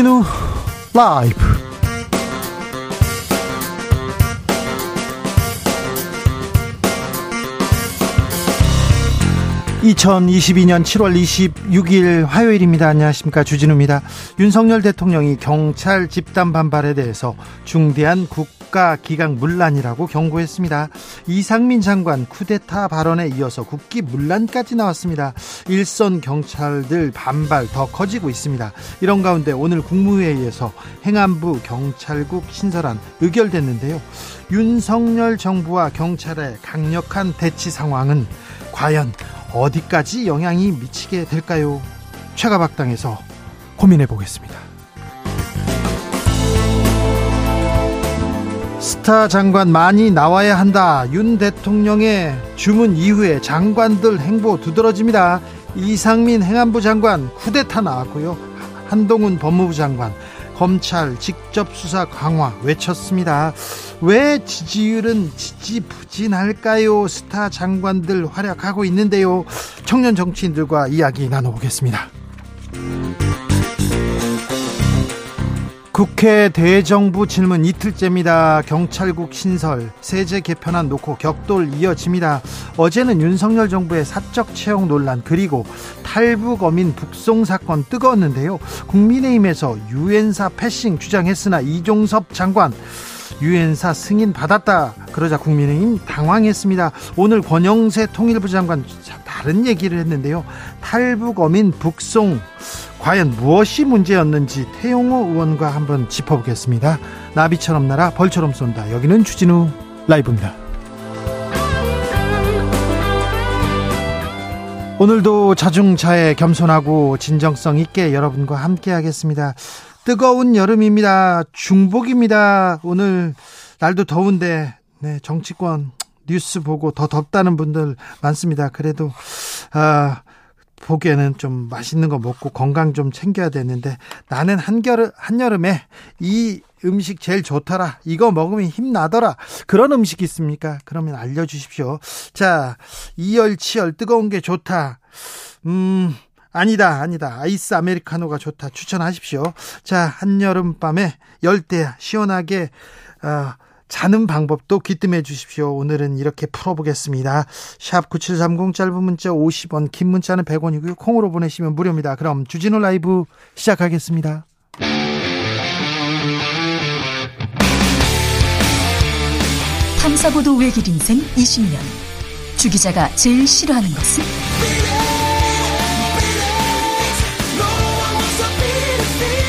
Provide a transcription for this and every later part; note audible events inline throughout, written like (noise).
주진우 라이브 (2022년 7월 26일) 화요일입니다. 안녕하십니까. 주진우입니다. 윤석열 대통령이 경찰 집단 반발에 대해서 중대한 국 국가 기강 문란이라고 경고했습니다. 이상민 장관 쿠데타 발언에 이어서 국기 문란까지 나왔습니다. 일선 경찰들 반발 더 커지고 있습니다. 이런 가운데 오늘 국무회의에서 행안부 경찰국 신설안 의결됐는데요. 윤석열 정부와 경찰의 강력한 대치 상황은 과연 어디까지 영향이 미치게 될까요? 최가박당에서 고민해 보겠습니다. 스타 장관 많이 나와야 한다. 윤 대통령의 주문 이후에 장관들 행보 두드러집니다. 이상민 행안부 장관 쿠데타 나왔고요. 한동훈 법무부 장관 검찰 직접 수사 강화 외쳤습니다. 왜 지지율은 지지부진할까요? 스타 장관들 활약하고 있는데요. 청년 정치인들과 이야기 나눠보겠습니다. 국회 대정부 질문 이틀째입니다. 경찰국 신설, 세제 개편안 놓고 격돌 이어집니다. 어제는 윤석열 정부의 사적 채용 논란 그리고 탈북 어민 북송 사건 뜨거웠는데요. 국민의힘에서 유엔사 패싱 주장했으나 이종섭 장관 유엔사 승인 받았다. 그러자 국민의힘 당황했습니다. 오늘 권영세 통일부 장관 다른 얘기를 했는데요. 탈북 어민 북송 과연 무엇이 문제였는지 태용호 의원과 한번 짚어보겠습니다. 나비처럼 날아 벌처럼 쏜다. 여기는 주진우 라이브입니다. 오늘도 자중차에 겸손하고 진정성 있게 여러분과 함께 하겠습니다. 뜨거운 여름입니다. 중복입니다. 오늘 날도 더운데 네, 정치권 뉴스 보고 더 덥다는 분들 많습니다. 그래도 아 보기에는 좀 맛있는 거 먹고 건강 좀 챙겨야 되는데 나는 한겨울 한여름에 이 음식 제일 좋더라. 이거 먹으면 힘나더라. 그런 음식 있습니까? 그러면 알려 주십시오. 자, 이열치열 뜨거운 게 좋다. 음, 아니다, 아니다. 아이스 아메리카노가 좋다. 추천하십시오. 자, 한여름 밤에 열대 시원하게 어, 자는 방법도 귀뜸해 주십시오. 오늘은 이렇게 풀어보겠습니다. 샵 9730 짧은 문자 50원, 긴 문자는 100원이고요. 콩으로 보내시면 무료입니다. 그럼 주진우 라이브 시작하겠습니다. 탐사보도 외길 인생 20년. 주 기자가 제일 싫어하는 것은?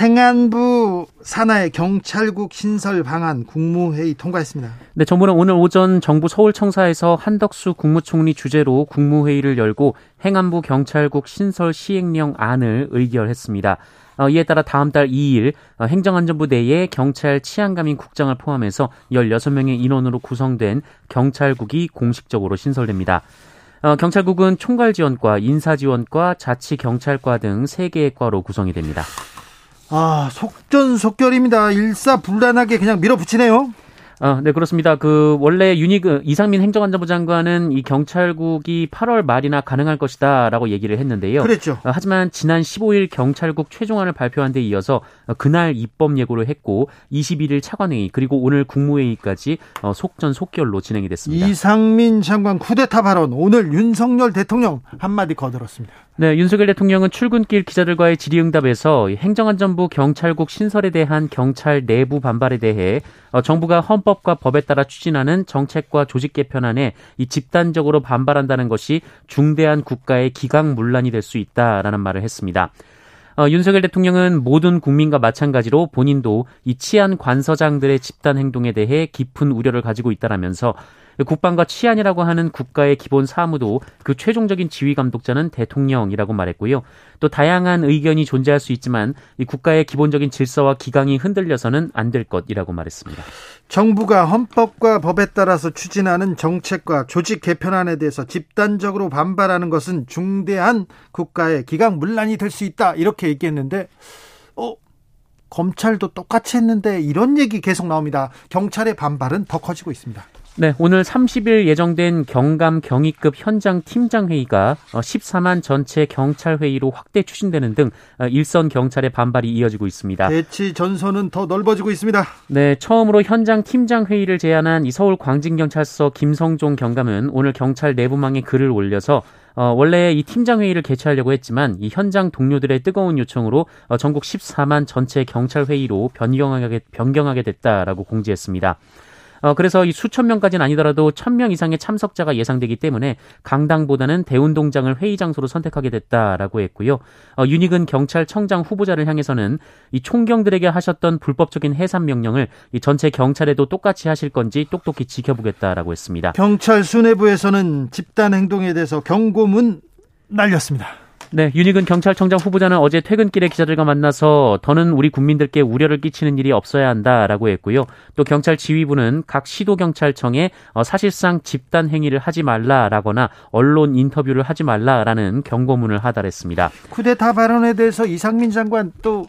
행안부 산하의 경찰국 신설 방안 국무회의 통과했습니다. 네, 정부는 오늘 오전 정부 서울청사에서 한덕수 국무총리 주재로 국무회의를 열고 행안부 경찰국 신설 시행령 안을 의결했습니다. 어, 이에 따라 다음 달 2일 어, 행정안전부 내에 경찰 치안감인 국장을 포함해서 16명의 인원으로 구성된 경찰국이 공식적으로 신설됩니다. 어, 경찰국은 총괄지원과, 인사지원과, 자치경찰과 등 3개의 과로 구성이 됩니다. 아, 속전속결입니다. 일사불란하게 그냥 밀어붙이네요. 아, 네, 그렇습니다. 그, 원래 유니, 그 이상민 행정안전부 장관은 이 경찰국이 8월 말이나 가능할 것이다 라고 얘기를 했는데요. 그랬죠. 어, 하지만 지난 15일 경찰국 최종안을 발표한 데 이어서 어, 그날 입법 예고를 했고 21일 차관회의 그리고 오늘 국무회의까지 어, 속전속결로 진행이 됐습니다. 이상민 장관 쿠데타 발언 오늘 윤석열 대통령 한마디 거들었습니다. 네, 윤석열 대통령은 출근길 기자들과의 질의응답에서 행정안전부 경찰국 신설에 대한 경찰 내부 반발에 대해 어, 정부가 헌법과 법에 따라 추진하는 정책과 조직 개편안에 이 집단적으로 반발한다는 것이 중대한 국가의 기강문란이 될 수 있다라는 말을 했습니다. 어, 윤석열 대통령은 모든 국민과 마찬가지로 본인도 이 치안 관서장들의 집단 행동에 대해 깊은 우려를 가지고 있다라면서 국방과 치안이라고 하는 국가의 기본 사무도 그 최종적인 지휘 감독자는 대통령이라고 말했고요. 또 다양한 의견이 존재할 수 있지만 이 국가의 기본적인 질서와 기강이 흔들려서는 안 될 것이라고 말했습니다. 정부가 헌법과 법에 따라서 추진하는 정책과 조직 개편안에 대해서 집단적으로 반발하는 것은 중대한 국가의 기강 문란이 될 수 있다 이렇게 얘기했는데 어 검찰도 똑같이 했는데 이런 얘기 계속 나옵니다. 경찰의 반발은 더 커지고 있습니다. 네, 오늘 30일 예정된 경감 경위급 현장 팀장 회의가 14만 어, 전체 경찰 회의로 확대 추진되는 등 어, 일선 경찰의 반발이 이어지고 있습니다. 대치 전선은 더 넓어지고 있습니다. 네, 처음으로 현장 팀장 회의를 제안한 이 서울 광진경찰서 김성종 경감은 오늘 경찰 내부망에 글을 올려서 어, 원래 이 팀장 회의를 개최하려고 했지만 이 현장 동료들의 뜨거운 요청으로 어, 전국 14만 전체 경찰 회의로 변경하게 변경하게 됐다라고 공지했습니다. 어, 그래서 이 수천 명까지는 아니더라도 천 명 이상의 참석자가 예상되기 때문에 강당보다는 대운동장을 회의 장소로 선택하게 됐다라고 했고요. 어, 윤익은 경찰청장 후보자를 향해서는 이 총경들에게 하셨던 불법적인 해산 명령을 이 전체 경찰에도 똑같이 하실 건지 똑똑히 지켜보겠다라고 했습니다. 경찰 수뇌부에서는 집단 행동에 대해서 경고문 날렸습니다. 네, 윤희근 경찰청장 후보자는 어제 퇴근길에 기자들과 만나서 더는 우리 국민들께 우려를 끼치는 일이 없어야 한다라고 했고요. 또 경찰 지휘부는 각 시도 경찰청에 어, 사실상 집단 행위를 하지 말라라거나 언론 인터뷰를 하지 말라라는 경고문을 하달했습니다. 쿠데타 발언에 대해서 이상민 장관 또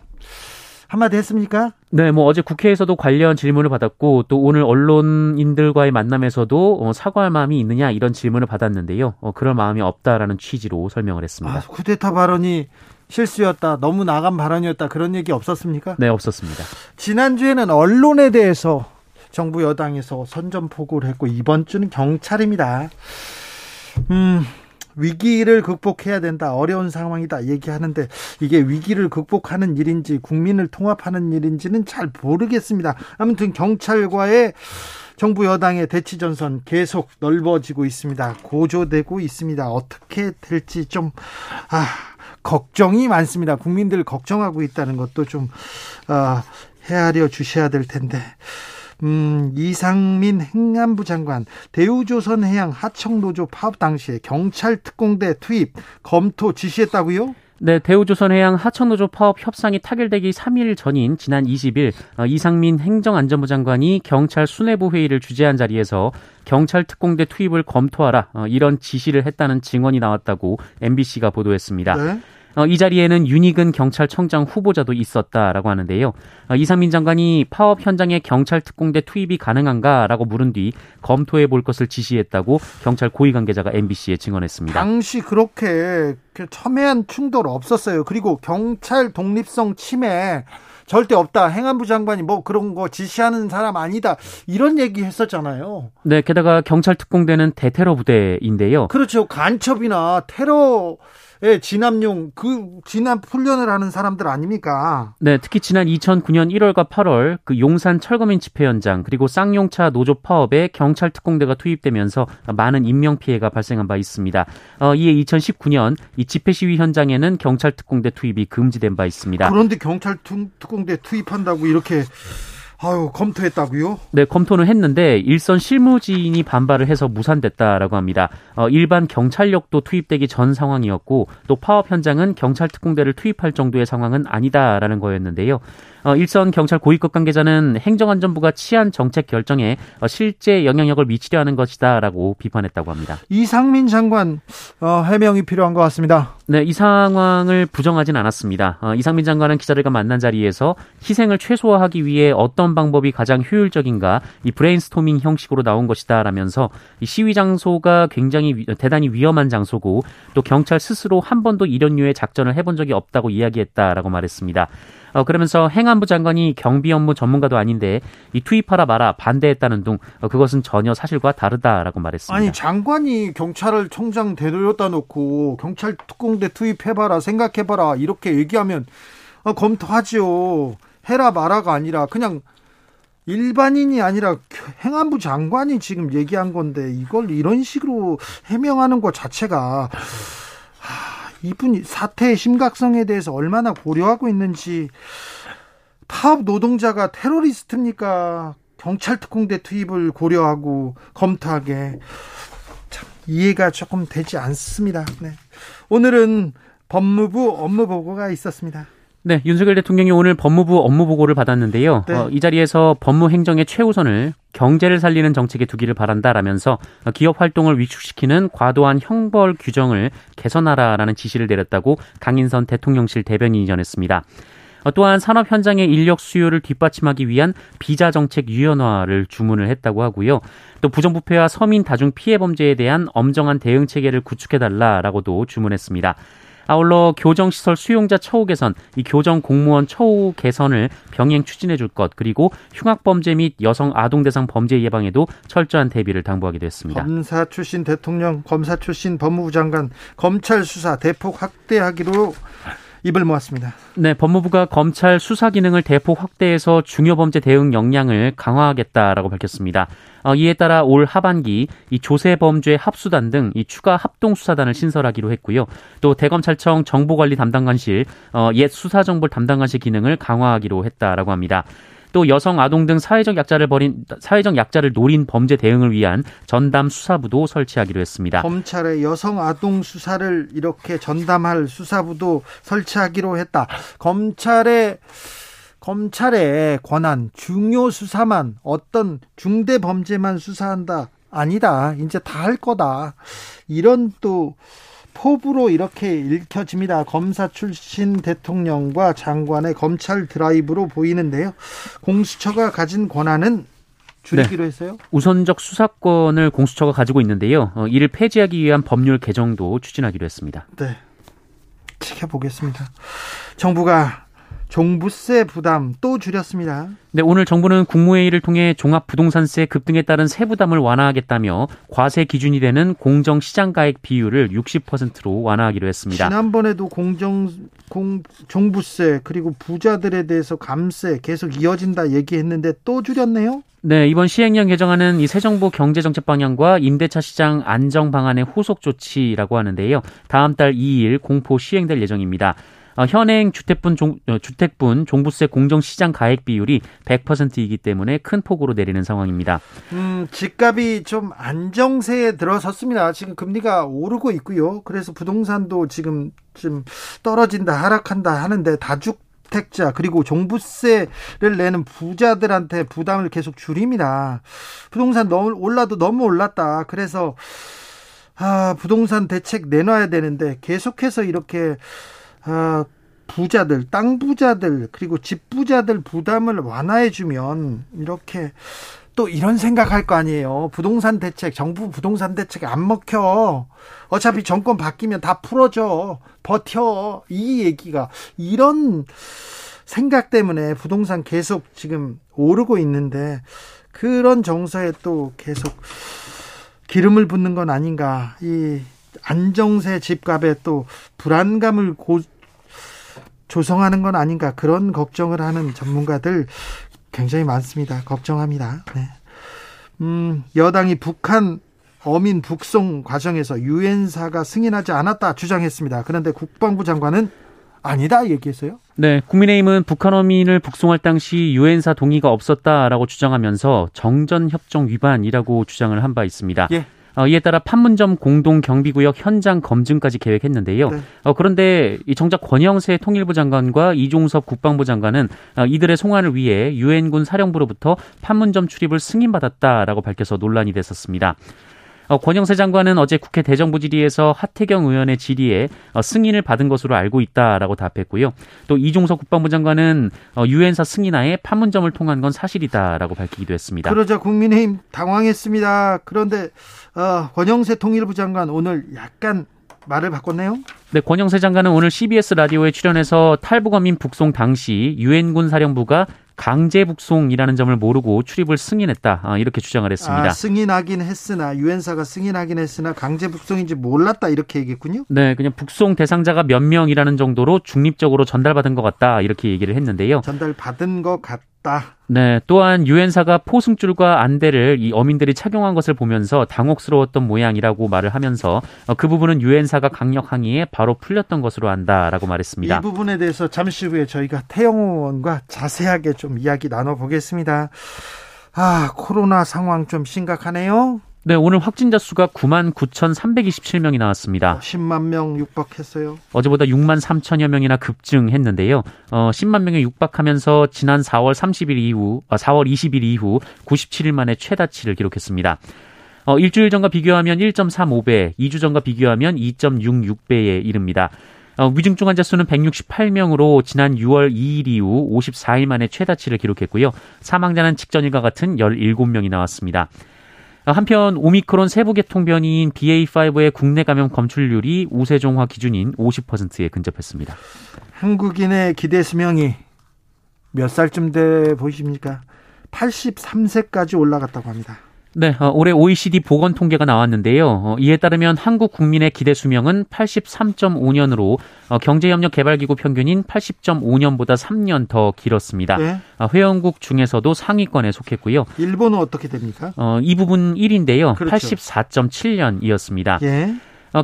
한마디 했습니까? 네, 뭐 어제 국회에서도 관련 질문을 받았고 또 오늘 언론인들과의 만남에서도 어, 사과할 마음이 있느냐 이런 질문을 받았는데요. 어, 그럴 마음이 없다라는 취지로 설명을 했습니다. 아, 쿠데타 발언이 실수였다, 너무 나간 발언이었다 그런 얘기 없었습니까? 네, 없었습니다. 지난주에는 언론에 대해서 정부 여당에서 선전포고를 했고 이번 주는 경찰입니다. 음, 위기를 극복해야 된다. 어려운 상황이다. 얘기하는데 이게 위기를 극복하는 일인지 국민을 통합하는 일인지는 잘 모르겠습니다. 아무튼 경찰과의 정부 여당의 대치 전선 계속 넓어지고 있습니다. 고조되고 있습니다. 어떻게 될지 좀 아, 걱정이 많습니다. 국민들 걱정하고 있다는 것도 좀 아, 헤아려 주셔야 될 텐데. 음, 이상민 행안부 장관 대우조선 해양 하청노조 파업 당시에 경찰 특공대 투입 검토 지시했다고요? 네, 대우조선해양 하천노조 파업 협상이 타결되기 3일 전인 지난 20일 어, 이상민 행정안전부 장관이 경찰 수뇌부 회의를 주재한 자리에서 경찰 특공대 투입을 검토하라 어, 이런 지시를 했다는 증언이 나왔다고 MBC가 보도했습니다. 네? 어, 이 자리에는 윤희근 경찰청장 후보자도 있었다라고 하는데요. 어, 이상민 장관이 파업 현장에 경찰 특공대 투입이 가능한가라고 물은 뒤 검토해 볼 것을 지시했다고 경찰 고위 관계자가 MBC에 증언했습니다. 당시 그렇게 첨예한 충돌 없었어요. 그리고 경찰 독립성 침해 절대 없다. 행안부 장관이 뭐 그런 거 지시하는 사람 아니다. 이런 얘기 했었잖아요. 네, 게다가 경찰 특공대는 대테러 부대인데요. 그렇죠. 간첩이나 테러 예, 진압용 그 진압 훈련을 하는 사람들 아닙니까? 네, 특히 지난 2009년 1월과 8월 그 용산 철거민 집회 현장 그리고 쌍용차 노조 파업에 경찰 특공대가 투입되면서 많은 인명 피해가 발생한 바 있습니다. 어, 이에 2019년 이 집회 시위 현장에는 경찰 특공대 투입이 금지된 바 있습니다. 그런데 경찰 특공대 투입한다고 이렇게 아유, 검토했다고요? 네, 검토는 했는데 일선 실무진이 반발을 해서 무산됐다라고 합니다. 어, 일반 경찰력도 투입되기 전 상황이었고 또 파업 현장은 경찰 특공대를 투입할 정도의 상황은 아니다라는 거였는데요. 어, 일선 경찰 고위급 관계자는 행정안전부가 치안 정책 결정에 어, 실제 영향력을 미치려 하는 것이다라고 비판했다고 합니다. 이상민 장관 어, 해명이 필요한 것 같습니다. 네, 이 상황을 부정하진 않았습니다. 어, 이상민 장관은 기자들과 만난 자리에서 희생을 최소화하기 위해 어떤 방법이 가장 효율적인가 이 브레인스토밍 형식으로 나온 것이다라면서 이 시위 장소가 굉장히 위, 대단히 위험한 장소고 또 경찰 스스로 한 번도 이런 류의 작전을 해본 적이 없다고 이야기했다라고 말했습니다. 어, 그러면서 행안부 장관이 경비 업무 전문가도 아닌데 이 투입하라 마라 반대했다는 등 어, 그것은 전혀 사실과 다르다라고 말했습니다. 아니 장관이 경찰을 총장 되돌렸다 놓고 경찰 특공대 투입해봐라 생각해봐라 이렇게 얘기하면 어, 검토하지요. 해라 마라가 아니라 그냥 일반인이 아니라 행안부 장관이 지금 얘기한 건데 이걸 이런 식으로 해명하는 것 자체가 이분이 사태의 심각성에 대해서 얼마나 고려하고 있는지 파업 노동자가 테러리스트입니까? 경찰 특공대 투입을 고려하고 검토하게 참 이해가 조금 되지 않습니다. 네. 오늘은 법무부 업무 보고가 있었습니다. 네, 윤석열 대통령이 오늘 법무부 업무 보고를 받았는데요. 네. 어, 이 자리에서 법무 행정의 최우선을 경제를 살리는 정책에 두기를 바란다라면서 기업 활동을 위축시키는 과도한 형벌 규정을 개선하라라는 지시를 내렸다고 강인선 대통령실 대변인이 전했습니다. 어, 또한 산업 현장의 인력 수요를 뒷받침하기 위한 비자 정책 유연화를 주문을 했다고 하고요. 또 부정부패와 서민 다중 피해 범죄에 대한 엄정한 대응 체계를 구축해 달라라고도 주문했습니다. 아울러 교정시설 수용자 처우 개선, 이 교정 공무원 처우 개선을 병행 추진해 줄 것, 그리고 흉악범죄 및 여성 아동 대상 범죄 예방에도 철저한 대비를 당부하기도 했습니다. 검사 출신 대통령, 검사 출신 법무부 장관, 검찰 수사 대폭 확대하기로 입을 모았습니다. 네, 법무부가 검찰 수사 기능을 대폭 확대해서 중요 범죄 대응 역량을 강화하겠다라고 밝혔습니다. 어, 이에 따라 올 하반기 이 조세 범죄 합수단 등 이 추가 합동 수사단을 신설하기로 했고요. 또 대검찰청 정보관리 담당관실 어, 옛 수사정보 담당관실 기능을 강화하기로 했다라고 합니다. 또 여성 아동 등 사회적 약자를 벌인 사회적 약자를 노린 범죄 대응을 위한 전담 수사부도 설치하기로 했습니다. 검찰의 여성 아동 수사를 이렇게 전담할 수사부도 설치하기로 했다. 검찰의 검찰의 권한 중요 수사만 어떤 중대 범죄만 수사한다. 아니다. 이제 다 할 거다. 이런 또 포부로 이렇게 읽혀집니다. 검사 출신 대통령과 장관의 검찰 드라이브로 보이는데요. 공수처가 가진 권한은 줄이기로 네. 했어요? 우선적 수사권을 공수처가 가지고 있는데요. 어, 이를 폐지하기 위한 법률 개정도 추진하기로 했습니다. 네. 지켜보겠습니다. 정부가 종부세 부담 또 줄였습니다. 네, 오늘 정부는 국무회의를 통해 종합 부동산세 급등에 따른 세부담을 완화하겠다며 과세 기준이 되는 공정 시장가액 비율을 60%로 완화하기로 했습니다. 지난번에도 공정 공 종부세 그리고 부자들에 대해서 감세 계속 이어진다 얘기했는데 또 줄였네요. 네, 이번 시행령 개정안은 이 새 정부 경제정책 방향과 임대차 시장 안정 방안의 후속 조치라고 하는데요. 다음 달 2일 공포 시행될 예정입니다. 어, 현행 주택분 종, 어, 주택분 종부세 공정시장 가액 비율이 100%이기 때문에 큰 폭으로 내리는 상황입니다. 음, 집값이 좀 안정세에 들어섰습니다. 지금 금리가 오르고 있고요. 그래서 부동산도 지금 좀 떨어진다, 하락한다 하는데 다죽 택자 그리고 종부세를 내는 부자들한테 부담을 계속 줄입니다. 부동산 너무 올라도 너무 올랐다. 그래서 아, 부동산 대책 내놔야 되는데 계속해서 이렇게 아, 부자들, 땅 부자들, 그리고 집 부자들 부담을 완화해주면 이렇게 또 이런 생각할 거 아니에요. 부동산 대책, 정부 부동산 대책 안 먹혀. 어차피 정권 바뀌면 다 풀어져. 버텨. 이 얘기가. 이런 생각 때문에 부동산 계속 지금 오르고 있는데 그런 정서에 또 계속 기름을 붓는 건 아닌가. 이 안정세 집값에 또 불안감을 고, 조성하는 건 아닌가 그런 걱정을 하는 전문가들 굉장히 많습니다. 걱정합니다. 네. 음, 여당이 북한 어민 북송 과정에서 유엔사가 승인하지 않았다 주장했습니다. 그런데 국방부 장관은 아니다 얘기했어요. 네, 국민의힘은 북한 어민을 북송할 당시 유엔사 동의가 없었다라고 주장하면서 정전 협정 위반이라고 주장을 한 바 있습니다. 예. 어, 이에 따라 판문점 공동 경비구역 현장 검증까지 계획했는데요. 네. 어, 그런데 이 정작 권영세 통일부 장관과 이종섭 국방부 장관은 어, 이들의 송환을 위해 유엔군 사령부로부터 판문점 출입을 승인받았다라고 밝혀서 논란이 됐었습니다. 어, 권영세 장관은 어제 국회 대정부질의에서 하태경 의원의 질의에 어, 승인을 받은 것으로 알고 있다라고 답했고요. 또 이종석 국방부 장관은 어, 유엔사 승인하에 판문점을 통한 건 사실이다라고 밝히기도 했습니다. 그러자 국민의힘 당황했습니다. 그런데 어, 권영세 통일부 장관 오늘 약간 말을 바꿨네요. 네, 권영세 장관은 오늘 CBS 라디오에 출연해서 탈북어민 북송 당시 유엔군 사령부가 강제 북송이라는 점을 모르고 출입을 승인했다 아, 이렇게 주장을 했습니다. 아, 승인하긴 했으나 유엔사가 승인하긴 했으나 강제 북송인지 몰랐다 이렇게 얘기했군요. 네, 그냥 북송 대상자가 몇 명이라는 정도로 중립적으로 전달받은 것 같다 이렇게 얘기를 했는데요. 전달받은 것 같다. 네, 또한 유엔사가 포승줄과 안대를 이 어민들이 착용한 것을 보면서 당혹스러웠던 모양이라고 말을 하면서 어, 그 부분은 유엔사가 강력 항의에 바로 풀렸던 것으로 안다라고 말했습니다. 이 부분에 대해서 잠시 후에 저희가 태영 의원과 자세하게 좀 이야기 나눠보겠습니다. 아, 코로나 상황 좀 심각하네요. 네, 오늘 확진자 수가 9만 9,327명이 나왔습니다. 10만 어, 명 육박했어요. 어제보다 6만 3천여 명이나 급증했는데요. 어, 10만 명에 육박하면서 지난 4월 30일 이후, 아, 4월 20일 이후 97일 만에 최다치를 기록했습니다. 어, 일주일 전과 비교하면 1.35배, 2주 전과 비교하면 2.66배에 이릅니다. 어, 위중증 환자 수는 168명으로 지난 6월 2일 이후 54일 만에 최다치를 기록했고요. 사망자는 직전일과 같은 17명이 나왔습니다. 어, 한편 오미크론 세부 계통 변이인 BA5의 국내 감염 검출률이 우세종화 기준인 50%에 근접했습니다. 한국인의 기대 수명이 몇 살쯤 돼 보이십니까? 83세까지 올라갔다고 합니다. 네, 어, 올해 OECD 보건 통계가 나왔는데요. 어, 이에 따르면 한국 국민의 기대 수명은 83.5년으로 어, 경제협력 개발기구 평균인 80.5년보다 3년 더 길었습니다. 네. 회원국 중에서도 상위권에 속했고요. 일본은 어떻게 됩니까? 이 부분 1인데요. 그렇죠. 84.7년이었습니다. 예.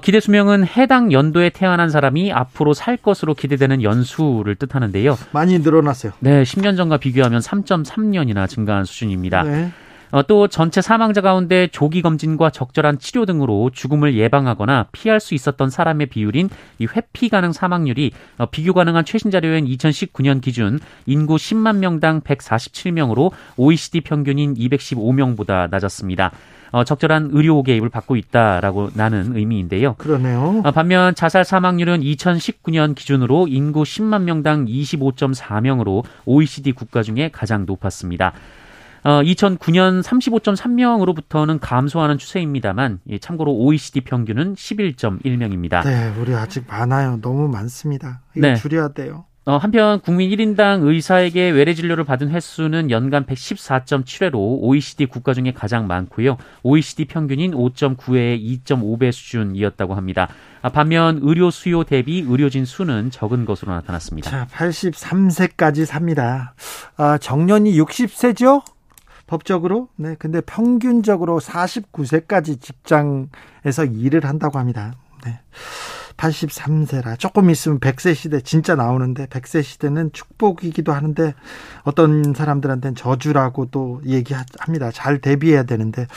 기대 수명은 해당 연도에 태어난 사람이 앞으로 살 것으로 기대되는 연수를 뜻하는데요. 많이 늘어났어요. 네, 10년 전과 비교하면 3.3년이나 증가한 수준입니다. 네. 어, 또 전체 사망자 가운데 조기 검진과 적절한 치료 등으로 죽음을 예방하거나 피할 수 있었던 사람의 비율인 이 회피 가능 사망률이 어, 비교 가능한 최신 자료인 2019년 기준 인구 10만 명당 147명으로 OECD 평균인 215명보다 낮았습니다. 어, 적절한 의료 개입을 받고 있다라고 나는 의미인데요. 그러네요. 어, 반면 자살 사망률은 2019년 기준으로 인구 10만 명당 25.4명으로 OECD 국가 중에 가장 높았습니다. 어, 2009년 35.3명으로부터는 감소하는 추세입니다만 예, 참고로 OECD 평균은 11.1명입니다. 네, 우리 아직 많아요. 너무 많습니다. 네. 줄여야 돼요. 어, 한편 국민 1인당 의사에게 외래 진료를 받은 횟수는 연간 114.7회로 OECD 국가 중에 가장 많고요. OECD 평균인 5.9회의 2.5배 수준이었다고 합니다. 아, 반면 의료 수요 대비 의료진 수는 적은 것으로 나타났습니다. 자, 83세까지 삽니다. 아, 정년이 60세죠? 법적으로. 네. 근데 평균적으로 49세까지 직장에서 일을 한다고 합니다. 네. 83세라 조금 있으면 100세 시대 진짜 나오는데 100세 시대는 축복이기도 하는데 어떤 사람들한테는 저주라고 또 얘기합니다. 잘 대비해야 되는데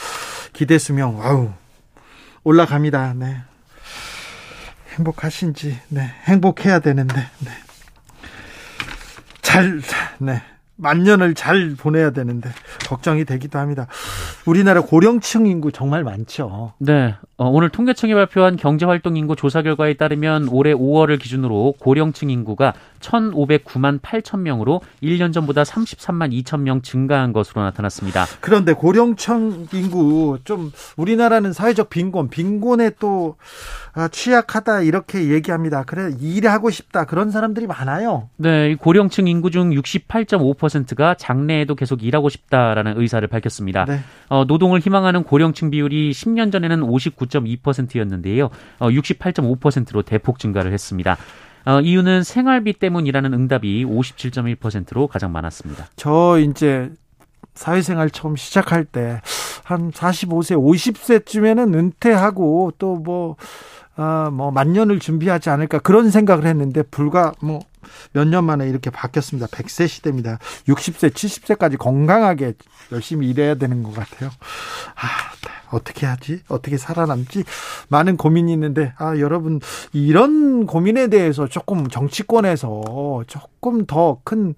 기대 수명 와우 올라갑니다. 네. 행복하신지 네. 행복해야 되는데 네. 잘 네. 만년을 잘 보내야 되는데 걱정이 되기도 합니다. 우리나라 고령층 인구 정말 많죠. 네. 어, 오늘 통계청이 발표한 경제활동 인구 조사 결과에 따르면 올해 5월을 기준으로 고령층 인구가 1,509만 8천 명으로 1년 전보다 33만 2천 명 증가한 것으로 나타났습니다. 그런데 고령층 인구 좀 우리나라는 사회적 빈곤, 빈곤에 또 아, 취약하다 이렇게 얘기합니다. 그래 일하고 싶다 그런 사람들이 많아요. 네, 고령층 인구 중 68.5%가 장래에도 계속 일하고 싶다라는 의사를 밝혔습니다. 네. 어, 노동을 희망하는 고령층 비율이 10년 전에는 59.2%였는데요. 어, 68.5%로 대폭 증가를 했습니다. 어, 이유는 생활비 때문이라는 응답이 57.1%로 가장 많았습니다. 저 이제 사회생활 처음 시작할 때 한 45세, 50세쯤에는 은퇴하고 또 뭐, 아, 뭐, 만년을 준비하지 않을까 그런 생각을 했는데 불과 뭐 몇 년 만에 이렇게 바뀌었습니다. 100세 시대입니다. 60세, 70세까지 건강하게 열심히 일해야 되는 것 같아요. 아, 어떻게 하지? 어떻게 살아남지? 많은 고민이 있는데, 아, 여러분, 이런 고민에 대해서 조금 정치권에서 조금 더 큰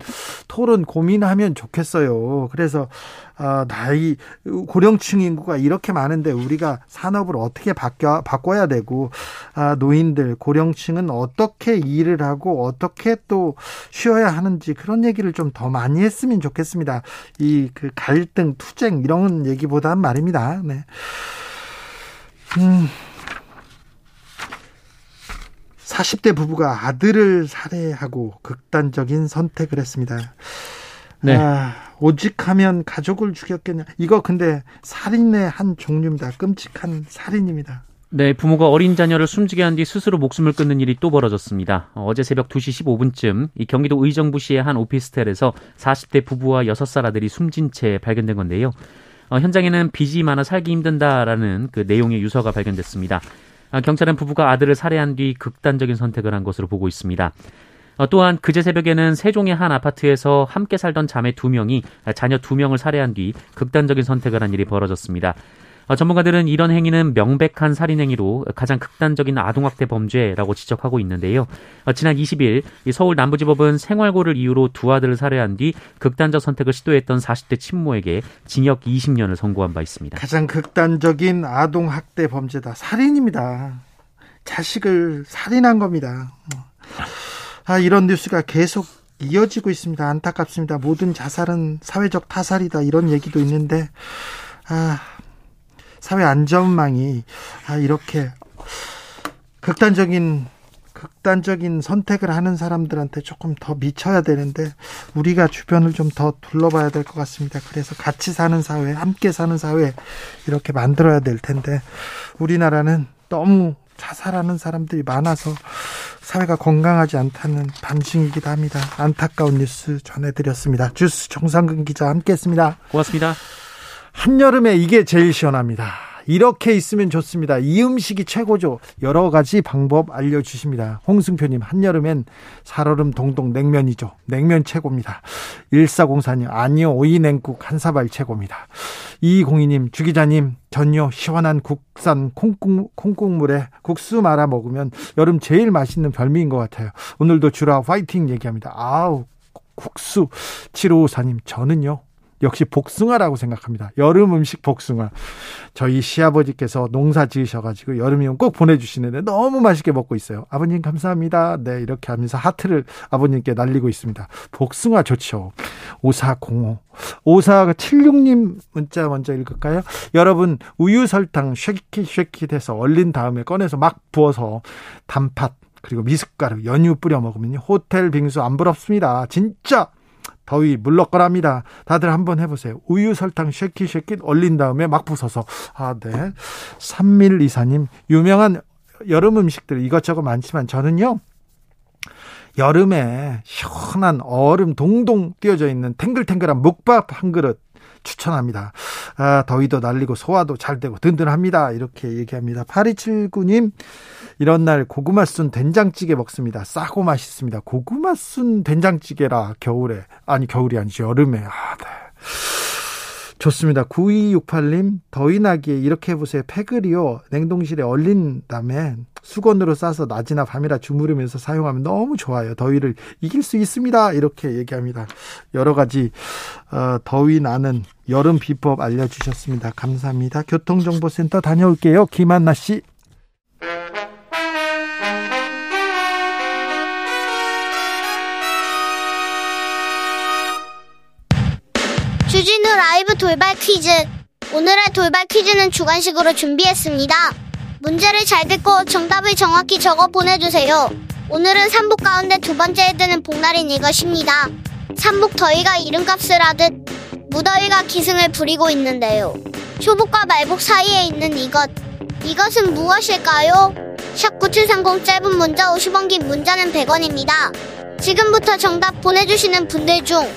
토론 고민하면 좋겠어요. 그래서, 아, 나이, 고령층 인구가 이렇게 많은데 우리가 산업을 어떻게 바뀌어, 바꿔야 되고, 아, 노인들, 고령층은 어떻게 일을 하고 어떻게 또 쉬어야 하는지 그런 얘기를 좀 더 많이 했으면 좋겠습니다. 이 그 갈등, 투쟁 이런 얘기보단 말입니다. 네. 음. 40대 부부가 아들을 살해하고 극단적인 선택을 했습니다. 네. 아, 오직 하면 가족을 죽였겠냐. 이거 근데 살인의 한 종류입니다. 끔찍한 살인입니다. 네, 부모가 어린 자녀를 숨지게 한 뒤 스스로 목숨을 끊는 일이 또 벌어졌습니다. 어제 새벽 2시 15분쯤 이 경기도 의정부시의 한 오피스텔에서 40대 부부와 6살 아들이 숨진 채 발견된 건데요. 어, 현장에는 빚이 많아 살기 힘든다라는 그 내용의 유서가 발견됐습니다. 아, 경찰은 부부가 아들을 살해한 뒤 극단적인 선택을 한 것으로 보고 있습니다. 어, 또한 그제 새벽에는 세종의 한 아파트에서 함께 살던 자매 두 명이 자녀 두 명을 살해한 뒤 극단적인 선택을 한 일이 벌어졌습니다. 어, 전문가들은 이런 행위는 명백한 살인 행위로 가장 극단적인 아동학대 범죄라고 지적하고 있는데요. 어, 지난 20일 서울 남부지법은 생활고를 이유로 두 아들을 살해한 뒤 극단적 선택을 시도했던 40대 친모에게 징역 20년을 선고한 바 있습니다. 가장 극단적인 아동학대 범죄다. 살인입니다. 자식을 살인한 겁니다. 아, 이런 뉴스가 계속 이어지고 있습니다. 안타깝습니다. 모든 자살은 사회적 타살이다. 이런 얘기도 있는데, 아, 사회 안전망이 아, 이렇게 극단적인 극단적인 선택을 하는 사람들한테 조금 더 미쳐야 되는데 우리가 주변을 좀 더 둘러봐야 될 것 같습니다. 그래서 같이 사는 사회, 함께 사는 사회 이렇게 만들어야 될 텐데 우리나라는 너무 자살하는 사람들이 많아서 사회가 건강하지 않다는 반증이기도 합니다. 안타까운 뉴스 전해드렸습니다. 주스 정상근 기자 함께했습니다. 고맙습니다. 한여름에 이게 제일 시원합니다. 이렇게 있으면 좋습니다. 이 음식이 최고죠. 여러 가지 방법 알려주십니다. 홍승표님, 한여름엔 살얼음 동동 냉면이죠. 냉면 최고입니다. 1404님, 아니요, 오이 냉국 한 사발 최고입니다. 2202님, 주기자님, 전요, 시원한 국산 콩국, 콩국물에 국수 말아 먹으면 여름 제일 맛있는 별미인 것 같아요. 오늘도 주라 화이팅 얘기합니다. 아우, 국수. 7554님, 저는요, 역시 복숭아라고 생각합니다. 여름 음식 복숭아. 저희 시아버지께서 농사 지으셔가지고 여름이면 꼭 보내주시는데 너무 맛있게 먹고 있어요. 아버님 감사합니다. 네, 이렇게 하면서 하트를 아버님께 날리고 있습니다. 복숭아 좋죠. 5405. 5476님 문자 먼저 읽을까요? 여러분, 우유 설탕 쉐킷 쉐킷 해서 얼린 다음에 꺼내서 막 부어서 단팥, 그리고 미숫가루, 연유 뿌려 먹으면 호텔 빙수 안 부럽습니다. 진짜 더위 물러거랍니다. 다들 한번 해보세요. 우유 설탕 쉐킷 쉐킷 얼린 다음에 막 부숴서 아 네. 3밀 이사님 유명한 여름 음식들 이것저것 많지만 저는요. 여름에 시원한 얼음 동동 띄어져 있는 탱글탱글한 묵밥 한 그릇 추천합니다. 아, 더위도 날리고 소화도 잘 되고 든든합니다. 이렇게 얘기합니다. 8279님, 이런 날 고구마 순 된장찌개 먹습니다. 싸고 맛있습니다. 고구마 순 된장찌개라 겨울에, 아니 겨울이 아니죠. 여름에. 아, 네. 좋습니다. 9268님, 더위 나기에 이렇게 해보세요. 패글이요. 냉동실에 얼린 다음에 수건으로 싸서 낮이나 밤이나 주무르면서 사용하면 너무 좋아요. 더위를 이길 수 있습니다. 이렇게 얘기합니다. 여러 가지, 어, 더위 나는 여름 비법 알려주셨습니다. 감사합니다. 교통정보센터 다녀올게요. 김한나 씨. 주진우 라이브 돌발 퀴즈. 오늘의 돌발 퀴즈는 주관식으로 준비했습니다. 문제를 잘 듣고 정답을 정확히 적어 보내주세요. 오늘은 삼복 가운데 두 번째에 드는 복날인 이것입니다. 삼복 더위가 이름값을 하듯 무더위가 기승을 부리고 있는데요. 초복과 말복 사이에 있는 이것. 이것은 무엇일까요? 샵9730 짧은 문자 50원 긴 문자는 100원입니다. 지금부터 정답 보내주시는 분들 중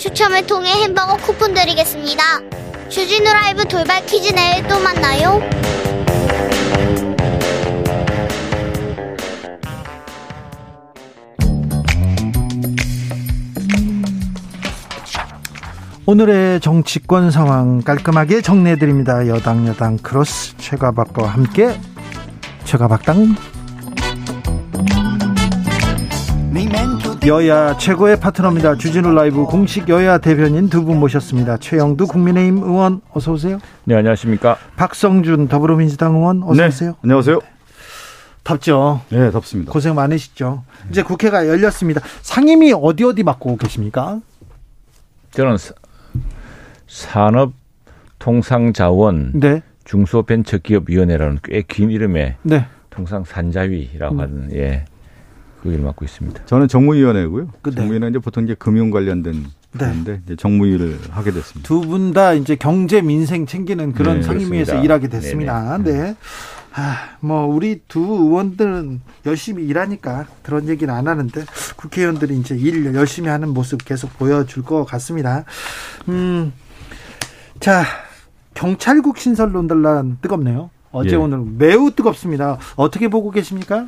추첨을 통해 햄버거 쿠폰 드리겠습니다. 주진우 라이브 돌발 퀴즈 내일 또 만나요. 오늘의 정치권 상황 깔끔하게 정리해드립니다. 여당 여당 크로스 최가박과 함께 최가박당 여야 최고의 파트너입니다. 주진우 라이브 공식 여야 대변인 두 분 모셨습니다. 최영두 국민의힘 의원 어서 오세요. 네, 안녕하십니까. 박성준 더불어민주당 의원 어서 네, 오세요. 안녕하세요. 덥죠. 네, 덥습니다. 고생 많으시죠. 이제 국회가 열렸습니다. 상임위 어디 어디 맡고 계십니까? 저는 사- 산업 통상자원 네, 중소벤처기업위원회라는 꽤 긴 이름의 네. 통상 산자위라고 음. 하는 예, 그 일을 맡고 있습니다. 저는 정무위원회고요. 그, 네. 정무위는 이제 보통 이제 금융 관련된 부분인데 이제 정무위를 하게 됐습니다. 두 분 다 이제 경제 민생 챙기는 그런 네, 상임위에서 그렇습니다. 일하게 됐습니다. 네네. 네. 아, 뭐 우리 두 의원들은 열심히 일하니까 그런 얘기는 안 하는데 국회의원들이 이제 일 열심히 하는 모습 계속 보여줄 것 같습니다. 음, 자 경찰국 신설 논란 뜨겁네요. 어제 예. 오늘 매우 뜨겁습니다. 어떻게 보고 계십니까?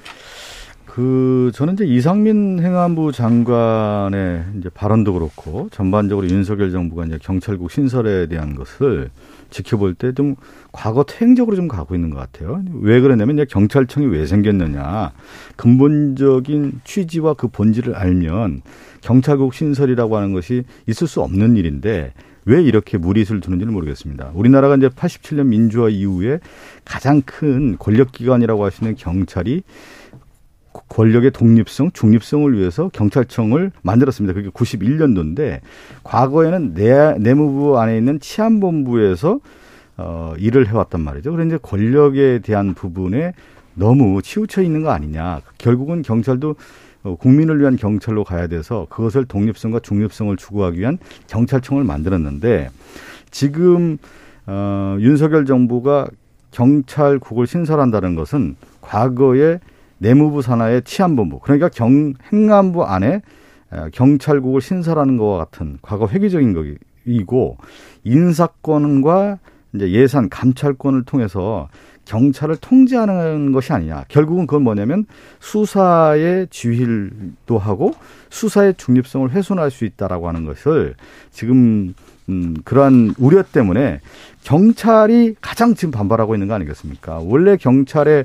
그 저는 이제 이상민 행안부 장관의 이제 발언도 그렇고 전반적으로 윤석열 정부가 이제 경찰국 신설에 대한 것을 지켜볼 때 좀 과거 퇴행적으로 좀 가고 있는 것 같아요. 왜 그러냐면 이제 경찰청이 왜 생겼느냐 근본적인 취지와 그 본질을 알면 경찰국 신설이라고 하는 것이 있을 수 없는 일인데 왜 이렇게 무리수를 두는지는 모르겠습니다. 우리나라가 이제 87년 민주화 이후에 가장 큰 권력기관이라고 할 수 있는 경찰이 권력의 독립성, 중립성을 위해서 경찰청을 만들었습니다. 그게 91년도인데 과거에는 내, 내무부 안에 있는 치안본부에서 어, 일을 해왔단 말이죠. 그런데 권력에 대한 부분에 너무 치우쳐 있는 거 아니냐. 결국은 경찰도 어, 국민을 위한 경찰로 가야 돼서 그것을 독립성과 중립성을 추구하기 위한 경찰청을 만들었는데 지금 어, 윤석열 정부가 경찰국을 신설한다는 것은 과거에 내무부 산하의 치안본부 그러니까 경 행안부 안에 경찰국을 신설하는 것과 같은 과거 회기적인 것이고 인사권과 이제 예산 감찰권을 통해서 경찰을 통제하는 것이 아니냐. 결국은 그건 뭐냐면 수사의 지휘도 하고 수사의 중립성을 훼손할 수 있다라고 하는 것을 지금 음 그러한 우려 때문에 경찰이 가장 지금 반발하고 있는 거 아니겠습니까? 원래 경찰의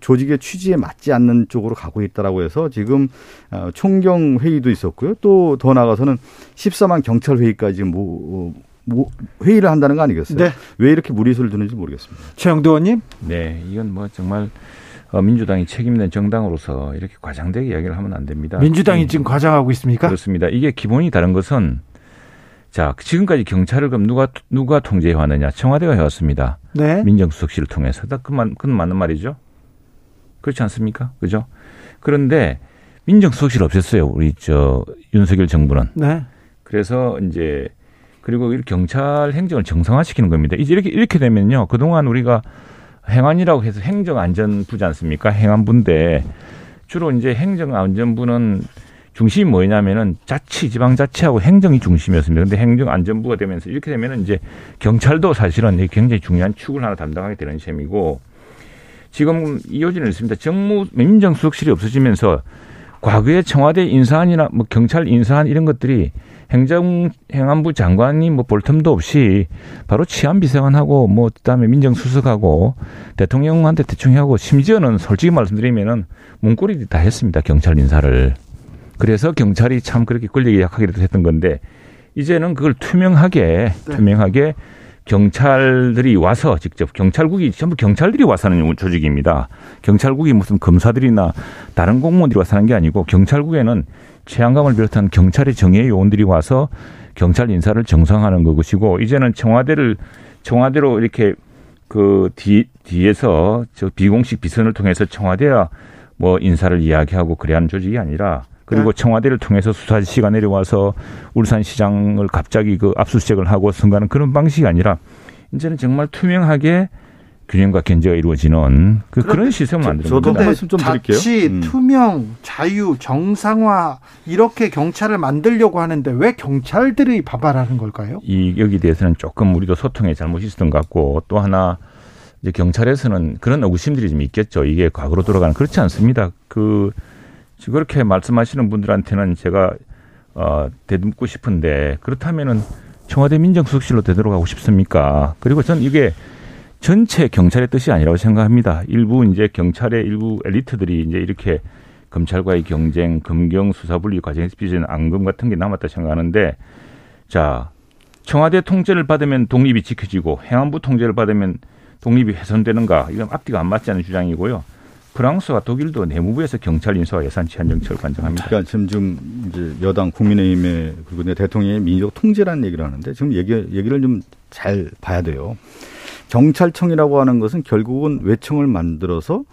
조직의 취지에 맞지 않는 쪽으로 가고 있다라고 해서 지금 어, 총경 회의도 있었고요. 또 더 나가서는 14만 경찰 회의까지 뭐, 뭐 회의를 한다는 거 아니겠어요? 네. 왜 이렇게 무리수를 두는지 모르겠습니다. 최영도 의원님? 네, 이건 뭐 정말 어, 민주당이 책임있는 정당으로서 이렇게 과장되게 이야기를 하면 안 됩니다. 민주당이 음, 지금 과장하고 있습니까? 그렇습니다. 이게 기본이 다른 것은 자 지금까지 경찰을 그럼 누가 누가 통제해 왔느냐? 청와대가 해왔습니다. 네. 민정수석실을 통해서. 그만 그건 맞는 말이죠. 그렇지 않습니까? 그죠? 그런데 민정수석실 없앴어요. 우리 저 윤석열 정부는. 네. 그래서 이제 그리고 이렇게 경찰 행정을 정상화시키는 겁니다. 이제 이렇게 이렇게 되면요. 그동안 우리가 행안이라고 해서 행정안전부지 않습니까? 행안부인데 주로 이제 행정안전부는 중심이 뭐냐면은 자치, 지방자치하고 행정이 중심이었습니다. 근데 행정안전부가 되면서 이렇게 되면은 이제 경찰도 사실은 굉장히 중요한 축을 하나 담당하게 되는 셈이고 지금 이어지는 있습니다. 정무 민정수석실이 없어지면서 과거에 청와대 인사안이나 뭐 경찰 인사안 이런 것들이 행정 행안부 장관이 뭐 볼 틈도 없이 바로 치안 비서관하고 뭐 그다음에 민정수석하고 대통령한테 대충 하고 심지어는 솔직히 말씀드리면은 문고리 다 했습니다 경찰 인사를 그래서 경찰이 참 그렇게 권력이 약하기도 했던 건데 이제는 그걸 투명하게 네. 투명하게 경찰들이 와서 직접 경찰국이 전부 경찰들이 와서 하는 조직입니다. 경찰국이 무슨 검사들이나 다른 공무원들이 와서 하는 게 아니고 경찰국에는 최양감을 비롯한 경찰의 정예 요원들이 와서 경찰 인사를 정상하는 것이고 이제는 청와대를 청와대로 이렇게 그 뒤, 뒤에서 저 비공식 비선을 통해서 청와대와 뭐 인사를 이야기하고 그래야 하는 조직이 아니라 그리고 네. 청와대를 통해서 수사 지시가 내려와서 울산시장을 갑자기 그 압수수색을 하고 선가는 그런 방식이 아니라 이제는 정말 투명하게 균형과 견제가 이루어지는 그 그런 시스템을 만드는 저도 겁니다. 말씀 좀 드릴게요. 자치, 음. 투명, 자유, 정상화 이렇게 경찰을 만들려고 하는데 왜 경찰들이 반발하는 걸까요? 이 여기 대해서는 조금 우리도 소통에 잘못이 있었던 것 같고 또 하나 이제 경찰에서는 그런 의구심들이 좀 있겠죠. 이게 과거로 돌아가는 그렇지 않습니다. 그 그렇게 말씀하시는 분들한테는 제가 어, 되묻고 싶은데 그렇다면은 청와대 민정수석실로 되돌아가고 싶습니까? 그리고 전 이게 전체 경찰의 뜻이 아니라고 생각합니다. 일부 이제 경찰의 일부 엘리트들이 이제 이렇게 검찰과의 경쟁, 검경 수사 분리 과정에서 빚은 앙금 같은 게 남았다 생각하는데 자 청와대 통제를 받으면 독립이 지켜지고 행안부 통제를 받으면 독립이 훼손되는가 이건 앞뒤가 안 맞지 않는 주장이고요. 프랑스와 독일도 내무부에서 경찰 인사와 예산 치안 정책을 관장합니다. 그러니까 지금 좀 이제 여당 국민의힘의 그리고 내 대통령의 민족 통제라는 얘기를 하는데 지금 얘기 얘기를 좀 잘 봐야 돼요. 경찰청이라고 하는 것은 결국은 외청을 만들어서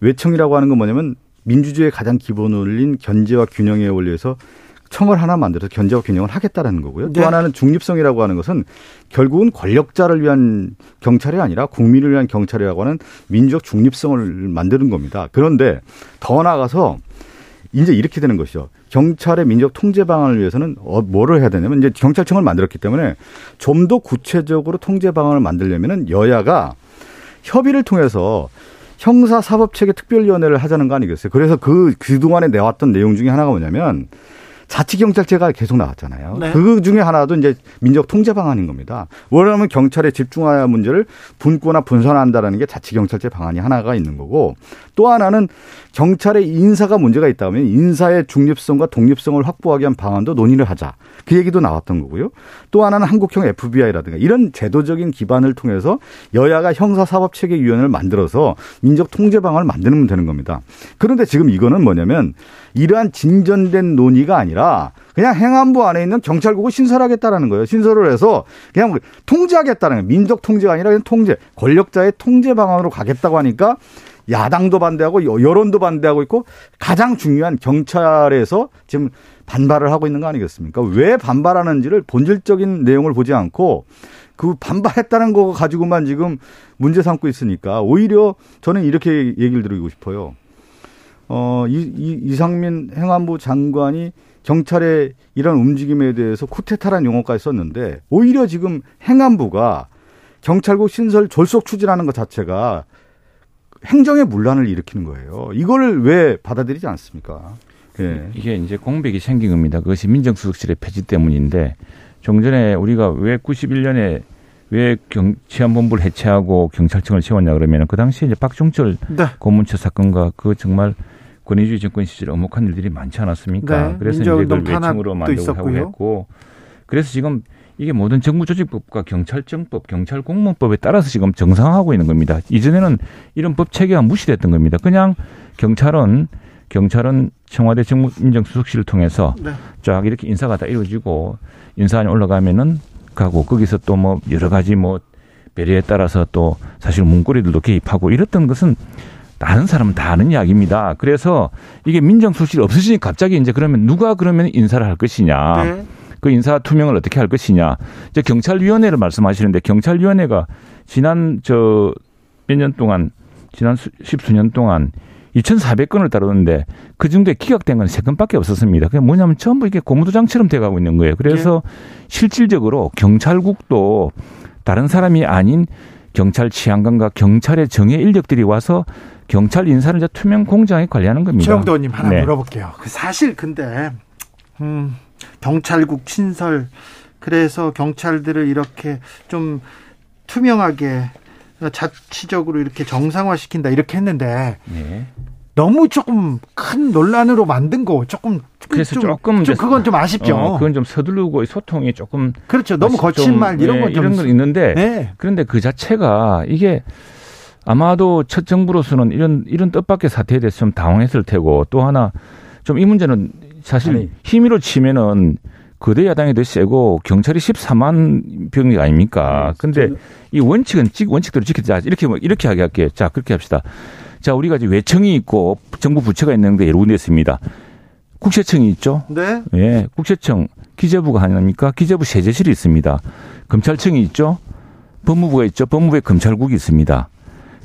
외청이라고 하는 건 뭐냐면 민주주의의 가장 기본을린 견제와 균형의 원리에서 청을 하나 만들어서 견제와 균형을 하겠다라는 거고요. 네. 또 하나는 중립성이라고 하는 것은 결국은 권력자를 위한 경찰이 아니라 국민을 위한 경찰이라고 하는 민주적 중립성을 만드는 겁니다. 그런데 더 나아가서 이제 이렇게 되는 것이죠. 경찰의 민족 통제 방안을 위해서는 어, 뭐를 해야 되냐면 이제 경찰청을 만들었기 때문에 좀 더 구체적으로 통제 방안을 만들려면은 여야가 협의를 통해서 형사 사법 체계 특별위원회를 하자는 거 아니겠어요? 그래서 그 그동안에 내왔던 내용 중에 하나가 뭐냐면 자치경찰제가 계속 나왔잖아요. 네. 그 중에 하나도 이제 민족 통제 방안인 겁니다. 원하면 경찰에 집중하야 문제를 분권화 분산한다라는 게 자치경찰제 방안이 하나가 있는 거고 또 하나는 경찰의 인사가 문제가 있다면 인사의 중립성과 독립성을 확보하기 위한 방안도 논의를 하자. 그 얘기도 나왔던 거고요. 또 하나는 한국형 FBI라든가 이런 제도적인 기반을 통해서 여야가 형사사법체계위원회를 만들어서 민족 통제 방안을 만드는 되는 겁니다. 그런데 지금 이거는 뭐냐면 이러한 진전된 논의가 아니라 그냥 행안부 안에 있는 경찰국을 신설하겠다라는 거예요. 신설을 해서 그냥 통제하겠다는 거예요. 민족 통제가 아니라 그냥 통제, 권력자의 통제 방안으로 가겠다고 하니까 야당도 반대하고 여론도 반대하고 있고 가장 중요한 경찰에서 지금 반발을 하고 있는 거 아니겠습니까? 왜 반발하는지를 본질적인 내용을 보지 않고 그 반발했다는 거 가지고만 지금 문제 삼고 있으니까 오히려 저는 이렇게 얘기를 드리고 싶어요. 어, 이, 이, 이상민 행안부 장관이 경찰의 이런 움직임에 대해서 쿠데타라는 용어까지 썼는데 오히려 지금 행안부가 경찰국 신설 졸속 추진하는 것 자체가 행정의 문란을 일으키는 거예요. 이거를 왜 받아들이지 않습니까? 예. 이게 이제 공백이 생긴 겁니다. 그것이 민정수석실의 폐지 때문인데 좀 전에 우리가 왜 91년에 왜 경, 치안본부를 해체하고 경찰청을 세웠냐 그러면 그 당시에 이제 박종철 네. 고문처 사건과 그 정말 권위주의 정권 시절에 엄혹한 일들이 많지 않았습니까? 네, 그래서 이제 그걸 외청으로 만들고 하고 했고 그래서 지금 이게 모든 정부 조직법과 경찰청법, 경찰공무원법에 따라서 지금 정상화하고 있는 겁니다. 이전에는 이런 법 체계가 무시됐던 겁니다. 그냥 경찰은 경찰은 청와대 정무민정수석실을 통해서 네. 쫙 이렇게 인사가 다 이루어지고 인사안이 올라가면은 가고 거기서 또 뭐 여러 가지 뭐 배려에 따라서 또 사실 문고리들도 개입하고 이랬던 것은 다른 사람은 다 아는 이야기입니다. 그래서 이게 민정수실이 없어지니 갑자기 이제 그러면 누가 그러면 인사를 할 것이냐. 네. 그 인사 투명을 어떻게 할 것이냐. 이제 경찰위원회를 말씀하시는데 경찰위원회가 지난 저 몇 년 동안 지난 십 수년 동안 2,400건을 다루는데 그 중에 기각된 건 세 건밖에 없었습니다. 그게 뭐냐면 전부 이게 고무도장처럼 돼가고 있는 거예요. 그래서 네. 실질적으로 경찰국도 다른 사람이 아닌 경찰 치안관과 경찰의 정예 인력들이 와서 경찰 인사를 이제 투명 공정하게 관리하는 겁니다. 최영도 님 하나 네. 물어볼게요. 그 사실 근데 음, 경찰국 신설 그래서 경찰들을 이렇게 좀 투명하게 자치적으로 이렇게 정상화시킨다 이렇게 했는데 네. 너무 조금 큰 논란으로 만든 거 조금 그래서 좀, 조금 좀 그건 좀 아쉽죠. 어, 그건 좀 서두르고 소통이 조금 그렇죠. 너무 거친 말 이런 네, 건 이런 건 있는데 네. 그런데 그 자체가 이게 아마도 첫 정부로서는 이런 이런 뜻밖의 사태에 대해서 좀 당황했을 테고 또 하나 좀 이 문제는 사실 아니. 힘으로 치면은 거대 야당이 더 세고 경찰이 14만 병이 아닙니까? 네, 근데 이 원칙은 원칙대로 지키자. 이렇게 뭐 이렇게 하게 할게. 자, 그렇게 합시다. 자, 우리가 이제 외청이 있고 정부 부처가 있는데 여러 군데 있습니다. 국세청이 있죠. 네. 예, 국세청 기재부가 하나입니까? 기재부 세제실이 있습니다. 검찰청이 있죠. 법무부가 있죠. 법무부에 검찰국이 있습니다.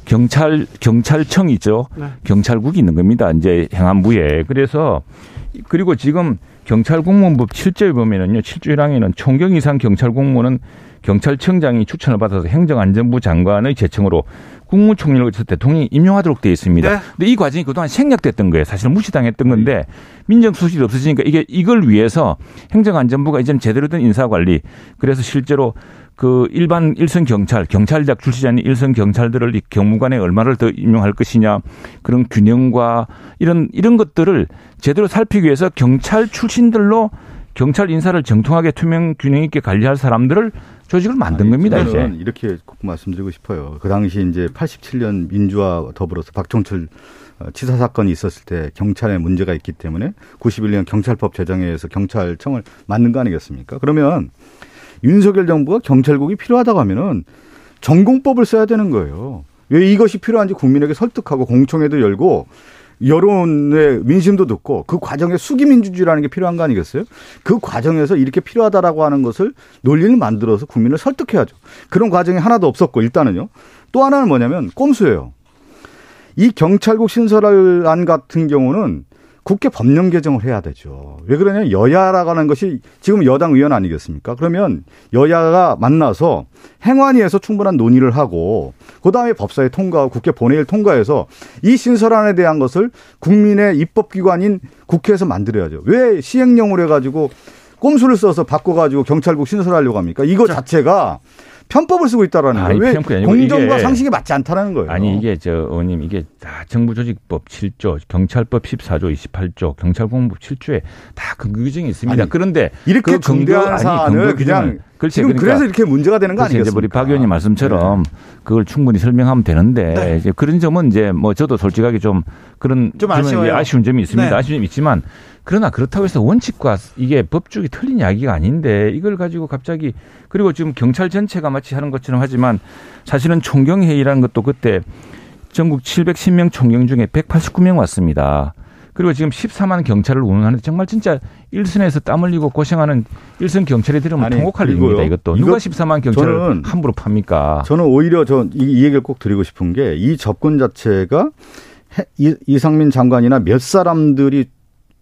경찰 경찰청이 있죠. 네. 경찰국이 있는 겁니다. 이제 행안부에. 그래서 그리고 지금 경찰 공무원법 7조에 보면은요. 7조 1항에는 총경 이상 경찰 공무원은 경찰청장이 추천을 받아서 행정안전부 장관의 제청으로 국무총리를 거쳐서 대통령이 임명하도록 되어 있습니다. 네. 근데 이 과정이 그동안 생략됐던 거예요. 사실은 무시당했던 건데 민정수실이 없어지니까 이게 이걸 위해서 행정안전부가 이제는 제대로 된 인사관리 그래서 실제로 그 일반 일선 경찰, 경찰대학 출신이 아닌 일선 경찰들을 경무관에 얼마를 더 임용할 것이냐 그런 균형과 이런 이런 것들을 제대로 살피기 위해서 경찰 출신들로 경찰 인사를 정통하게 투명 균형 있게 관리할 사람들을 조직을 만든 아니, 겁니다. 이제 이렇게 꼭 말씀드리고 싶어요. 그 당시 이제 87년 민주화 더불어서 박종철 어, 치사 사건이 있었을 때 경찰에 문제가 있기 때문에 91년 경찰법 제정에 의해서 경찰청을 만든 거 아니겠습니까? 그러면 윤석열 정부가 경찰국이 필요하다고 하면은 전공법을 써야 되는 거예요. 왜 이것이 필요한지 국민에게 설득하고 공청회도 열고 여론의 민심도 듣고 그 과정에 수기민주주의라는 게 필요한 거 아니겠어요? 그 과정에서 이렇게 필요하다라고 하는 것을 논리를 만들어서 국민을 설득해야죠. 그런 과정이 하나도 없었고 일단은요. 또 하나는 뭐냐면 꼼수예요. 이 경찰국 신설안 같은 경우는 국회 법령 개정을 해야 되죠. 왜 그러냐면 여야라고 하는 것이 지금 여당 의원 아니겠습니까? 그러면 여야가 만나서 행안위에서 충분한 논의를 하고 그다음에 법사위 통과하고 국회 본회의를 통과해서 이 신설안에 대한 것을 국민의 입법기관인 국회에서 만들어야죠. 왜 시행령으로 해가지고 꼼수를 써서 바꿔가지고 경찰국 신설하려고 합니까? 이거 자체가 편법을 쓰고 있다라는 거예요. 왜 공정과 상식에 맞지 않다라는 거예요. 아니 이게 저 의원님 이게 다 정부조직법 7조, 경찰법 14조, 28조, 경찰공법 7조에 다 근거 규정이 있습니다. 아니, 그런데 이렇게 그 중대한 사안을 그냥 그렇지. 지금 그러니까 그래서 이렇게 문제가 되는 거 아니겠습니까? 이제 우리 박 의원님 말씀처럼 네. 그걸 충분히 설명하면 되는데 네. 이제 그런 점은 이제 뭐 저도 솔직하게 좀 그런 좀 아쉬운 점이 있습니다. 네. 아쉬운 점이 있지만 그러나 그렇다고 해서 원칙과 이게 법적이 틀린 이야기가 아닌데 이걸 가지고 갑자기 그리고 지금 경찰 전체가 마치 하는 것처럼 하지만 사실은 총경회의라는 것도 그때 전국 710명 총경 중에 189명 왔습니다. 그리고 지금 14만 경찰을 운영하는 정말 진짜 일선에서 땀 흘리고 고생하는 일선 경찰이 들으면 아니, 통곡할 일입니다. 이것도 누가 14만 경찰을 함부로 팝니까? 저는 오히려 저이 얘기를 꼭 드리고 싶은 게 이 접근 자체가 이상민 장관이나 몇 사람들이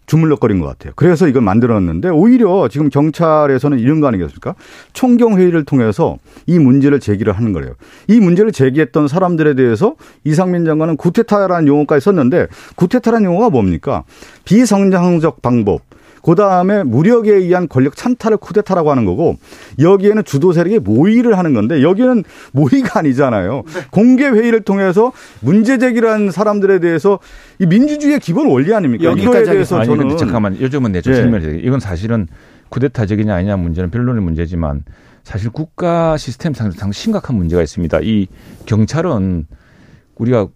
주물럭거린 것 같아요. 그래서 이걸 만들었는데 오히려 지금 경찰에서는 이런 거 아니겠습니까? 총경 회의를 통해서 이 문제를 제기를 하는 거예요. 이 문제를 제기했던 사람들에 대해서 이상민 장관은 구테타라는 용어까지 썼는데 구테타라는 용어가 뭡니까? 비성장적 방법, 그 다음에 무력에 의한 권력 찬탈을 쿠데타라고 하는 거고 여기에는 주도 세력이 모의를 하는 건데 여기는 모의가 아니잖아요. 네. 공개 회의를 통해서 문제 제기를 사람들에 대해서 이 민주주의의 기본 원리 아닙니까? 여기까지 대해서 아니, 저는 잠깐만 요즘은 내좀 네. 설명해 이건 사실은 쿠데타적이냐 아니냐 문제는 변론의 문제지만 사실 국가 시스템상 상 심각한 문제가 있습니다. 이 경찰은 우리가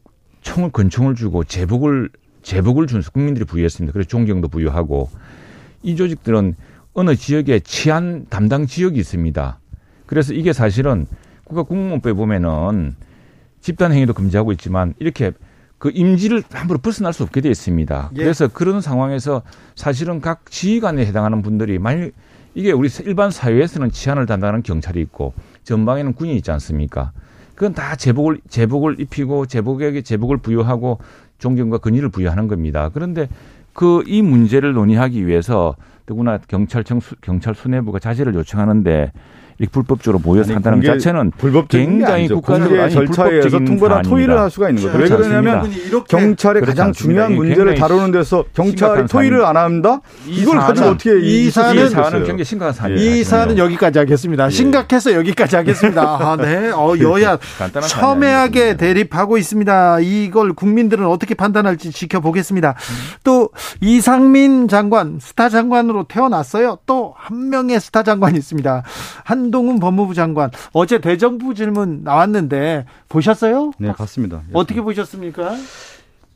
총을 권총을 주고 제복을 제복을 준 국민들이 부여했습니다. 그래서 존경도 부여하고 이 조직들은 어느 지역에 치안 담당 지역이 있습니다. 그래서 이게 사실은 국가공무원법에 보면은 집단 행위도 금지하고 있지만 이렇게 그 임지를 함부로 벗어날 수 없게 되어 있습니다. 예. 그래서 그런 상황에서 사실은 각 지휘관에 해당하는 분들이 만약 이게 우리 일반 사회에서는 치안을 담당하는 경찰이 있고 전방에는 군인이 있지 않습니까? 그건 다 제복을 제복을 입히고 제복에게 제복을 부여하고 존경과 권위를 부여하는 겁니다. 그런데 그 이 문제를 논의하기 위해서 더구나 경찰청 경찰 수뇌부가 자제를 요청하는데 이렇게 불법적으로 모여서 아니, 한다는 자체는 굉장히 국가적 절차에서 통보나 토의를 할 수가 있는 거죠. 왜 그러냐면 경찰의 가장 중요한 문제를 다루는 데서 경찰이 토의를 안 한다? 이걸 가지고 어떻게 이 사안은 굉장히 심각한 사안이에요. 이 사안은 여기까지 하겠습니다. 예. 심각해서 여기까지 하겠습니다. (laughs) 아, 네. 어, 여야 첨예하게 대립하고 있습니다. 이걸 국민들은 어떻게 판단할지 지켜보겠습니다. 또 이상민 장관 스타 장관으로 태어났어요. 또 한 명의 스타 장관이 있습니다. 한 한동훈 법무부 장관 어제 대정부 질문 나왔는데 보셨어요? 네, 봤습니다. 어떻게 보셨습니까?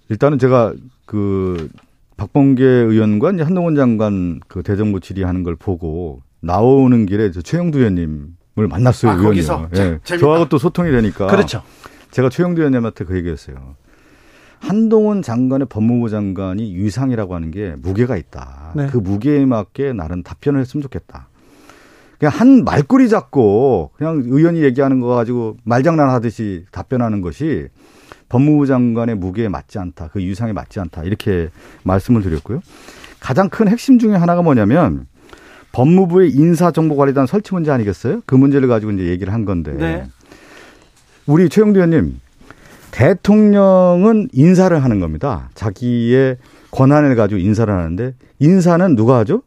일단은 제가 그 박범계 의원과 이제 한동훈 장관 그 대정부 질의하는 걸 보고 나오는 길에 저 최영두 의원님을 만났어요. 아, 의원이요. 예. 저하고 또 소통이 되니까. 그렇죠. 제가 최영두 의원님한테 그 얘기했어요. 한동훈 장관의 법무부 장관이 유상이라고 하는 게 무게가 있다. 네. 그 무게에 맞게 나는 답변을 했으면 좋겠다. 그냥 한 말꼬리 잡고 그냥 의원이 얘기하는 거 가지고 말장난 하듯이 답변하는 것이 법무부 장관의 무게에 맞지 않다. 그 유상에 맞지 않다. 이렇게 말씀을 드렸고요. 가장 큰 핵심 중에 하나가 뭐냐면 법무부의 인사정보관리단 설치 문제 아니겠어요? 그 문제를 가지고 이제 얘기를 한 건데. 네. 우리 최영두 의원님, 대통령은 인사를 하는 겁니다. 자기의 권한을 가지고 인사를 하는데 인사는 누가 하죠?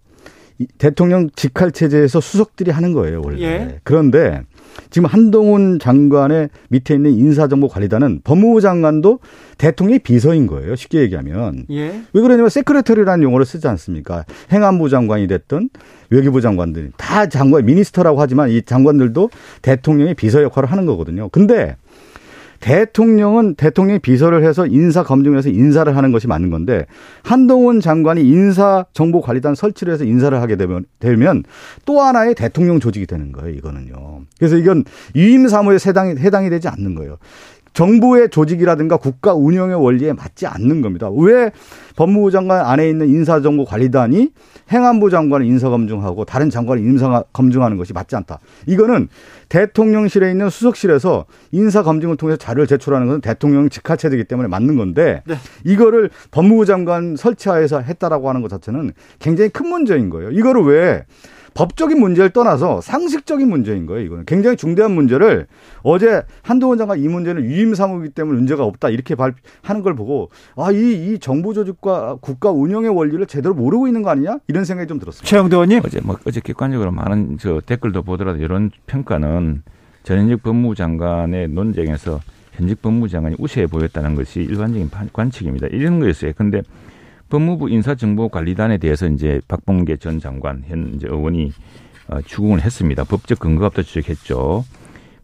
대통령 직할 체제에서 수석들이 하는 거예요, 원래. 예. 그런데 지금 한동훈 장관의 밑에 있는 인사정보관리단은 법무부 장관도 대통령의 비서인 거예요. 쉽게 얘기하면. 예. 왜 그러냐면 세크레터리라는 용어를 쓰지 않습니까? 행안부 장관이 됐든 외교부 장관들이 다 장관, 미니스터라고 하지만 이 장관들도 대통령의 비서 역할을 하는 거거든요. 근데 대통령은 대통령이 비서를 해서 인사 검증을 해서 인사를 하는 것이 맞는 건데 한동훈 장관이 인사 정보 관리단 설치를 해서 인사를 하게 되면 되면 또 하나의 대통령 조직이 되는 거예요. 이거는요. 그래서 이건 유임 사무에 해당이 해당이 되지 않는 거예요. 정부의 조직이라든가 국가 운영의 원리에 맞지 않는 겁니다. 왜 법무부 장관 안에 있는 인사정보관리단이 행안부 장관을 인사검증하고 다른 장관을 인사검증하는 것이 맞지 않다. 이거는 대통령실에 있는 수석실에서 인사검증을 통해서 자료를 제출하는 것은 대통령 직하체되기 때문에 맞는 건데 네. 이거를 법무부 장관 설치하에서 했다라고 하는 것 자체는 굉장히 큰 문제인 거예요. 이거를 왜 법적인 문제를 떠나서 상식적인 문제인 거예요. 이거는 굉장히 중대한 문제를 어제 한동훈 장관 이 문제는 위임 사무이기 때문에 문제가 없다 이렇게 하는 걸 보고 아이 이 정부 조직과 국가 운영의 원리를 제대로 모르고 있는 거 아니냐 이런 생각이 좀 들었습니다. 최영대 의원님 어제 뭐 어제 객관적으로 많은 저 댓글도 보더라도 이런 평가는 전현직 법무부 장관의 논쟁에서 현직 법무부 장관이 우세해 보였다는 것이 일반적인 관측입니다. 이런 거였어요. 근데 법무부 인사정보관리단에 대해서 이제 박봉계 전 장관 현 이제 의원이 어, 추궁을 했습니다. 법적 근거가 없다 지적했죠.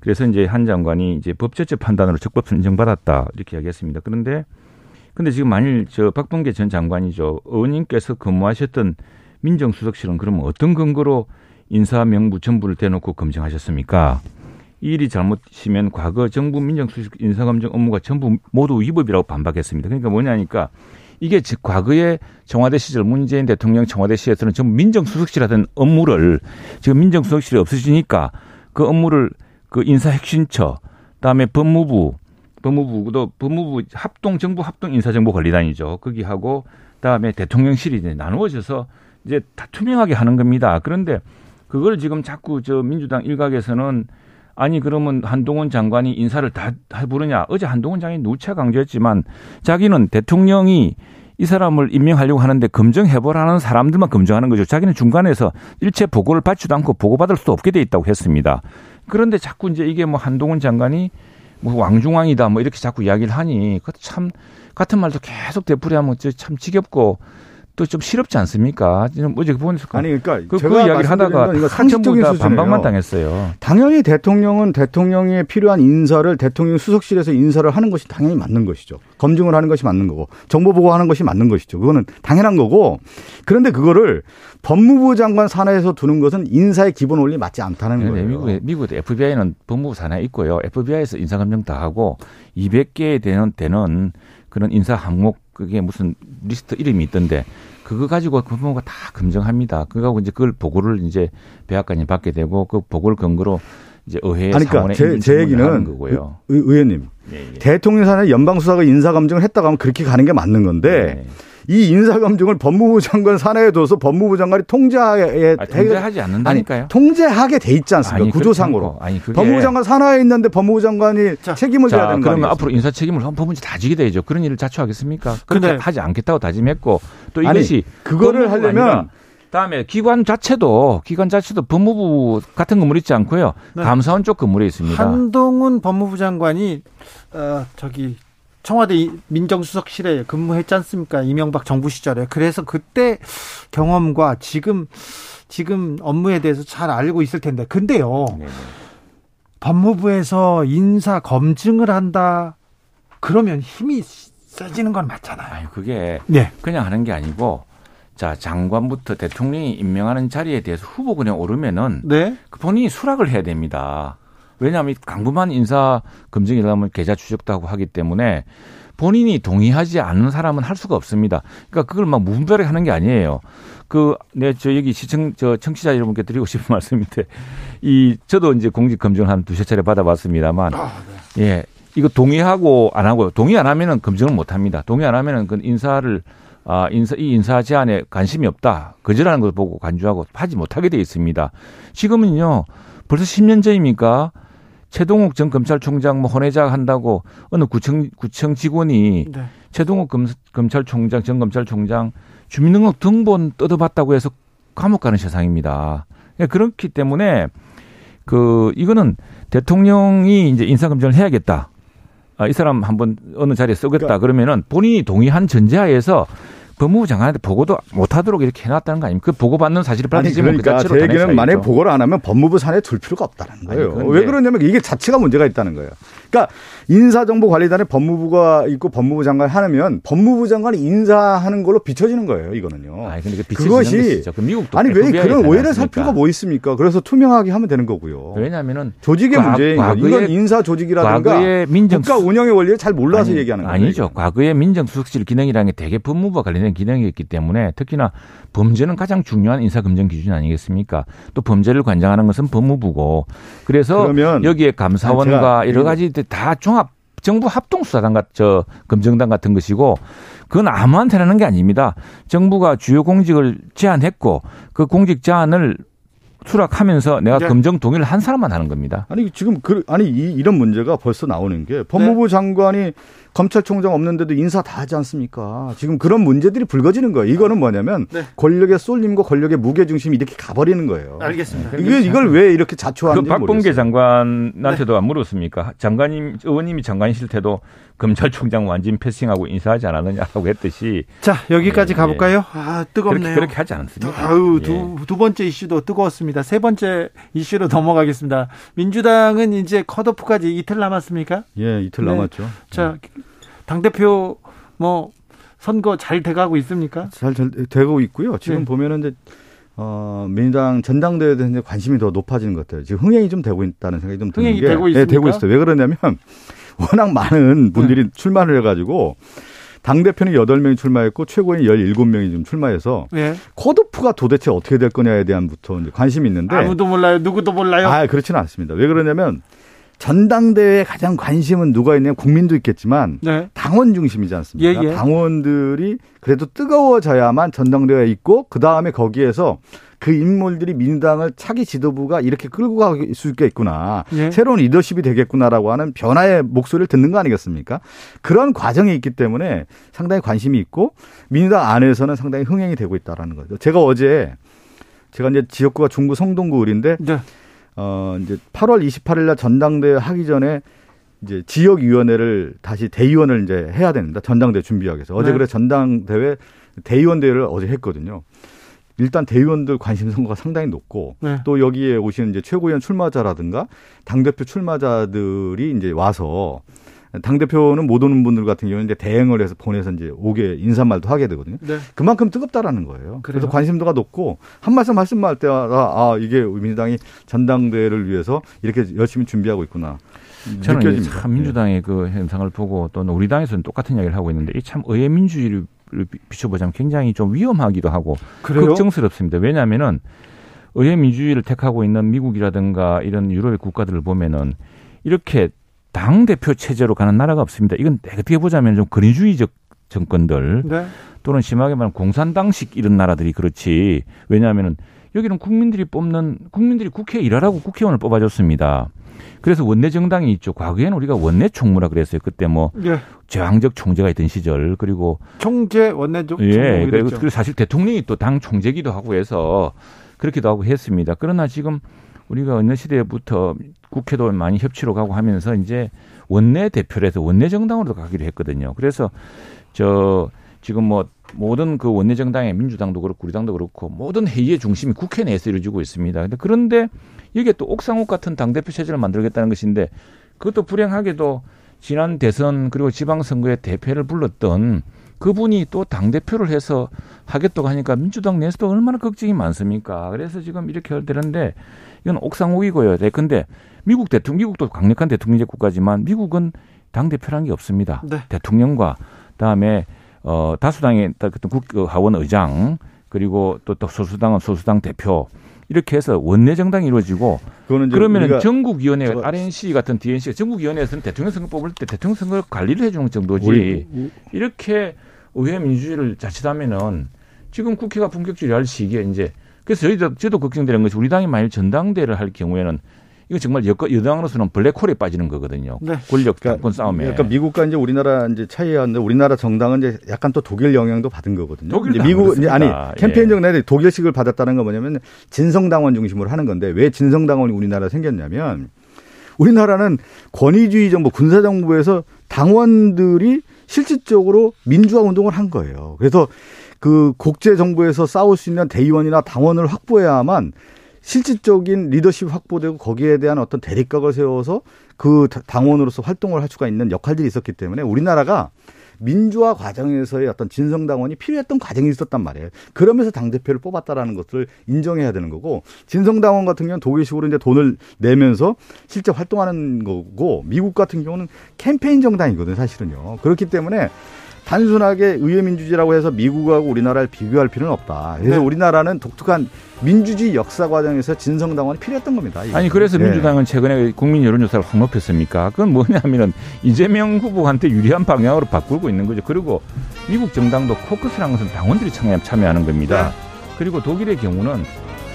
그래서 이제 한 장관이 이제 법제적 판단으로 적법 인정받았다 이렇게 이야기했습니다. 그런데 근데 지금 만일 저 박봉계 전 장관이죠 의원님께서 근무하셨던 민정수석실은 그러면 어떤 근거로 인사 명부 전부를 대놓고 검증하셨습니까? 이 일이 잘못이면 과거 정부 민정수석 인사검증 업무가 전부 모두 위법이라고 반박했습니다. 그러니까 뭐냐니까 이게 즉 과거에 청와대 시절 문재인 대통령 청와대 시절에서는 전부 민정수석실 하던 업무를 지금 민정수석실이 없어지니까 그 업무를 그 인사핵심처 그다음에 법무부 법무부도 법무부 합동 정부 합동 인사정보 관리단이죠. 거기 하고 그다음에 대통령실이 이제 나누어져서 이제 다 투명하게 하는 겁니다. 그런데 그걸 지금 자꾸 저 민주당 일각에서는 아니 그러면 한동훈 장관이 인사를 다, 다 부르냐? 어제 한동훈 장관이 누차 강조했지만 자기는 대통령이 이 사람을 임명하려고 하는데 검증해보라는 사람들만 검증하는 거죠. 자기는 중간에서 일체 보고를 받지도 않고 보고받을 수 없게 돼 있다고 했습니다. 그런데 자꾸 이제 이게 뭐 한동훈 장관이 뭐 왕중왕이다 뭐 이렇게 자꾸 이야기를 하니 그참 같은 말도 계속 되풀이하면 참 지겹고 또좀 실없지 않습니까? 지금 어제 보니까 아니 그러니까 그, 그 이야기를 하다가 상식적인 수준 반박만 당했어요. 당연히 대통령은 대통령에 필요한 인사를 대통령 수석실에서 인사를 하는 것이 당연히 맞는 것이죠. 검증을 하는 것이 맞는 거고 정보 보고하는 것이 맞는 것이죠. 그거는 당연한 거고 그런데 그거를 법무부 장관 산하에서 두는 것은 인사의 기본 원리 맞지 않다는 거예요. 미국에 미국 FBI는 법무부 산하에 있고요. FBI에서 인사 검증 다 하고 200개 되는 되는 그런 인사 항목 그게 무슨 리스트 이름이 있던데 그거 가지고 법무부가 다 검증합니다. 그거 이제 그걸 보고를 이제 백악관이 받게 되고 그 보고를 근거로 이제 의회 아니, 그러니까 제, 제 얘기는 거고요. 의, 의원님 예, 예. 대통령 산하 연방 수사가 인사 검증을 했다고 하면 그렇게 가는 게 맞는 건데. 예. 이 인사검증을 법무부 장관 산하에 둬서 법무부 장관이 통제하에 아, 통제하지 않는다니까요. 아니, 통제하게 돼 있지 않습니까? 아니, 구조상으로. 아니, 그게... 법무부 장관 산하에 있는데 법무부 장관이 자, 책임을 져야 되는 거예요. 그러면 앞으로 인사 책임을 법무부 다 지게 되죠. 그런 일을 자초하겠습니까? 그렇게 하지 않겠다고 다짐했고 또 이것이 그거를 하려면 다음에 기관 자체도 기관 자체도 법무부 같은 건물 있지 않고요. 네. 감사원 쪽 건물에 있습니다. 한동훈 법무부 장관이 어 저기 청와대 민정수석실에 근무했지 않습니까? 이명박 정부 시절에. 그래서 그때 경험과 지금 지금 업무에 대해서 잘 알고 있을 텐데. 근데요. 네네. 법무부에서 인사 검증을 한다. 그러면 힘이 세지는 건 맞잖아요. 아니, 그게 네. 그냥 하는 게 아니고 자 장관부터 대통령이 임명하는 자리에 대해서 후보 그냥 오르면은 네. 그 본인이 수락을 해야 됩니다. 왜냐하면 강부만 인사 검증이라면 계좌 추적도 하고 하기 때문에 본인이 동의하지 않는 사람은 할 수가 없습니다. 그러니까 그걸 막 무분별하게 하는 게 아니에요. 그, 네, 저 여기 시청, 저 청취자 여러분께 드리고 싶은 (laughs) 말씀인데, 이, 저도 이제 공직 검증을 한 두세 차례 받아봤습니다만, 아, 네. 예, 이거 동의하고 안 하고요. 동의 안 하면은 검증을 못 합니다. 동의 안 하면은 그 인사를, 아, 인사, 이 인사 제안에 관심이 없다. 거절하는 걸 보고 간주하고 하지 못하게 돼 있습니다. 지금은요, 벌써 10년 전입니까? 최동욱 전 검찰총장 뭐 혼외자 한다고 어느 구청 구청 직원이 네. 최동욱 검, 검찰총장 전 검찰총장 주민등록 등본 뜯어봤다고 해서 감옥 가는 세상입니다. 예, 그렇기 때문에 그 이거는 대통령이 이제 인사 검증을 해야겠다. 아, 이 사람 한번 어느 자리에 쓰겠다 그러니까. 그러면은 본인이 동의한 전제하에서 법무부 장관한테 보고도 못하도록 이렇게 해놨다는 거 아닙니까? 그 보고받는 사실을 밝혀지면 그러니까 그제 얘기는 만약에 보고를 안 하면 법무부 산에 둘 필요가 없다는 거예요. 아니, 왜 그러냐면 이게 자체가 문제가 있다는 거예요. 그러니까 인사정보관리단에 법무부가 있고 법무부 장관이 하면 법무부 장관이 인사하는 걸로 비춰지는 거예요. 이거는요. 아니, 근데 그 그것이 그 미국도 아니 왜 그런 오해를 살 필요가 뭐 있습니까? 그래서 투명하게 하면 되는 거고요. 왜냐하면은 조직의 문제인 거예요. 이건 인사 조직이라든가 민정 국가 운영의 원리를 잘 몰라서 아니, 얘기하는 거예요. 아니죠. 과거에 민정수석실 기능이라는 게 대개 법무부와 관련된 기능이었기 때문에 특히나 범죄는 가장 중요한 인사검증 기준 아니겠습니까? 또 범죄를 관장하는 것은 법무부고 그래서 여기에 감사원과 여러 가지 다 종합 정부 합동 수사단 같, 저, 검증단 같은 것이고, 그건 아무한테나 하는 게 아닙니다. 정부가 주요 공직을 제안했고, 그 공직 제안을 수락하면서 내가 네. 검증 동의를 한 사람만 하는 겁니다. 아니 지금 그 아니 이, 이런 문제가 벌써 나오는 게 법무부 네. 장관이 검찰총장 없는데도 인사 다 하지 않습니까? 지금 그런 문제들이 불거지는 거예요. 이거는 뭐냐면 네. 권력의 쏠림과 권력의 무게 중심이 이렇게 가버리는 거예요. 알겠습니다. 이게 이걸 왜 이렇게 자초하는지 그 박범계 장관한테도 네. 안 물었습니까? 장관님 의원님이 장관이실 때도 검찰총장 완전 패싱하고 인사하지 않았느냐고 했듯이 자 여기까지 예, 가볼까요? 예. 아 뜨겁네요. 그렇게, 그렇게, 하지 않았습니다. 아유 두, 예. 두 번째 이슈도 뜨거웠습니다. 세 번째 이슈로 (laughs) 넘어가겠습니다. 민주당은 이제 컷오프까지 이틀 남았습니까? 예, 이틀 네. 남았죠. 자당 대표 뭐 선거 잘 돼가고 있습니까? 잘, 잘 되고 있고요. 지금 네. 보면은 이제 어, 민주당 전당대회에 대한 관심이 더 높아지는 것 같아요. 지금 흥행이 좀 되고 있다는 생각이 좀 드는 게 되고 있습니까? 네, 되고 있어요. 왜 그러냐면 워낙 많은 분들이 네. 출마를 해가지고 당대표는 8명이 출마했고 최고인 17명이 좀 출마해서 네. 코드프가 도대체 어떻게 될 거냐에 대한 부터 이제 관심이 있는데 아무도 몰라요. 누구도 몰라요. 아, 그렇지는 않습니다. 왜 그러냐면 전당대회에 가장 관심은 누가 있냐면 국민도 있겠지만 네. 당원 중심이지 않습니까? 예, 예. 당원들이 그래도 뜨거워져야만 전당대회에 있고 그 다음에 거기에서 그 인물들이 민주당을 차기 지도부가 이렇게 끌고 갈 수 있겠구나. 예. 새로운 리더십이 되겠구나라고 하는 변화의 목소리를 듣는 거 아니겠습니까? 그런 과정이 있기 때문에 상당히 관심이 있고 민주당 안에서는 상당히 흥행이 되고 있다라는 거죠. 제가 어제 제가 이제 지역구가 중부 성동구 을인데 네. 어 이제 8월 28일 날 전당대회 하기 전에 이제 지역위원회를 다시 대의원을 이제 해야 됩니다. 전당대회 준비하기 위해서. 어제 네. 그래 전당대회 대의원 대회를 어제 했거든요. 일단 대의원들 관심 선거가 상당히 높고 네. 또 여기에 오시는 이제 최고위원 출마자라든가 당 대표 출마자들이 이제 와서 당 대표는 못 오는 분들 같은 경우는 이제 대행을 해서 보내서 이제 오게 인사말도 하게 되거든요. 네. 그만큼 뜨겁다라는 거예요. 그래요? 그래서 관심도가 높고 한 말씀 말씀할 때마다 아 이게 민주당이 전당대회를 위해서 이렇게 열심히 준비하고 있구나. 저는 느껴집니다. 참 민주당의 네. 그 현상을 보고 또 우리 당에서는 똑같은 이야기를 하고 있는데 이 참 의회 민주주의를 비춰보자면 굉장히 좀 위험하기도 하고 그래요? 걱정스럽습니다. 왜냐하면은 의회 민주주의를 택하고 있는 미국이라든가 이런 유럽의 국가들을 보면은 이렇게 당 대표 체제로 가는 나라가 없습니다. 이건 어떻게 보자면 좀 근위주의적 정권들 네. 또는 심하게 말하면 공산당식 이런 나라들이 그렇지. 왜냐하면은 여기는 국민들이 뽑는 국민들이 국회 일하라고 국회의원을 뽑아줬습니다. 그래서 원내 정당이 있죠. 과거에는 우리가 원내 총무라 그랬어요. 그때 뭐 예. 제왕적 총재가 있던 시절 그리고 총재 원내 총 예. 그리고 사실 대통령이 또 당 총재기도 하고 해서 그렇기도 하고 했습니다. 그러나 지금 우리가 어느 시대부터 국회도 많이 협치로 가고 하면서 이제 원내 대표를 해서 원내 정당으로 가기로 했거든요. 그래서 저 지금 뭐 모든 그 원내 정당의 민주당도 그렇고 우리당도 그렇고 모든 회의의 중심이 국회 내에서 이루어지고 있습니다. 그런데 이게 또 옥상옥 같은 당 대표 체제를 만들겠다는 것인데 그것도 불행하게도 지난 대선 그리고 지방선거에 대표를 불렀던 그분이 또 당대표를 해서 하겠다고 하니까 민주당 내에서도 얼마나 걱정이 많습니까? 그래서 지금 이렇게 되는데 이건 옥상옥이고요. 네, 근데 미국 대통령, 미국도 강력한 대통령제 국가지만 미국은 당 대표라는 게 없습니다. 네. 대통령과 그다음에 어, 다수당의 어떤 국하원 의장 그리고 또, 또 소수당은 소수당 대표 이렇게 해서 원내 정당이 이루어지고 그러면 전국위원회 RNC 같은 DNC가 전국위원회에서는 대통령 선거 뽑을 때 대통령 선거 관리를 해주는 정도지 우리, 이렇게 의회 민주주의를 자칫하면은 지금 국회가 본격적으로 할 시기에 이제 그래서 저희도 저도 걱정되는 것이 우리 당이 만일 전당대회를 할 경우에는 이거 정말 여, 여당으로서는 블랙홀에 빠지는 거거든요. 네. 권력 그러니까, 싸움에. 그러니까 미국과 이제 우리나라 이제 차이였는데 우리나라 정당은 이제 약간 또 독일 영향도 받은 거거든요. 독일 이제 미국 이제 아니 캠페인적 내에 예. 독일식을 받았다는 건 뭐냐면 진성당원 중심으로 하는 건데 왜 진성당원이 우리나라 생겼냐면 우리나라는 권위주의 정부 군사 정부에서 당원들이 실질적으로 민주화 운동을 한 거예요. 그래서 그 국제 정부에서 싸울 수 있는 대의원이나 당원을 확보해야만 실질적인 리더십 확보되고 거기에 대한 어떤 대립각을 세워서 그 당원으로서 활동을 할 수가 있는 역할들이 있었기 때문에 우리나라가 민주화 과정에서의 어떤 진성당원이 필요했던 과정이 있었단 말이에요. 그러면서 당대표를 뽑았다라는 것을 인정해야 되는 거고, 진성당원 같은 경우는 독일식으로 이제 돈을 내면서 실제 활동하는 거고, 미국 같은 경우는 캠페인 정당이거든요, 사실은요. 그렇기 때문에 단순하게 의회민주주의라고 해서 미국하고 우리나라를 비교할 필요는 없다. 그래서 네. 우리나라는 독특한 민주주의 역사 과정에서 진성당원이 필요했던 겁니다. 이거. 아니 그래서 네. 민주당은 최근에 국민 여론조사를 확 높였습니까? 그건 뭐냐면은 이재명 후보한테 유리한 방향으로 바꾸고 있는 거죠. 그리고 미국 정당도 코커스라는 것은 당원들이 참여하는 겁니다. 네. 그리고 독일의 경우는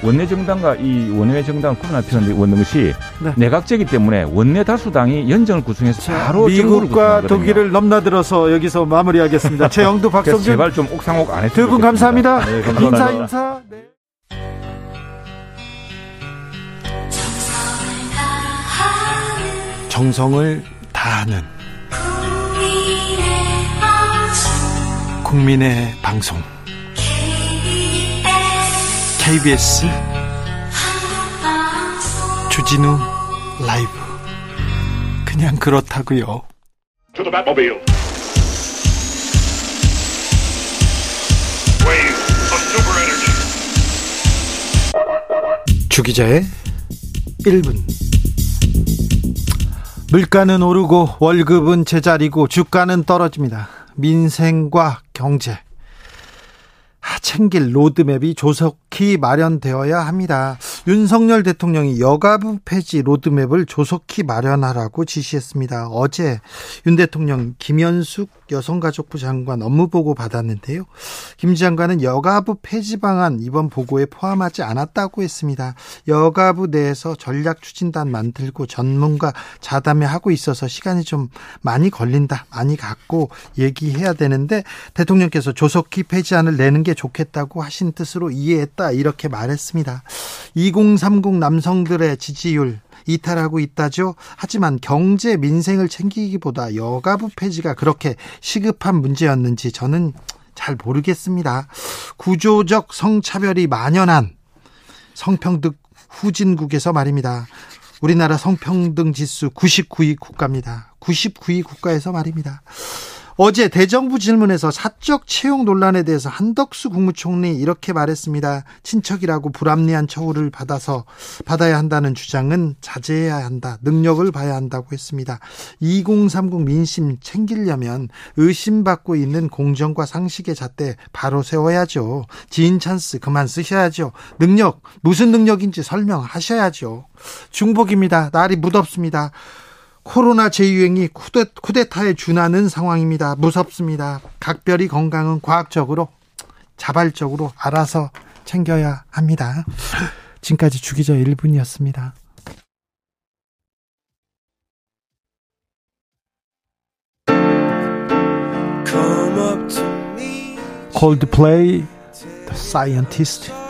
원내 정당과 이 원내 정당을 구분할 필요는 없는 것이 네. 내각제이기 때문에 원내 다수당이 연정을 구성해서 바로 미국과 독일을 넘나들어서 여기서 마무리하겠습니다. 최영두 (laughs) 박성준 제발 좀 옥상옥 안 했으면 두분 감사합니다. 네, 감사합니다. 인사 인사. 네. 정성을 다하는 국민의 방송 KBS 주진우 라이브. 그냥 그렇다고요. 주기자의 1분. 물가는 오르고 월급은 제자리고 주가는 떨어집니다. 민생과 경제 챙길 로드맵이 조속히 마련되어야 합니다. 윤석열 대통령이 여가부 폐지 로드맵을 조속히 마련하라고 지시했습니다. 어제 윤 대통령 김현숙 여성가족부 장관 업무보고 받았는데요. 김 장관은 여가부 폐지 방안 이번 보고에 포함하지 않았다고 했습니다. 여가부 내에서 전략 추진단 만들고 전문가 자담회 하고 있어서 시간이 좀 많이 걸린다. 많이 갖고 얘기해야 되는데 대통령께서 조속히 폐지안을 내는 게 좋겠다고 하신 뜻으로 이해했다. 이렇게 말했습니다. 2030 남성들의 지지율 이탈하고 있다죠. 하지만 경제 민생을 챙기기보다 여가부 폐지가 그렇게 시급한 문제였는지 저는 잘 모르겠습니다. 구조적 성차별이 만연한 성평등 후진국에서 말입니다. 우리나라 성평등 지수 99위 국가입니다. 99위 국가에서 말입니다. 어제 대정부 질문에서 사적 채용 논란에 대해서 한덕수 국무총리 이렇게 말했습니다. 친척이라고 불합리한 처우를 받아서 받아야 한다는 주장은 자제해야 한다. 능력을 봐야 한다고 했습니다. 2030 민심 챙기려면 의심받고 있는 공정과 상식의 잣대 바로 세워야죠. 지인 찬스 그만 쓰셔야죠. 능력 무슨 능력인지 설명하셔야죠. 중복입니다. 날이 무덥습니다. 코로나 재유행이 쿠데, 쿠데타에 준하는 상황입니다. 무섭습니다. 각별히 건강은 과학적으로 자발적으로 알아서 챙겨야 합니다. 지금까지 주기자 1분이었습니다. 콜드플레이 The Scientist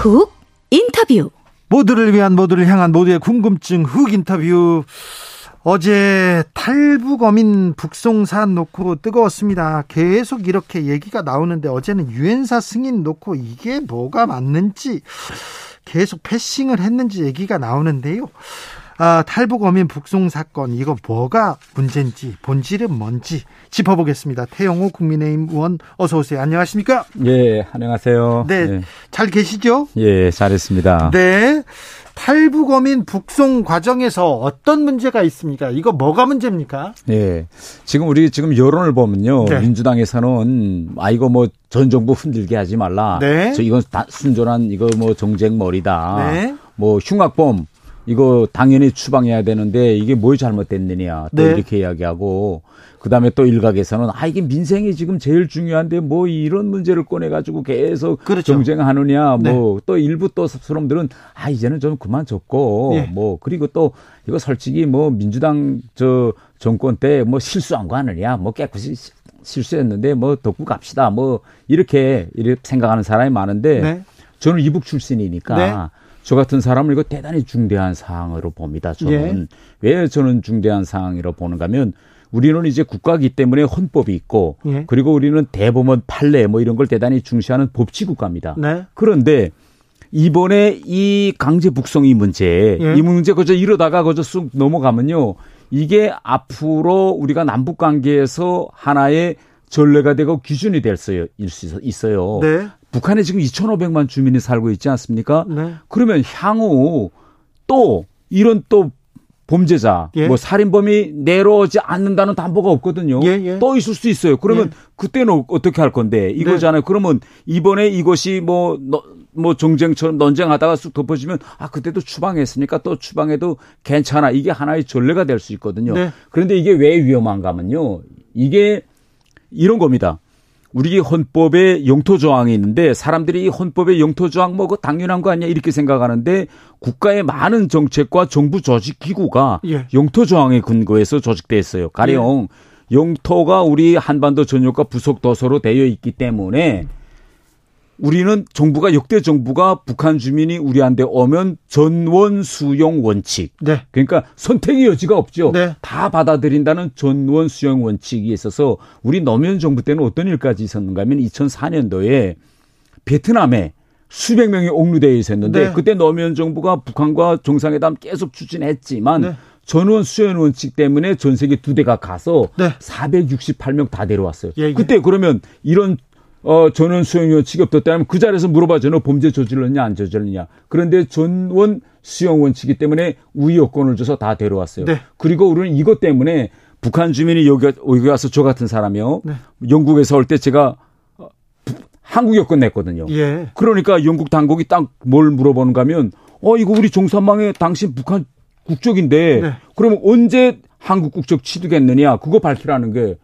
훅 인터뷰. 모두를 위한 모두를 향한 모두의 궁금증 훅 인터뷰. 어제 탈북 어민 북송 사안 놓고 뜨거웠습니다. 계속 이렇게 얘기가 나오는데 어제는 유엔사 승인 놓고 이게 뭐가 맞는지 계속 패싱을 했는지 얘기가 나오는데요. 아, 탈북 어민 북송 사건 이거 뭐가 문제인지 본질은 뭔지 짚어보겠습니다. 태영호 국민의힘 의원 어서 오세요. 안녕하십니까? 예, 안녕하세요. 네, 네. 잘 계시죠? 예, 잘했습니다. 네. 탈북 어민 북송 과정에서 어떤 문제가 있습니까? 이거 뭐가 문제입니까? 예. 지금 우리 지금 여론을 보면요. 네. 민주당에서는 아 이거 뭐 전 정부 흔들게 하지 말라. 네. 저 이건 다 순전한 이거 뭐 정쟁 머리다. 네. 뭐 흉악범 이거 당연히 추방해야 되는데 이게 뭘 잘못됐느냐 또 네. 이렇게 이야기하고 그다음에 또 일각에서는 아 이게 민생이 지금 제일 중요한데 뭐 이런 문제를 꺼내 가지고 계속 그렇죠. 정쟁하느냐 뭐또 네. 일부 또 사람들은 아 이제는 좀 그만 접고 네. 뭐 그리고 또 이거 솔직히 뭐 민주당 저 정권 때 뭐 실수한 거 아니냐 뭐 깨끗이 실수했는데 뭐 덮고 갑시다 뭐 이렇게 이렇게 생각하는 사람이 많은데 네. 저는 이북 출신이니까 네. 저 같은 사람을 이거 대단히 중대한 사항으로 봅니다. 저는 예. 왜 저는 중대한 사항이라고 보는가 하면 우리는 이제 국가기 때문에 헌법이 있고 예. 그리고 우리는 대법원 판례 뭐 이런 걸 대단히 중시하는 법치 국가입니다. 네. 그런데 이번에 이 강제 북송이 문제, 예. 이 문제 그저 이러다가 그저 쑥 넘어가면요. 이게 앞으로 우리가 남북 관계에서 하나의 전례가 되고 기준이 될 수 있어요. 네. 북한에 지금 2,500만 주민이 살고 있지 않습니까? 네. 그러면 향후 또 이런 또 범죄자, 예. 뭐 살인범이 내려오지 않는다는 담보가 없거든요. 예, 예. 또 있을 수 있어요. 그러면 예. 그때는 어떻게 할 건데 이거잖아요. 네. 그러면 이번에 이것이 뭐, 뭐 정쟁처럼 논쟁하다가 쑥 덮어지면 아 그때도 추방했으니까 또 추방해도 괜찮아. 이게 하나의 전례가 될 수 있거든요. 네. 그런데 이게 왜 위험한가 하면요. 이게 이런 겁니다. 우리 헌법에 영토 조항이 있는데 사람들이 이 헌법에 영토 조항 뭐그 당연한 거 아니야 이렇게 생각하는데 국가의 많은 정책과 정부 조직 기구가 예. 영토 조항에 근거해서 조직돼 있어요. 가령 예. 영토가 우리 한반도 전역과 부속 도서로 되어 있기 때문에 우리는 정부가 역대 정부가 북한 주민이 우리한테 오면 전원 수용 원칙. 네. 그러니까 선택의 여지가 없죠. 네. 다 받아들인다는 전원 수용 원칙이 있어서 우리 노무현 정부 때는 어떤 일까지 있었는가 하면 2004년도에 베트남에 수백 명이 옥류대에 있었는데 네. 그때 노무현 정부가 북한과 정상회담 계속 추진했지만 네. 전원 수용 원칙 때문에 전 세계 두 대가 가서 네. 468명 다 데려왔어요. 예, 예. 그때 그러면 이런 어, 전원 수용원 취급됐다면 그 자리에서 물어봐줘. 너 범죄 저질렀냐, 안 저질렀냐. 그런데 전원 수용 원칙이 때문에 우위 여건을 줘서 다 데려왔어요. 네. 그리고 우리는 이것 때문에 북한 주민이 여기, 여기 와서 저 같은 사람이요. 네. 영국에서 올 때 제가 어, 한국 여권 냈거든요. 예. 그러니까 영국 당국이 딱 뭘 물어보는가 하면, 어, 이거 우리 종산망에 당신 북한 국적인데, 네. 그러면 언제 한국 국적 취득했느냐, 그거 밝히라는 게,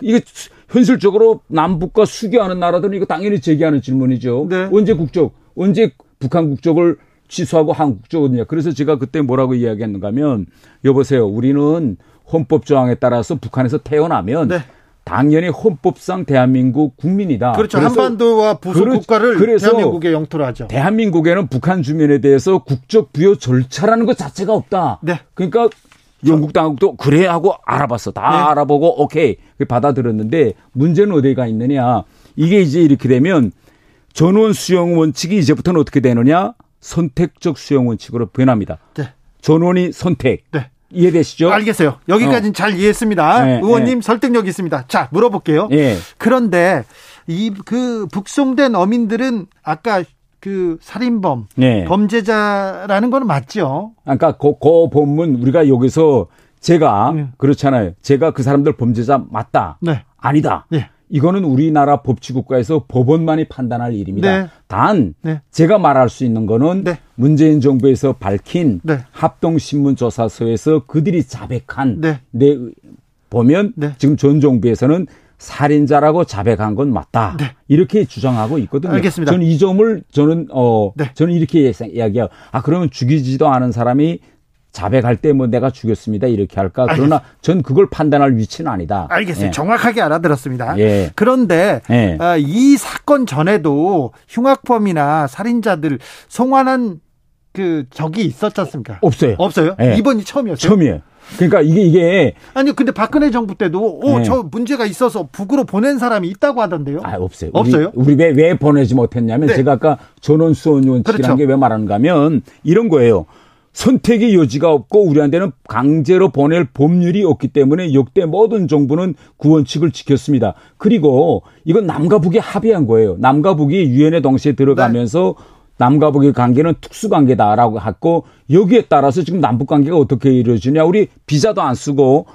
이게 현실적으로 남북과 수교하는 나라들은 이거 당연히 제기하는 질문이죠. 네. 언제 국적, 언제 북한 국적을 취소하고 한국 국적이냐. 그래서 제가 그때 뭐라고 이야기했는가 하면 여보세요. 우리는 헌법 조항에 따라서 북한에서 태어나면 네. 당연히 헌법상 대한민국 국민이다. 그렇죠. 한반도와 부속 그렇, 국가를 그래서 대한민국의 영토로 하죠. 대한민국에는 북한 주민에 대해서 국적 부여 절차라는 것 자체가 없다. 네. 그러니까 영국 당국도 그래 하고 알아봤어. 다 네. 알아보고 오케이 받아들였는데 문제는 어디가 있느냐. 이게 이제 이렇게 되면 전원 수용 원칙이 이제부터는 어떻게 되느냐? 선택적 수용 원칙으로 변합니다. 네. 전원이 선택. 네. 이해되시죠? 알겠어요. 여기까지는 어. 잘 이해했습니다. 네, 의원님 네. 설득력 있습니다. 자, 물어볼게요. 네. 그런데 이 그 북송된 어민들은 아까 그 살인범, 네. 범죄자라는 건 맞죠. 그러니까 그, 그 본문 우리가 여기서 제가 네. 그렇잖아요. 제가 그 사람들 범죄자 맞다. 네. 아니다. 네. 이거는 우리나라 법치국가에서 법원만이 판단할 일입니다. 네. 단 네. 제가 말할 수 있는 거는 네. 문재인 정부에서 밝힌 합동신문조사서에서 그들이 자백한 내 보면 지금 전 정부에서는 살인자라고 자백한 건 맞다. 네. 이렇게 주장하고 있거든요. 알겠습니다. 저는 이 점을 저는 어 네. 저는 이렇게 이야기해요. 아 그러면 죽이지도 않은 사람이 자백할 때 뭐 내가 죽였습니다 이렇게 할까? 그러나 전 그걸 판단할 위치는 아니다. 알겠습니다. 예. 정확하게 알아들었습니다. 예. 그런데 예. 아, 이 사건 전에도 흉악범이나 살인자들 송환한 그 적이 있었지 않습니까? 없어요. 없어요? 예. 이번이 처음이었어요. 처음이에요. 그러니까 이게 이게 아니 근데 박근혜 정부 때도 오저 네. 문제가 있어서 북으로 보낸 사람이 있다고 하던데요. 아 없어요. 없어요? 우리, 왜, 왜 보내지 못했냐면 네. 제가 아까 전원 수원 원칙이라는 그렇죠. 게왜 말하는가면 이런 거예요. 선택의 여지가 없고 우리한테는 강제로 보낼 법률이 없기 때문에 역대 모든 정부는 그 원칙을 지켰습니다. 그리고 이건 남과 북이 합의한 거예요. 남과 북이 유엔에 동시에 들어가면서 네. 남과 북의 관계는 특수 관계다라고 했고 여기에 따라서 지금 남북 관계가 어떻게 이루어지냐 우리 비자도 안 쓰고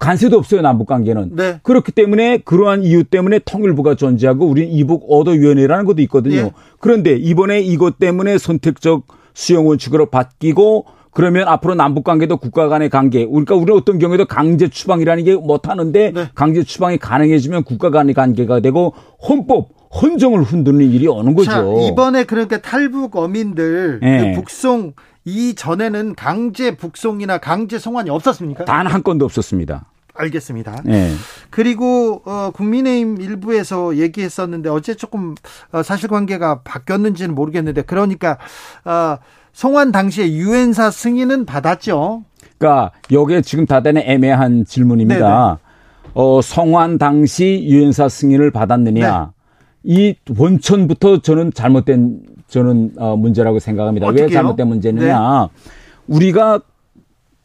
관세도 없어요 남북 관계는 네. 그렇기 때문에 그러한 이유 때문에 통일부가 존재하고 우리는 이북 어도 위원회라는 것도 있거든요. 네. 그런데 이번에 이것 때문에 선택적 수용 원칙으로 바뀌고 그러면 앞으로 남북 관계도 국가 간의 관계 그러니까 우리는 어떤 경우에도 강제 추방이라는 게 못하는데 네. 강제 추방이 가능해지면 국가 간의 관계가 되고 헌법 헌정을 흔드는 일이 오는 거죠. 자, 이번에 그러니까 탈북 어민들 네. 그 북송 이 전에는 강제 북송이나 강제 송환이 없었습니까? 단 한 건도 없었습니다. 알겠습니다. 네. 그리고 어, 국민의힘 일부에서 얘기했었는데 어제 조금 어, 사실관계가 바뀌었는지는 모르겠는데 그러니까 어, 송환 당시에 유엔사 승인은 받았죠. 그러니까 여기에 지금 다되는 애매한 질문입니다. 네네. 어, 성환 당시 유엔사 승인을 받았느냐? 네. 이 원천부터 저는 잘못된 저는 어, 문제라고 생각합니다. 어떻게요? 왜 잘못된 문제느냐? 네. 우리가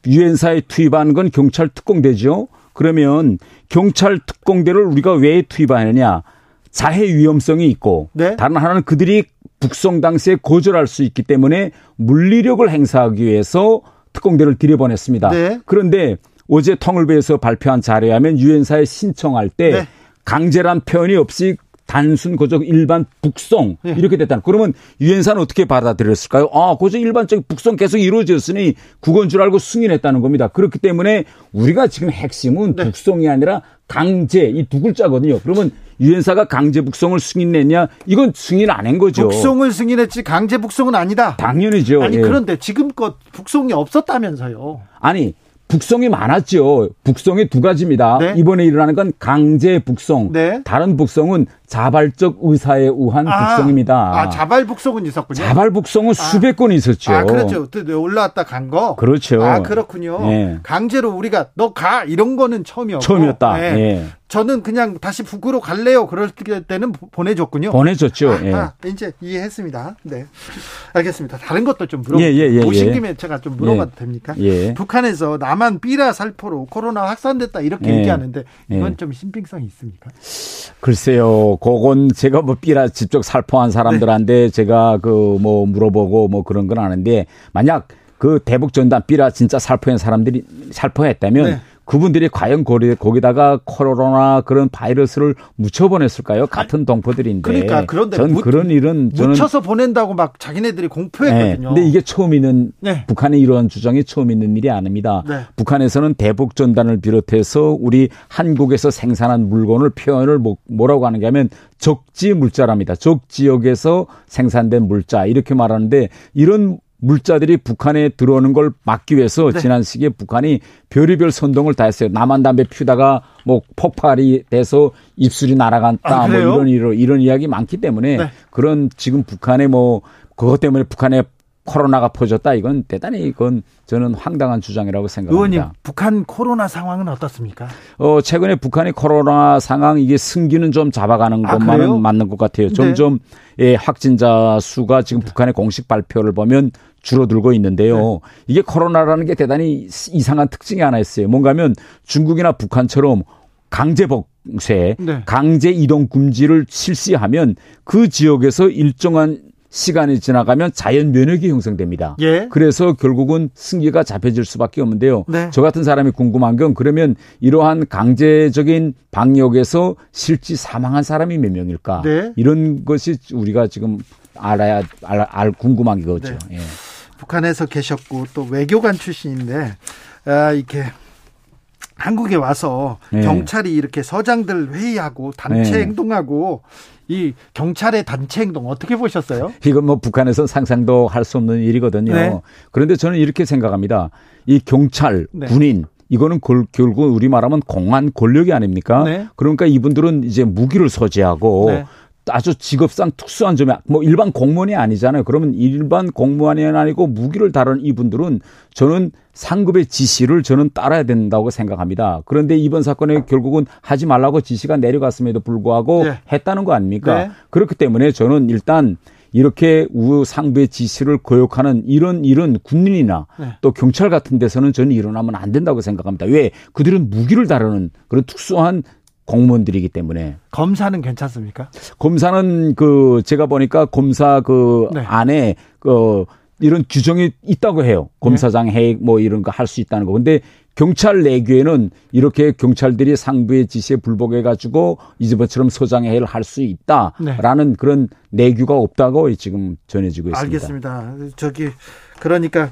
유엔사에 투입한 건 경찰 특공대죠. 그러면 경찰 특공대를 우리가 왜 투입하느냐? 자해 위험성이 있고 네? 다른 하나는 그들이 북송 당시에 거절할 수 있기 때문에 물리력을 행사하기 위해서 특공대를 들여보냈습니다. 네. 그런데 어제 통일부에서 발표한 자료에 하면 유엔사에 신청할 때 네. 강제란 표현이 없이 단순 고저 일반 북송 네. 이렇게 됐다. 그러면 유엔사는 어떻게 받아들였을까요? 아, 고저 일반적인 북송 계속 이루어졌으니 국원 줄 알고 승인했다는 겁니다. 그렇기 때문에 우리가 지금 핵심은 네. 북송이 아니라 강제 이 두 글자거든요. 그러면 유엔사가 강제 북송을 승인했냐? 이건 승인 안 한 거죠. 북송을 승인했지 강제 북송은 아니다. 당연히죠. 아니 예. 그런데 지금껏 북송이 없었다면서요. 아니 북송이 많았죠. 북송이 두 가지입니다. 네? 이번에 일어나는 건 강제 북송. 네? 다른 북송은 자발적 의사에 의한 아, 북송입니다. 아, 자발 북송은 있었군요. 자발 북송은 아, 수백 건 있었죠. 아, 그렇죠. 올라왔다 간 거. 그렇죠. 아, 그렇군요. 네. 강제로 우리가 너 가 이런 거는 처음이었고. 처음이었다. 네. 예. 저는 그냥 다시 북으로 갈래요. 그럴 때는 보내줬군요. 보내줬죠. 아, 예. 아, 이제 이해했습니다. 네. 알겠습니다. 다른 것도 좀 물어. 예, 예, 예, 오신 예. 김에 제가 좀 물어봐도 예. 됩니까? 예. 북한에서 남한 삐라 살포로 코로나 확산됐다 이렇게 얘기하는데 이건 좀 신빙성이 있습니까? 글쎄요. 그건 제가 뭐 삐라 직접 살포한 사람들한테 네. 제가 그 뭐 물어보고 뭐 그런 건 아는데 만약 그 대북 전단 삐라 진짜 살포한 사람들이 살포했다면 네. 그분들이 과연 거기, 거기다가 코로나 그런 바이러스를 묻혀 보냈을까요? 같은 동포들인데. 그러니까 그런데 전 묻, 그런 일은 저는 묻혀서 보낸다고 막 자기네들이 공포했거든요. 네, 근데 이게 처음 있는 네. 북한의 이러한 주장이 처음 있는 일이 아닙니다. 네. 북한에서는 대북 전단을 비롯해서 우리 한국에서 생산한 물건을 표현을 뭐, 뭐라고 하는가 하면 적지 물자랍니다. 적 지역에서 생산된 물자 이렇게 말하는데 이런 물자들이 북한에 들어오는 걸 막기 위해서 네. 지난 시기에 북한이 별의별 선동을 다 했어요. 남한 담배 피우다가 뭐 폭발이 돼서 입술이 날아갔다 아, 뭐 이런 이런 이런 이야기 많기 때문에 네. 그런 지금 북한의 뭐 그것 때문에 북한의 코로나가 퍼졌다 이건 대단히 이건 저는 황당한 주장이라고 생각합니다. 의원님, 북한 코로나 상황은 어떻습니까? 어 최근에 북한의 코로나 상황 이게 승기는 좀 잡아가는 아, 것만은 그래요? 맞는 것 같아요. 네. 점점 예, 확진자 수가 지금 네. 북한의 공식 발표를 보면 줄어들고 있는데요. 네. 이게 코로나라는 게 대단히 이상한 특징이 하나 있어요. 뭔가면 중국이나 북한처럼 강제 복쇄, 네. 강제 이동 금지를 실시하면 그 지역에서 일정한 시간이 지나가면 자연 면역이 형성됩니다. 예. 그래서 결국은 승기가 잡혀질 수밖에 없는데요. 네. 저 같은 사람이 궁금한 건 그러면 이러한 강제적인 방역에서 실제 사망한 사람이 몇 명일까? 네. 이런 것이 우리가 지금 알아야 알, 알 궁금한 거죠. 네. 예. 북한에서 계셨고 또 외교관 출신인데 아, 이렇게 한국에 와서 네. 경찰이 이렇게 서장들 회의하고 단체 네. 행동하고 이 경찰의 단체 행동 어떻게 보셨어요? 이건 뭐 북한에서 상상도 할 수 없는 일이거든요. 네. 그런데 저는 이렇게 생각합니다. 이 경찰, 네. 군인 이거는 결국 우리 말하면 공안 권력이 아닙니까? 네. 그러니까 이분들은 이제 무기를 소지하고 네. 아주 직업상 특수한 점이 뭐 일반 공무원이 아니잖아요. 그러면 일반 공무원이 아니고 무기를 다루는 이분들은 저는 상급의 지시를 저는 따라야 된다고 생각합니다. 그런데 이번 사건에 결국은 하지 말라고 지시가 내려갔음에도 불구하고 네. 했다는 거 아닙니까? 네. 그렇기 때문에 저는 일단 이렇게 우 상부의 지시를 거역하는 이런 일은 군인이나 네. 또 경찰 같은 데서는 저는 일어나면 안 된다고 생각합니다. 왜? 그들은 무기를 다루는 그런 특수한 공무원들이기 때문에 검사는 괜찮습니까? 검사는 그 제가 보니까 검사 그 네. 안에 그 이런 규정이 있다고 해요. 검사장 네. 해액 뭐 이런 거 할 수 있다는 거. 근데 경찰 내규에는 이렇게 경찰들이 상부의 지시에 불복해 가지고 이제번처럼 소장회의를 할 수 있다라는 네. 그런 내규가 없다고 지금 전해지고 있습니다. 알겠습니다. 저기 그러니까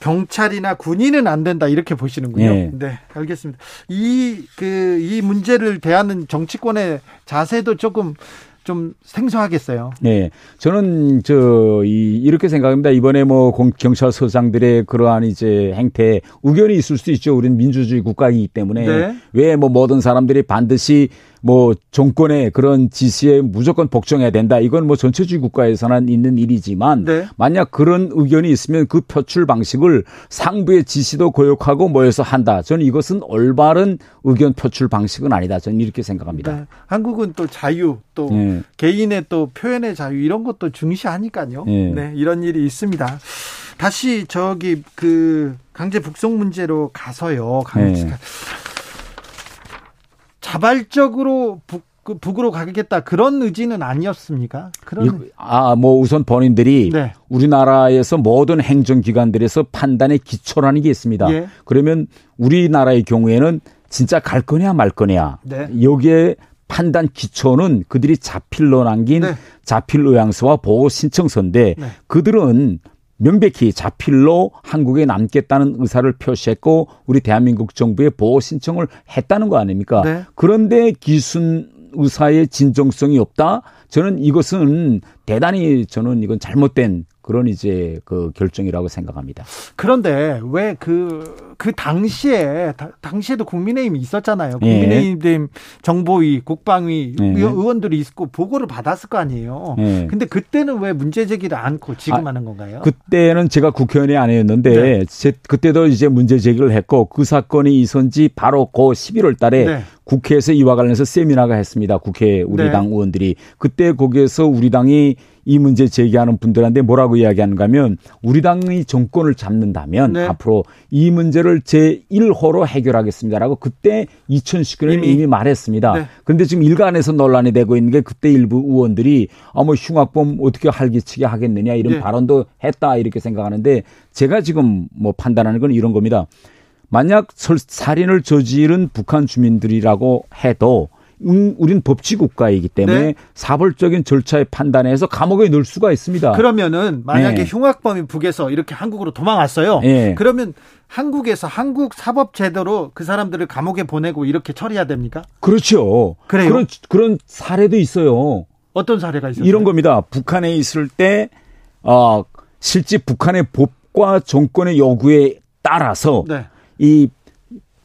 경찰이나 군인은 안 된다 이렇게 보시는군요. 네, 네 알겠습니다. 이 그이 그, 이 문제를 대하는 정치권의 자세도 조금 좀 생소하겠어요. 네. 저는 저 이, 이렇게 생각합니다. 이번에 뭐 경찰서장들의 그러한 이제 행태 의견이 있을 수 있죠. 우리는 민주주의 국가이기 때문에 네. 왜뭐 모든 사람들이 반드시 뭐 정권의 그런 지시에 무조건 복종해야 된다. 이건 뭐 전체주의 국가에서는 있는 일이지만 네. 만약 그런 의견이 있으면 그 표출 방식을 상부의 지시도 고역하고 모여서 한다. 저는 이것은 올바른 의견 표출 방식은 아니다. 저는 이렇게 생각합니다. 네. 한국은 또 자유, 또 네. 개인의 또 표현의 자유 이런 것도 중시하니까요. 네. 네, 이런 일이 있습니다. 다시 저기 그 강제 북송 문제로 가서요. 강제 네. 자발적으로 북, 그 북으로 가겠다 그런 의지는 아니었습니까? 그런 아뭐 우선 본인들이 네. 우리나라에서 모든 행정기관들에서 판단의 기초라는 게 있습니다. 예. 그러면 우리나라의 경우에는 진짜 갈 거냐 말 거냐 네. 여기에 판단 기초는 그들이 자필로 남긴 네. 자필 의향서와 보호 신청서인데 네. 그들은 명백히 자필로 한국에 남겠다는 의사를 표시했고 우리 대한민국 정부에 보호 신청을 했다는 거 아닙니까? 네. 그런데 기순 의사의 진정성이 없다. 저는 이것은 대단히 저는 이건 잘못된 그런 이제 그 결정이라고 생각합니다. 그런데 왜 그그 그 당시에 다, 당시에도 국민의힘이 있었잖아요. 예. 국민의힘 정보위, 국방위 예. 의원들이 있고 보고를 받았을 거 아니에요. 예. 근데 그때는 왜 문제 제기를 않고 지금 아, 하는 건가요? 그때는 제가 국회의원이 아니었는데 네. 제, 그때도 이제 문제 제기를 했고 그 사건이 있었지 바로 그 11월 달에 네. 국회에서 이와 관련해서 세미나가 했습니다. 국회 우리 네. 당 의원들이 그때 거기에서 우리 당이 이 문제 제기하는 분들한테 뭐라고 이야기하는가 하면 우리 당이 정권을 잡는다면 네. 앞으로 이 문제를 제1호로 해결하겠습니다라고 그때 2019년에 이미, 이미 말했습니다. 네. 그런데 지금 일간에서 논란이 되고 있는 게 그때 일부 의원들이 아뭐 흉악범 어떻게 활기치게 하겠느냐 이런 네. 발언도 했다 이렇게 생각하는데 제가 지금 뭐 판단하는 건 이런 겁니다. 만약 살인을 저지른 북한 주민들이라고 해도 음, 우린 법치 국가이기 때문에 네. 사벌적인 절차에 판단해서 감옥에 넣을 수가 있습니다. 그러면은 만약에 네. 흉악범이 북에서 이렇게 한국으로 도망왔어요. 네. 그러면 한국에서 한국 사법 제도로 그 사람들을 감옥에 보내고 이렇게 처리해야 됩니까? 그렇죠. 그래요. 그런 그런 사례도 있어요. 어떤 사례가 있어요? 이런 겁니다. 북한에 있을 때 어, 실제 북한의 법과 정권의 요구에 따라서 네. 이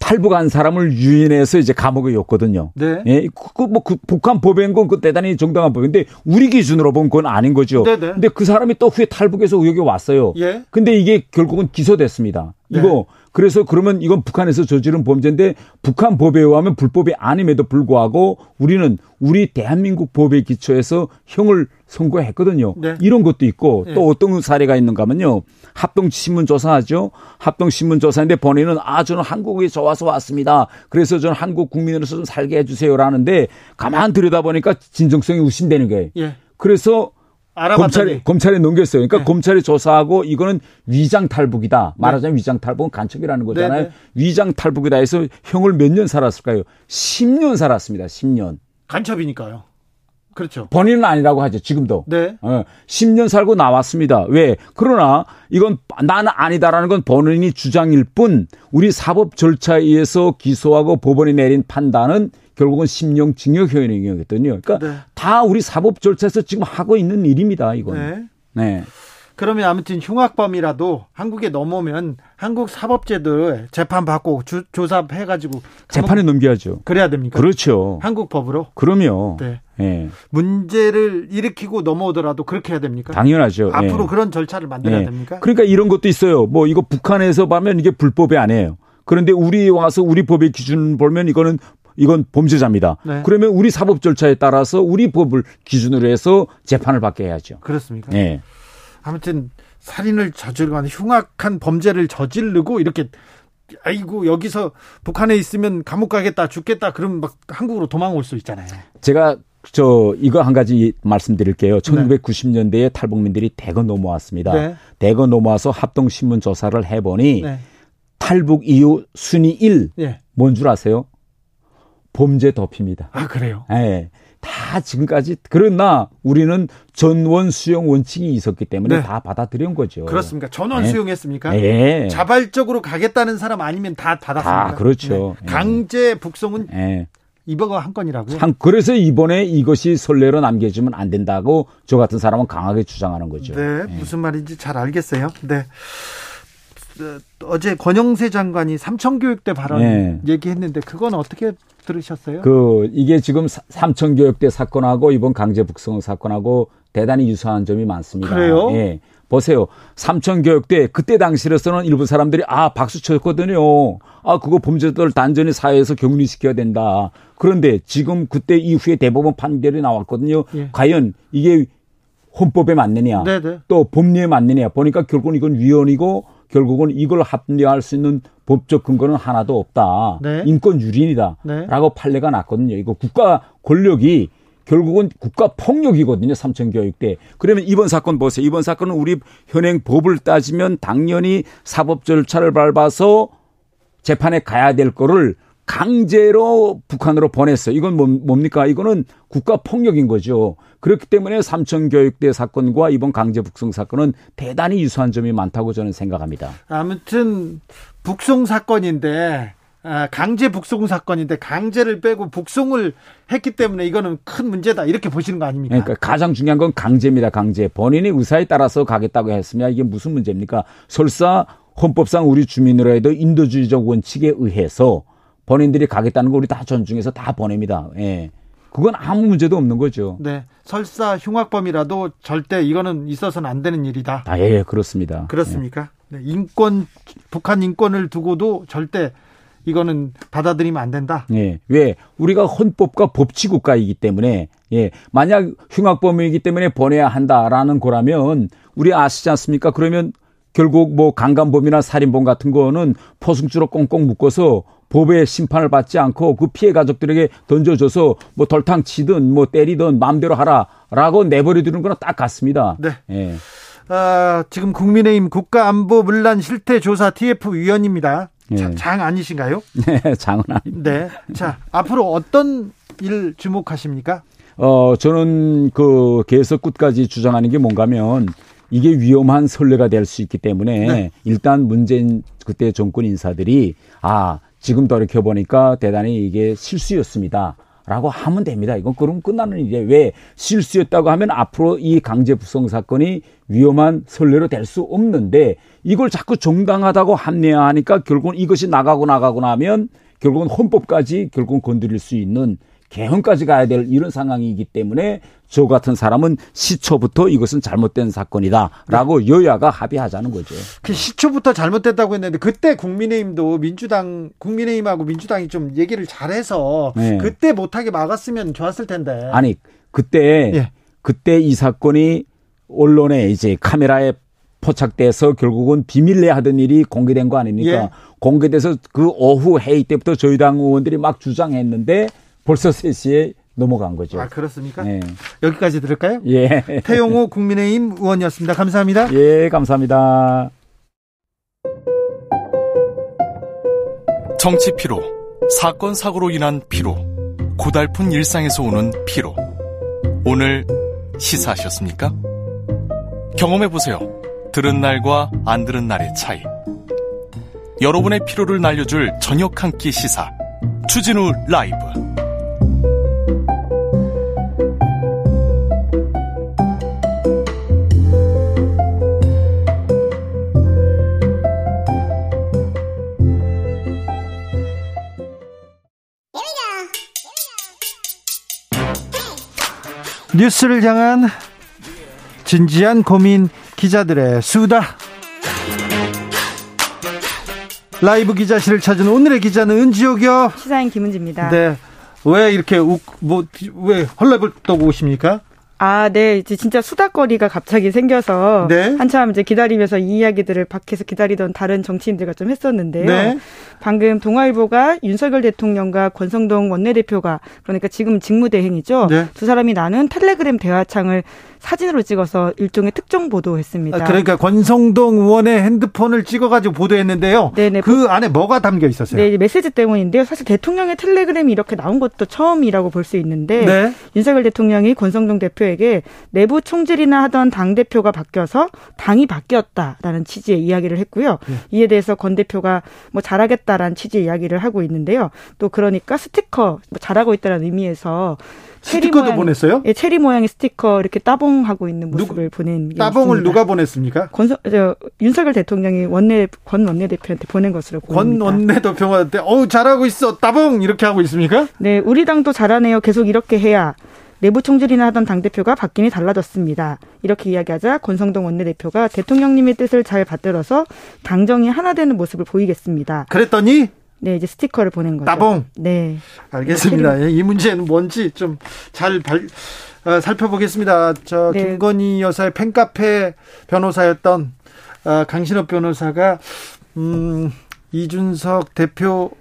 탈북한 사람을 유인해서 이제 감옥에 였거든요. 네. 예, 그, 뭐, 그 북한 법인 건그 대단히 정당한 법인데 우리 기준으로 보면 그건 아닌 거죠. 네네. 네. 근데 그 사람이 또 후에 탈북해서 여기 왔어요. 예. 근데 이게 결국은 기소됐습니다. 네. 이거 그래서 그러면 이건 북한에서 저지른 범죄인데 북한 법에 의하면 불법이 아님에도 불구하고 우리는 우리 대한민국 법에 기초해서 형을 선고했거든요. 네. 이런 것도 있고 네. 또 어떤 사례가 있는가 하면요. 합동신문 조사하죠. 합동신문 조사인데 본인은 아 저는 한국에 좋아서 왔습니다. 그래서 저는 한국 국민으로서 좀 살게 해주세요라는데 가만 들여다보니까 진정성이 의심되는 거예요. 예. 그래서 검찰이 검찰에 넘겼어요. 그러니까 네. 검찰이 조사하고 이거는 위장 탈북이다. 말하자면 네. 위장 탈북은 간첩이라는 거잖아요. 네, 네. 위장 탈북이다 해서 형을 몇 년 살았을까요? 10년 살았습니다. 10년. 간첩이니까요. 그렇죠. 본인은 아니라고 하죠. 지금도. 네. 어, 10년 살고 나왔습니다. 왜? 그러나 이건 나는 아니다라는 건 본인이 주장일 뿐 우리 사법 절차에 의해서 기소하고 법원이 내린 판단은 결국은 심령 징역형이거든요. 그러니까 네. 다 우리 사법 절차에서 지금 하고 있는 일입니다. 이건. 네. 네. 그러면 아무튼 흉악범이라도 한국에 넘어오면 한국 사법제도 재판 받고 주, 조사해 가지고 재판에 넘겨야죠. 그래야 됩니까? 그렇죠. 한국 법으로. 그럼요. 네. 네. 문제를 일으키고 넘어오더라도 그렇게 해야 됩니까? 당연하죠. 앞으로 네. 그런 절차를 만들어야 네. 됩니까? 그러니까 이런 것도 있어요. 뭐 이거 북한에서 보면 이게 불법이 아니에요. 그런데 우리 와서 우리 법의 기준 보면 이거는 이건 범죄자입니다. 네. 그러면 우리 사법 절차에 따라서 우리 법을 기준으로 해서 재판을 받게 해야죠. 그렇습니까? 네. 아무튼 살인을 저지르거나 흉악한 범죄를 저지르고 이렇게 아이고 여기서 북한에 있으면 감옥 가겠다 죽겠다 그러면 막 한국으로 도망올 수 있잖아요. 제가 저 이거 한 가지 말씀드릴게요. 1990년대에 탈북민들이 대거 넘어왔습니다. 네. 대거 넘어와서 합동 신문 조사를 해 보니 네. 탈북 이후 순위 1. 네. 뭔줄 아세요? 범죄 덮입니다. 아, 그래요? 예. 네. 다 지금까지 그러나 우리는 전원 수용 원칙이 있었기 때문에 네. 다 받아들인 거죠. 그렇습니까? 전원 네. 수용했습니까? 네. 자발적으로 가겠다는 사람 아니면 다 받았습니까? 다 그렇죠. 네. 강제 북송은 이번가 한 건이라고요? 참 그래서 이번에 이것이 선례로 남겨지면 안 된다고 저 같은 사람은 강하게 주장하는 거죠. 네, 네. 무슨 말인지 잘 알겠어요. 네. 어제 권영세 장관이 삼청교육대 발언 네. 얘기했는데 그건 어떻게 들으셨어요? 그 이게 지금 삼청교육대 사건하고 이번 강제 북송 사건하고 대단히 유사한 점이 많습니다. 그래요? 예. 보세요. 삼청교육대 그때 당시로서는 일부 사람들이 아 박수 쳤거든요. 아 그거 범죄자들 단전히 사회에서 격리시켜야 된다. 그런데 지금 그때 이후에 대법원 판결이 나왔거든요. 예. 과연 이게 헌법에 맞느냐, 네네. 또 법리에 맞느냐 보니까 결국은 이건 위헌이고 결국은 이걸 합리화할 수 있는 법적 근거는 하나도 없다. 네. 인권 유린이다라고 네. 판례가 났거든요. 이거 국가 권력이 결국은 국가 폭력이거든요. 삼천 교육대. 그러면 이번 사건 보세요. 이번 사건은 우리 현행 법을 따지면 당연히 사법 절차를 밟아서 재판에 가야 될 거를 강제로 북한으로 보냈어요. 이건 뭡니까? 이거는 국가 폭력인 거죠. 그렇기 때문에 삼천교육대 사건과 이번 강제 북송 사건은 대단히 유사한 점이 많다고 저는 생각합니다. 아무튼 북송 사건인데 아, 강제 북송 사건인데 강제를 빼고 북송을 했기 때문에 이거는 큰 문제다 이렇게 보시는 거 아닙니까? 그러니까 가장 중요한 건 강제입니다. 강제. 본인이 의사에 따라서 가겠다고 했으면 이게 무슨 문제입니까? 설사 헌법상 우리 주민으로 해도 인도주의적 원칙에 의해서 본인들이 가겠다는 거 우리 다 존중해서 다 보냅니다. 예. 그건 아무 문제도 없는 거죠. 네. 설사 흉악범이라도 절대 이거는 있어서는 안 되는 일이다. 아, 예, 그렇습니다. 그렇습니까? 예. 네. 인권, 북한 인권을 두고도 절대 이거는 받아들이면 안 된다. 예. 왜? 우리가 헌법과 법치 국가이기 때문에 예. 만약 흉악범이기 때문에 보내야 한다라는 거라면 우리 아시지 않습니까? 그러면 결국 뭐 강간범이나 살인범 같은 거는 포승주로 꽁꽁 묶어서 법의 심판을 받지 않고 그 피해 가족들에게 던져줘서 뭐 덜탕 치든 뭐 때리든 마음대로 하라라고 내버려 두는 거는 딱 같습니다. 네. 예. 아, 지금 국민의힘 국가안보 문란 실태 조사 TF 위원입니다. 예. 장 아니신가요? (laughs) 네, 장은 아닙니다. 네. 자, 앞으로 어떤 일 주목하십니까? 어, 저는 그 계속 끝까지 주장하는 게 뭔가면 이게 위험한 선례가 될 수 있기 때문에 네. 일단 문재인 그때 정권 인사들이 아 지금 돌이켜 보니까 대단히 이게 실수였습니다. 라고 하면 됩니다. 이건 그럼 끝나는 이제 왜 실수였다고 하면 앞으로 이 강제 부성 사건이 위험한 선례로 될 수 없는데 이걸 자꾸 정당하다고 합리화하니까 결국은 이것이 나가고 나가고 나면 결국은 헌법까지 결국은 건드릴 수 있는 개헌까지 가야 될 이런 상황이기 때문에 저 같은 사람은 시초부터 이것은 잘못된 사건이다라고 네. 여야가 합의하자는 거죠. 그 시초부터 잘못됐다고 했는데 그때 국민의힘도 민주당 국민의힘하고 민주당이 좀 얘기를 잘해서 네. 그때 못하게 막았으면 좋았을 텐데. 아니 그때 예. 그때 이 사건이 언론에 이제 카메라에 포착돼서 결국은 비밀내 하던 일이 공개된 거 아닙니까? 예. 공개돼서 그 오후 회의 때부터 저희 당 의원들이 막 주장했는데 벌써 3시에 넘어간 거죠. 아, 그렇습니까? 네. 여기까지 들을까요? 예. 태용호 (laughs) 국민의힘 의원이었습니다. 감사합니다. 예, 감사합니다. 정치 피로, 사건 사고로 인한 피로, 고달픈 일상에서 오는 피로. 오늘 시사하셨습니까? 경험해 보세요. 들은 날과 안 들은 날의 차이. 여러분의 피로를 날려줄 저녁 한 끼 시사. 추진우 라이브. 뉴스를 향한 진지한 고민 기자들의 수다. 라이브 기자실을 찾은 오늘의 기자는 은지옥이요. 시사인 김은지입니다. 네. 왜 이렇게 욱, 뭐, 왜 헐레벌 떠고 오십니까? 아, 네. 이제 진짜 수다거리가 갑자기 생겨서 네. 한참 이제 기다리면서 이 이야기들을 밖에서 기다리던 다른 정치인들과 좀 했었는데요. 네. 방금 동아일보가 윤석열 대통령과 권성동 원내대표가 그러니까 지금 직무대행이죠. 네. 두 사람이 나눈 텔레그램 대화창을 사진으로 찍어서 일종의 특정 보도했습니다. 아, 그러니까 권성동 의원의 핸드폰을 찍어가지고 보도했는데요. 네네. 그 안에 뭐가 담겨 있었어요? 네, 메시지 때문인데요. 사실 대통령의 텔레그램이 이렇게 나온 것도 처음이라고 볼 수 있는데 네. 윤석열 대통령이 권성동 대표에게 내부 총질이나 하던 당 대표가 바뀌어서 당이 바뀌었다라는 취지의 이야기를 했고요. 네. 이에 대해서 권 대표가 뭐 잘하겠다라는 취지의 이야기를 하고 있는데요. 또 그러니까 스티커 뭐 잘하고 있다는 의미에서 스티커도 모양, 보냈어요? 예, 체리 모양의 스티커 이렇게 따봉하고 있는 모습을 누, 보낸 따봉을 누가 보냈습니까? 권서, 저, 윤석열 대통령이 원내 권 원내 대표한테 보낸 것으로 보입니다. 권 원내 대표한테 어우 잘하고 있어 따봉 이렇게 하고 있습니까? 네, 우리 당도 잘하네요. 계속 이렇게 해야 내부 총질이나 하던 당대표가 바뀌니 달라졌습니다. 이렇게 이야기하자 권성동 원내대표가 대통령님의 뜻을 잘 받들어서 당정이 하나 되는 모습을 보이겠습니다. 그랬더니 네, 이제 스티커를 보낸 거죠. 따봉. 네. 알겠습니다. 이 문제는 뭔지 좀잘 어, 살펴보겠습니다. 저 네. 김건희 여사의 팬카페 변호사였던 어, 강신업 변호사가 음, 이준석 대표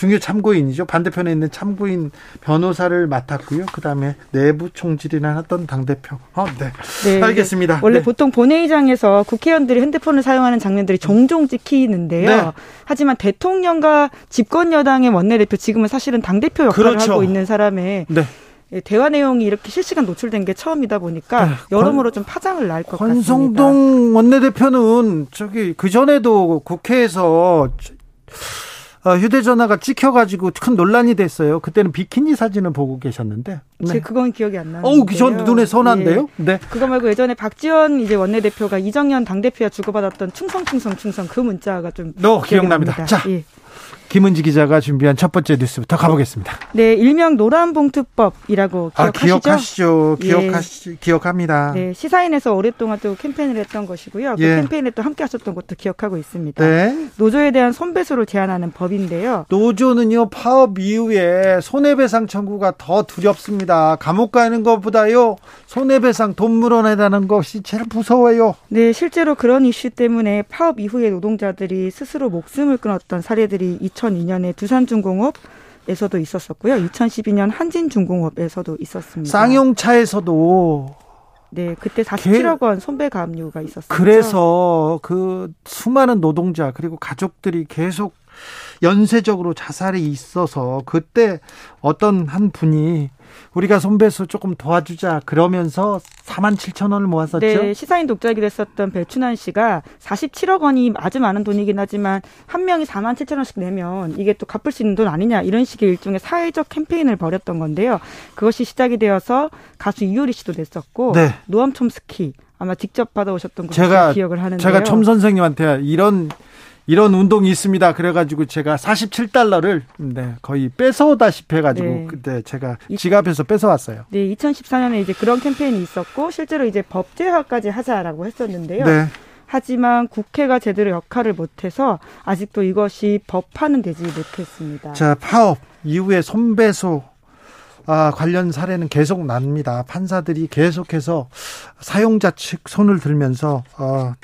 중요 참고인이죠. 반대편에 있는 참고인 변호사를 맡았고요. 그다음에 내부 총질이나 했던 당 대표. 어, 네. 네. 알겠습니다. 원래 네. 보통 본회의장에서 국회의원들이 핸드폰을 사용하는 장면들이 종종 찍히는데요. 네. 하지만 대통령과 집권 여당의 원내대표 지금은 사실은 당 대표 역할을 그렇죠. 하고 있는 사람의 네. 예, 대화 내용이 이렇게 실시간 노출된 게 처음이다 보니까 네, 여러모로 좀 파장을 날 것 같습니다. 권성동 원내대표는 저기 그 전에도 국회에서 어, 휴대전화가 찍혀가지고 큰 논란이 됐어요. 그때는 비키니 사진을 보고 계셨는데. 네. 그건 기억이 안 나요. 어우, 전 눈에 선한데요? 예. 네. 그거 말고 예전에 박지원 이제 원내대표가 이정현 당대표와 주고받았던 충성, 충성, 충성 그 문자가 좀. 너 기억납니다. 납니다. 자. 예. 김은지 기자가 준비한 첫 번째 뉴스부터 가보겠습니다. 네, 일명 노란봉투법이라고 기억하시죠? 아, 기억하시죠? 기억하시, 예. 기억합니다. 네, 시사인에서 오랫동안 또 캠페인을 했던 것이고요. 그 예. 캠페인에 또 함께 하셨던 것도 기억하고 있습니다. 네. 노조에 대한 손배소를 제한하는 법인데요. 노조는요, 파업 이후에 손해배상 청구가 더 두렵습니다. 감옥 가는 것보다요, 손해배상 돈 물어내다는 것이 제일 무서워요. 네, 실제로 그런 이슈 때문에 파업 이후에 노동자들이 스스로 목숨을 끊었던 사례들이 2002년에 두산중공업 에서도 있었었고요. 2012년 한진중공업에서도 있었습니다. 쌍용차에서도 네, 그때 47억 원 손배 가압류가 있었어요. 그래서 그 수많은 노동자 그리고 가족들이 계속 연쇄적으로 자살이 있어서 그때 어떤 한 분이 우리가 손배소 조금 도와주자 그러면서 4만 7천 원을 모았었죠. 네, 시사인 독자기 됐었던 배춘환 씨가 47억 원이 아주 많은 돈이긴 하지만 한 명이 4만 7천 원씩 내면 이게 또 갚을 수 있는 돈 아니냐 이런 식의 일종의 사회적 캠페인을 벌였던 건데요. 그것이 시작이 되어서 가수 이효리 씨도 냈었고 네. 노암 촘스키 아마 직접 받아오셨던 거 제가 기억을 하는데요. 제가 첨 선생님한테 이런 이런 운동이 있습니다. 그래가지고 제가 47달러를 네, 거의 뺏어오다시피 해가지고 네. 그때 제가 지갑에서 뺏어왔어요. 네, 2014년에 이제 그런 캠페인이 있었고 실제로 이제 법제화까지 하자라고 했었는데요. 네. 하지만 국회가 제대로 역할을 못해서 아직도 이것이 법화는 되지 못했습니다. 자, 파업 이후에 손배소 아, 관련 사례는 계속 납니다. 판사들이 계속해서 사용자 측 손을 들면서 어,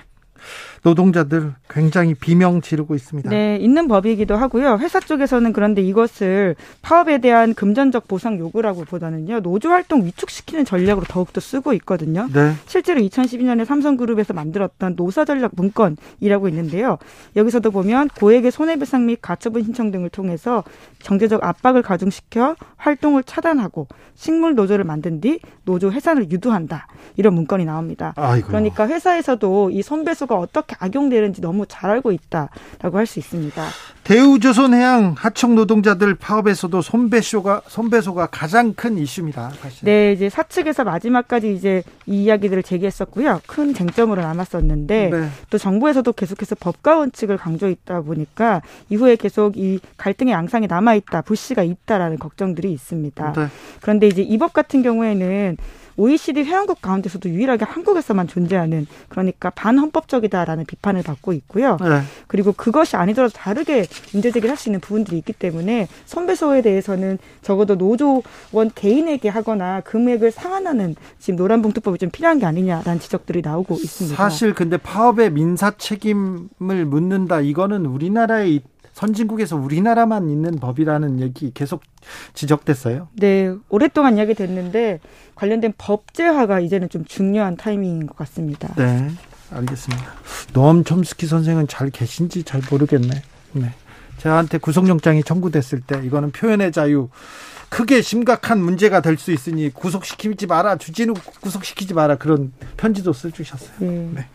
노동자들 굉장히 비명 지르고 있습니다. 네, 있는 법이기도 하고요. 회사 쪽에서는 그런데 이것을 파업에 대한 금전적 보상 요구라고 보다는요. 노조 활동 위축시키는 전략으로 더욱더 쓰고 있거든요. 네. 실제로 2012년에 삼성그룹에서 만들었던 노사 전략 문건이라고 있는데요. 여기서도 보면 고액의 손해배상 및 가처분 신청 등을 통해서 경제적 압박을 가중시켜 활동을 차단하고 식물 노조를 만든 뒤 노조 해산을 유도한다. 이런 문건이 나옵니다. 아이고. 그러니까 회사에서도 이 손배소가 어떻게 악용되는지 너무 잘 알고 있다라고 할 수 있습니다. 대우조선해양 하청 노동자들 파업에서도 손배소가 손배소가 가장 큰 이슈입니다. 사실. 네, 이제 사측에서 마지막까지 이제 이 이야기들을 제기했었고요. 큰 쟁점으로 남았었는데 네. 또 정부에서도 계속해서 법과 원칙을 강조했다 보니까 이후에 계속 이 갈등의 양상이 남아 있다, 불씨가 있다라는 걱정들이 있습니다. 네. 그런데 이제 이 법 같은 경우에는 OECD 회원국 가운데서도 유일하게 한국에서만 존재하는 그러니까 반헌법적이다라는 비판을 받고 있고요. 네. 그리고 그것이 아니더라도 다르게 문제 제기를 할 수 있는 부분들이 있기 때문에 선배소에 대해서는 적어도 노조원 개인에게 하거나 금액을 상환하는 지금 노란봉투법이 좀 필요한 게 아니냐라는 지적들이 나오고 있습니다. 사실 근데 파업의 민사 책임을 묻는다 이거는 우리나라의 선진국에서 우리나라만 있는 법이라는 얘기 계속 지적됐어요. 네, 오랫동안 이야기 됐는데 관련된 법제화가 이제는 좀 중요한 타이밍인 것 같습니다. 네, 알겠습니다. 노암 촘스키 선생은 잘 계신지 잘 모르겠네. 네. 저한테 구속영장이 청구됐을 때 이거는 표현의 자유 크게 심각한 문제가 될 수 있으니 구속시키지 마라 주진우 구속시키지 마라 그런 편지도 써주셨어요. 네. 네.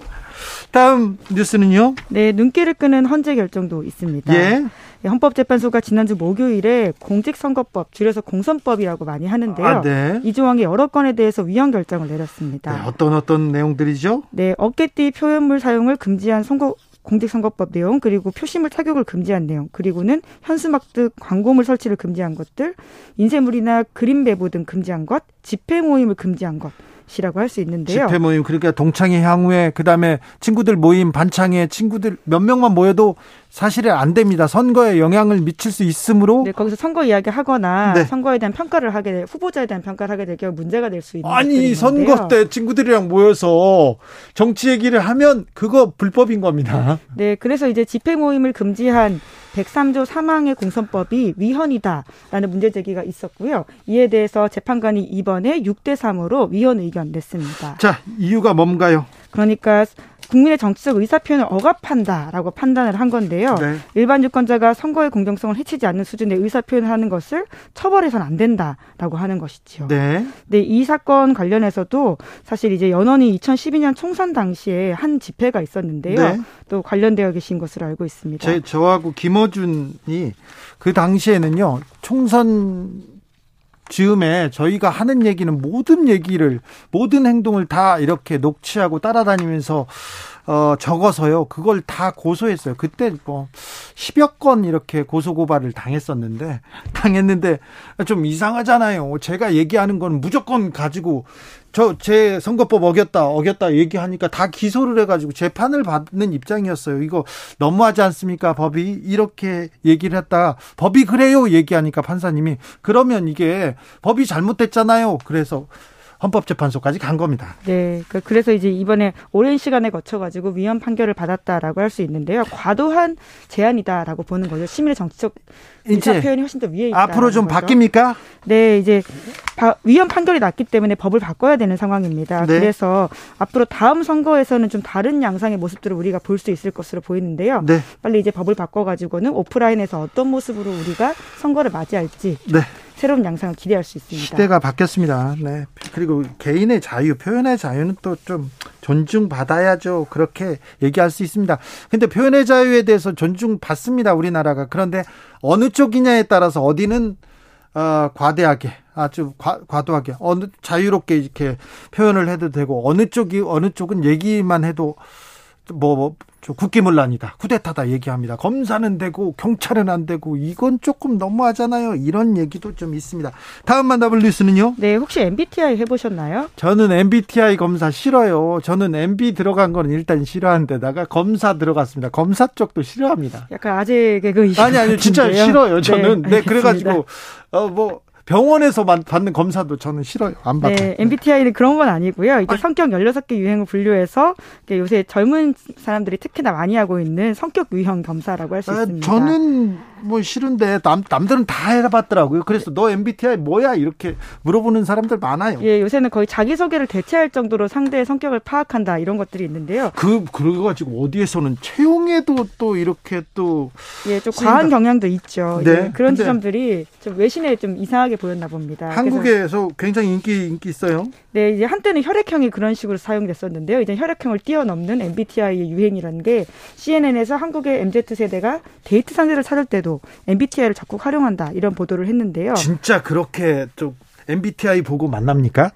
다음 뉴스는요? 네, 눈길을 끄는 헌재 결정도 있습니다. 예. 네, 헌법재판소가 지난주 목요일에 공직선거법, 줄여서 공선법이라고 많이 하는데요. 아, 네. 이 조항의 여러 건에 대해서 위헌 결정을 내렸습니다. 네, 어떤 어떤 내용들이죠? 네, 어깨띠 표현물 사용을 금지한 선거 공직선거법 내용 그리고 표시물 착용을 금지한 내용 그리고는 현수막 등 광고물 설치를 금지한 것들 인쇄물이나 그림 배부 등 금지한 것 집회 모임을 금지한 것 이라고 할 수 있는데요. 집회 모임 그러니까 동창회 향후에 그다음에 친구들 모임 반창회 친구들 몇 명만 모여도 사실은 안 됩니다. 선거에 영향을 미칠 수 있으므로 네, 거기서 선거 이야기 하거나 네. 선거에 대한 평가를 하게 될 후보자에 대한 평가를 하게 될 경우 문제가 될 수 있는 아니 선거 때 친구들이랑 모여서 정치 얘기를 하면 그거 불법인 겁니다. 네, 그래서 이제 집회 모임을 금지한 103조 3항의 공선법이 위헌이다라는 문제 제기가 있었고요. 이에 대해서 재판관이 이번에 6대 3으로 위헌 의견 냈습니다. 자, 이유가 뭔가요? 그러니까 국민의 정치적 의사표현을 억압한다라고 판단을 한 건데요. 네. 일반 유권자가 선거의 공정성을 해치지 않는 수준의 의사표현을 하는 것을 처벌해서는 안 된다라고 하는 것이죠. 네. 네, 이 사건 관련해서도 사실 이제 연원이 2012년 총선 당시에 한 집회가 있었는데요. 네. 또 관련되어 계신 것으로 알고 있습니다. 제, 저하고 김어준이 그 당시에는요. 총선 즈음에 저희가 하는 얘기는 모든 얘기를 모든 행동을 다 이렇게 녹취하고 따라다니면서 어 적어서요. 그걸 다 고소했어요. 그때 뭐 10여 건 이렇게 고소 고발을 당했었는데 당했는데 좀 이상하잖아요. 제가 얘기하는 건 무조건 가지고 저 제 선거법 어겼다 어겼다 얘기하니까 다 기소를 해가지고 재판을 받는 입장이었어요. 이거 너무하지 않습니까? 법이 이렇게 얘기를 했다. 법이 그래요 얘기하니까 판사님이 그러면 이게 법이 잘못됐잖아요. 그래서 헌법재판소까지 간 겁니다. 네. 그, 그래서 이제 이번에 오랜 시간에 거쳐가지고 위헌 판결을 받았다라고 할 수 있는데요. 과도한 제한이다라고 보는 거죠. 시민의 정치적 이제 표현이 훨씬 더 위에 있다. 앞으로 좀 거죠. 바뀝니까? 네, 이제 위헌 판결이 났기 때문에 법을 바꿔야 되는 상황입니다. 네. 그래서 앞으로 다음 선거에서는 좀 다른 양상의 모습들을 우리가 볼 수 있을 것으로 보이는데요. 네. 빨리 이제 법을 바꿔가지고는 오프라인에서 어떤 모습으로 우리가 선거를 맞이할지. 네. 새로운 양상을 기대할 수 있습니다. 시대가 바뀌었습니다. 네. 그리고 개인의 자유, 표현의 자유는 또 좀 존중받아야죠. 그렇게 얘기할 수 있습니다. 근데 표현의 자유에 대해서 존중받습니다. 우리나라가. 그런데 어느 쪽이냐에 따라서 어디는 어, 과대하게 아주 과, 과도하게 어느 자유롭게 이렇게 표현을 해도 되고 어느 쪽이 어느 쪽은 얘기만 해도 뭐, 뭐 국기문란이다, 쿠데타다 얘기합니다. 검사는 되고 경찰은 안 되고 이건 조금 너무하잖아요. 이런 얘기도 좀 있습니다. 다음 만나볼 뉴스는요? 네, 혹시 MBTI 해보셨나요? 저는 MBTI 검사 싫어요. 저는 MB 들어간 거는 일단 싫어하는데다가 검사 들어갔습니다. 검사 쪽도 싫어합니다. 약간 아재 개그 아니 아니 진짜 싫어요. 저는 네, 네 그래가지고 어 뭐 병원에서 받는 검사도 저는 싫어요. 안 받아요. 네, MBTI는 그런 건 아니고요. 이게 아니. 성격 16개 유형을 분류해서 요새 젊은 사람들이 특히나 많이 하고 있는 성격 유형 검사라고 할수 아, 있습니다. 저는 뭐 싫은데 남, 남들은 다 해봤더라고요. 그래서 너 MBTI 뭐야? 이렇게 물어보는 사람들 많아요. 예, 요새는 거의 자기 소개를 대체할 정도로 상대의 성격을 파악한다 이런 것들이 있는데요. 그, 그래가지고 어디에서는 채용에도 또 이렇게 또. 예, 좀 과한 경향도 있죠. 네. 예, 그런 지점들이 좀 외신에 좀 이상하게 보였나 봅니다. 한국에서 굉장히 인기, 인기 있어요? 네, 이제 한때는 혈액형이 그런 식으로 사용됐었는데요. 이제 혈액형을 뛰어넘는 MBTI의 유행이라는 게 CNN에서 한국의 MZ세대가 데이트 상대를 찾을 때도 경우도 MBTI를 적극 활용한다 이런 보도를 했는데요. 진짜 그렇게 좀 MBTI 보고 만납니까?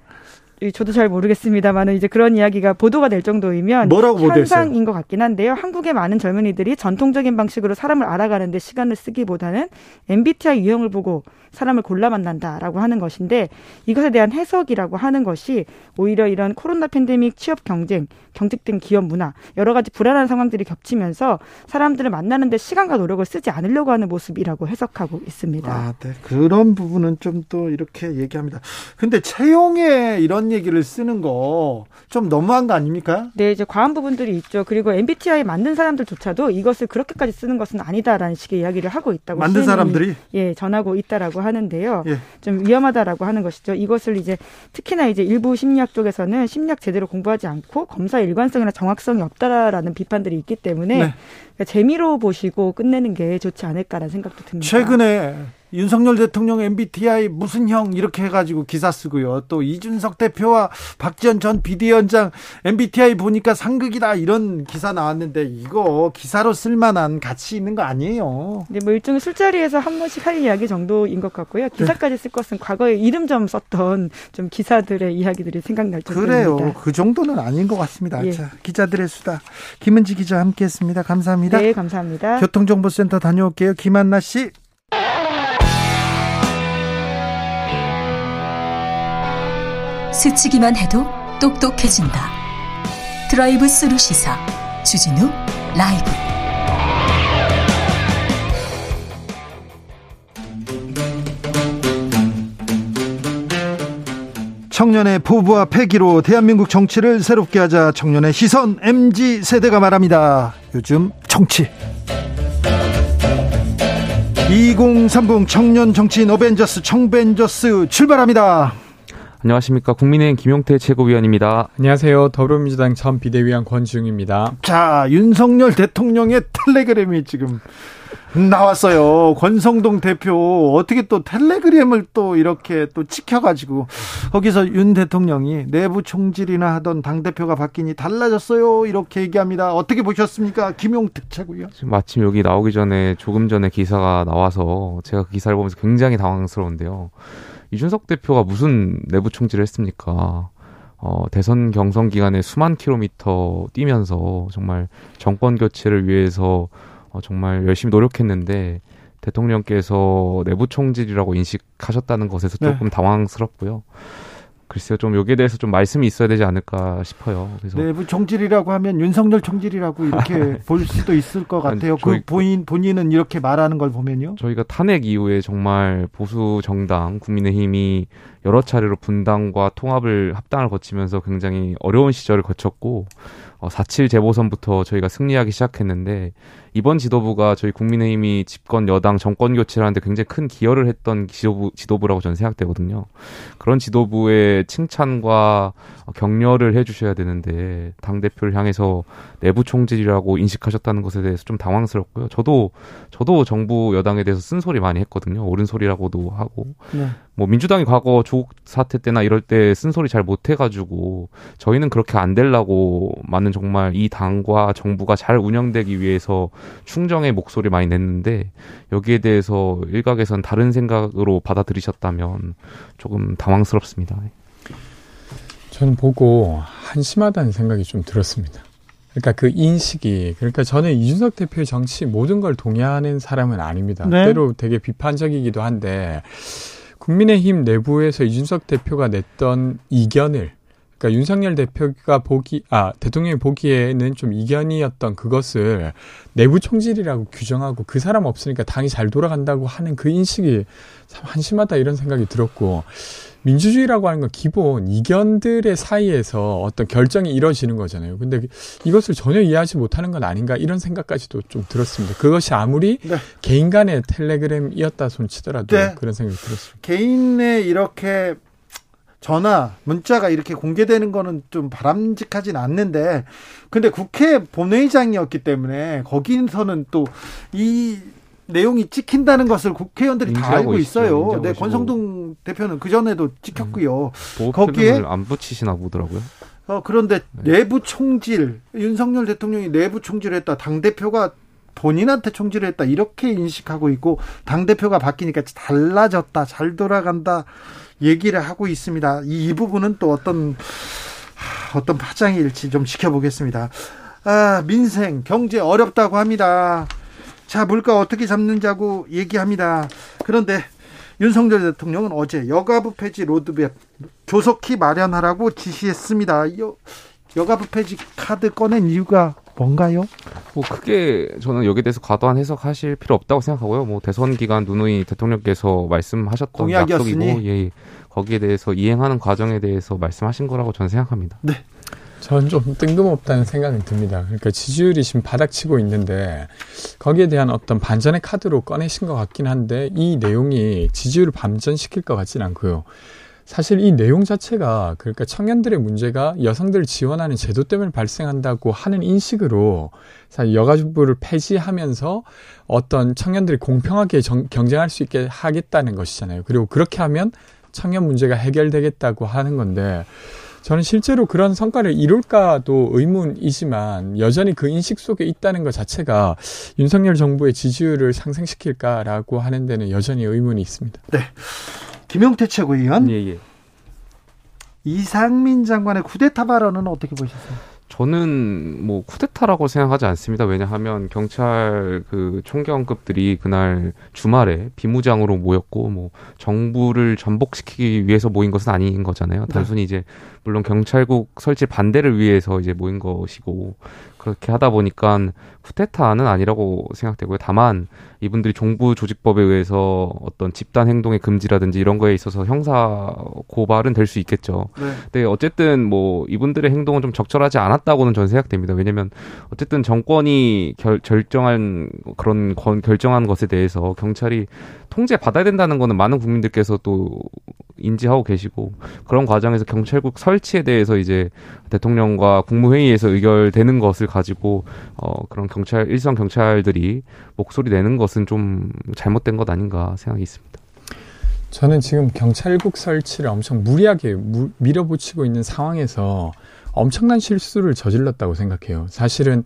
저도 잘 모르겠습니다만은 이제 그런 이야기가 보도가 될 정도이면 현상인 것 같긴 한데요. 한국의 많은 젊은이들이 전통적인 방식으로 사람을 알아가는데 시간을 쓰기보다는 MBTI 유형을 보고 사람을 골라 만난다라고 하는 것인데 이것에 대한 해석이라고 하는 것이 오히려 이런 코로나 팬데믹 취업 경쟁, 경직된 기업 문화 여러 가지 불안한 상황들이 겹치면서 사람들을 만나는데 시간과 노력을 쓰지 않으려고 하는 모습이라고 해석하고 있습니다. 아, 네. 그런 부분은 좀 또 이렇게 얘기합니다. 근데 채용에 이런 이런 얘기를 쓰는 거 좀 너무한 거 아닙니까? 네, 이제 과한 부분들이 있죠. 그리고 MBTI 만든 사람들조차도 이것을 그렇게까지 쓰는 것은 아니다라는 식의 이야기를 하고 있다고 만든 사람들이 예 전하고 있다라고 하는데요. 예. 좀 위험하다라고 하는 것이죠. 이것을 이제 특히나 이제 일부 심리학 쪽에서는 심리학 제대로 공부하지 않고 검사 일관성이나 정확성이 없다라는 비판들이 있기 때문에 네. 재미로 보시고 끝내는 게 좋지 않을까라는 생각도 듭니다. 최근에 윤석열 대통령 MBTI 무슨 형 이렇게 해가지고 기사 쓰고요. 또 이준석 대표와 박지원 전 비대위원장 MBTI 보니까 상극이다 이런 기사 나왔는데 이거 기사로 쓸만한 가치 있는 거 아니에요. 네, 뭐 일종의 술자리에서 한 번씩 할 이야기 정도인 것 같고요. 기사까지 쓸 것은 과거에 이름 좀 썼던 좀 기사들의 이야기들이 생각날 정도입니다. 그래요. 그 정도는 아닌 것 같습니다. 예. 자, 기자들의 수다 김은지 기자 함께했습니다. 감사합니다. 네, 감사합니다. 교통정보센터 다녀올게요. 김한나 씨. 스치기만 해도 똑똑해진다. 드라이브 스루 시사 주진우 라이브. 청년의 포부와 패기로 대한민국 정치를 새롭게 하자 청년의 시선 MG 세대가 말합니다. 요즘 정치. 2030 청년 정치인 어벤져스 청벤져스 출발합니다. 안녕하십니까. 국민의힘 김용태 최고위원입니다. 안녕하세요. 더불어민주당 전 비대위원 권지웅입니다. 자, 윤석열 대통령의 텔레그램이 지금 나왔어요. 권성동 대표 어떻게 또 텔레그램을 또 이렇게 또 찍혀가지고 거기서 윤 대통령이 내부 총질이나 하던 당 대표가 바뀌니 달라졌어요. 이렇게 얘기합니다. 어떻게 보셨습니까, 김용태 최고위원? 지금 마침 여기 나오기 전에 조금 전에 기사가 나와서 제가 그 기사를 보면서 굉장히 당황스러운데요. 이준석 대표가 무슨 내부 총질을 했습니까? 어, 대선 경선 기간에 수만 킬로미터 뛰면서 정말 정권 교체를 위해서 어, 정말 열심히 노력했는데 대통령께서 내부 총질이라고 인식하셨다는 것에서 네. 조금 네. 당황스럽고요. 글쎄요, 좀 여기에 대해서 좀 말씀이 있어야 되지 않을까 싶어요. 그래서 내부 총질이라고 하면 윤석열 총질이라고 이렇게 (laughs) 볼 수도 있을 것 같아요. 아니, 그 본인 본인은 이렇게 말하는 걸 보면요. 저희가 탄핵 이후에 정말 보수 정당 국민의힘이 여러 차례로 분당과 통합을 합당을 거치면서 굉장히 어려운 시절을 거쳤고 어, 4.7 재보선부터 저희가 승리하기 시작했는데 이번 지도부가 저희 국민의힘이 집권 여당 정권 교체를 하는데 굉장히 큰 기여를 했던 지도부, 지도부라고 저는 생각되거든요. 그런 지도부의 칭찬과 격려를 해주셔야 되는데 당 대표를 향해서 내부 총질이라고 인식하셨다는 것에 대해서 좀 당황스럽고요. 저도, 저도 정부 여당에 대해서 쓴소리 많이 했거든요. 옳은 소리라고도 하고. 네. 뭐 민주당이 과거 조국 사태 때나 이럴 때 쓴소리 잘 못해가지고 저희는 그렇게 안 되려고 많은 정말 이 당과 정부가 잘 운영되기 위해서 충정의 목소리 많이 냈는데 여기에 대해서 일각에선 다른 생각으로 받아들이셨다면 조금 당황스럽습니다. 저는 보고 한심하다는 생각이 좀 들었습니다. 그러니까 그 인식이 그러니까 저는 이준석 대표의 정치 모든 걸 동의하는 사람은 아닙니다. 네. 때로 되게 비판적이기도 한데 국민의힘 내부에서 이준석 대표가 냈던 이견을 그러니까 윤석열 대표가 보기 아 대통령이 보기에는 좀 이견이었던 그것을 내부 총질이라고 규정하고 그 사람 없으니까 당이 잘 돌아간다고 하는 그 인식이 참 한심하다 이런 생각이 들었고 민주주의라고 하는 건 기본 이견들의 사이에서 어떤 결정이 이루어지는 거잖아요. 근데 이것을 전혀 이해하지 못하는 건 아닌가 이런 생각까지도 좀 들었습니다. 그것이 아무리 네. 개인 간의 텔레그램이었다 손치더라도 네. 그런 생각이 들었습니다. 개인의 이렇게 전화, 문자가 이렇게 공개되는 거는 좀 바람직하진 않는데, 근데 국회 본회의장이었기 때문에 거기서는 또 이 내용이 찍힌다는 것을 국회의원들이 다 알고 있어요. 네, 권성동 대표는 그 전에도 찍혔고요. 음, 거기에 안 붙이시나 보더라고요. 어, 그런데 네. 내부 총질, 윤석열 대통령이 내부 총질했다. 당 대표가 본인한테 총질했다 이렇게 인식하고 있고 당 대표가 바뀌니까 달라졌다, 잘 돌아간다. 얘기를 하고 있습니다. 이, 이 부분은 또 어떤 어떤 파장일지 좀 지켜보겠습니다. 아, 민생, 경제 어렵다고 합니다. 자, 물가 어떻게 잡는자고 얘기합니다. 그런데 윤석열 대통령은 어제 여가부 폐지 로드맵 조속히 마련하라고 지시했습니다. 여, 여가부 폐지 카드 꺼낸 이유가 뭔가요? 뭐 크게 저는 여기에 대해서 과도한 해석하실 필요 없다고 생각하고요. 뭐 대선 기간 누누이 대통령께서 말씀하셨던 공약이었으니 약속이고 예, 거기에 대해서 이행하는 과정에 대해서 말씀하신 거라고 저는 생각합니다. 네. 저는 좀 뜬금없다는 생각이 듭니다. 그러니까 지지율이 지금 바닥치고 있는데 거기에 대한 어떤 반전의 카드로 꺼내신 것 같긴 한데 이 내용이 지지율을 반전시킬 것 같지는 않고요. 사실 이 내용 자체가 그러니까 청년들의 문제가 여성들을 지원하는 제도 때문에 발생한다고 하는 인식으로 사실 여가부를 폐지하면서 어떤 청년들이 공평하게 정, 경쟁할 수 있게 하겠다는 것이잖아요. 그리고 그렇게 하면 청년 문제가 해결되겠다고 하는 건데 저는 실제로 그런 성과를 이룰까도 의문이지만 여전히 그 인식 속에 있다는 것 자체가 윤석열 정부의 지지율을 상승시킬까라고 하는 데는 여전히 의문이 있습니다. 네. 김용태 최고위원. 예, 예. 이상민 장관의 쿠데타 발언은 어떻게 보셨어요? 저는 뭐 쿠데타라고 생각하지 않습니다. 왜냐하면 경찰 그 총경급들이 그날 주말에 비무장으로 모였고 뭐 정부를 전복시키기 위해서 모인 것은 아닌 거잖아요. 단순히 네. 이제 물론 경찰국 설치 반대를 위해서 이제 모인 것이고 그렇게 하다 보니까 쿠데타는 아니라고 생각되고요. 다만 이분들이 종부 조직법에 의해서 어떤 집단 행동의 금지라든지 이런 거에 있어서 형사 고발은 될 수 있겠죠. 네. 근데 어쨌든 뭐 이분들의 행동은 좀 적절하지 않았다고는 저는 생각됩니다. 왜냐면 어쨌든 정권이 결, 결정한 그런 건, 결정한 것에 대해서 경찰이 통제 받아야 된다는 거는 많은 국민들께서 또 인지하고 계시고 그런 과정에서 경찰국 설치에 대해서 이제 대통령과 국무회의에서 의결되는 것을 가지고 어 그런 경찰 일선 경찰들이 목소리 내는 것은 좀 잘못된 것 아닌가 생각이 있습니다. 저는 지금 경찰국 설치를 엄청 무리하게 무, 밀어붙이고 있는 상황에서 엄청난 실수를 저질렀다고 생각해요. 사실은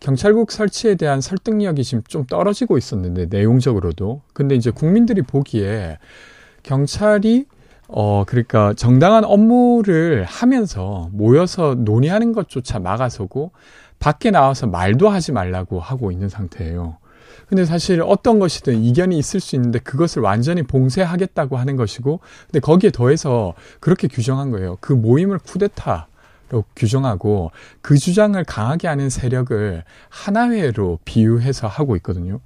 경찰국 설치에 대한 설득력이 지금 좀 떨어지고 있었는데 내용적으로도 근데 이제 국민들이 보기에 경찰이 어, 그러니까 정당한 업무를 하면서 모여서 논의하는 것조차 막아서고 밖에 나와서 말도 하지 말라고 하고 있는 상태예요. 근데 사실 어떤 것이든 이견이 있을 수 있는데 그것을 완전히 봉쇄하겠다고 하는 것이고 근데 거기에 더해서 그렇게 규정한 거예요. 그 모임을 쿠데타로 규정하고 그 주장을 강하게 하는 세력을 하나회로 비유해서 하고 있거든요.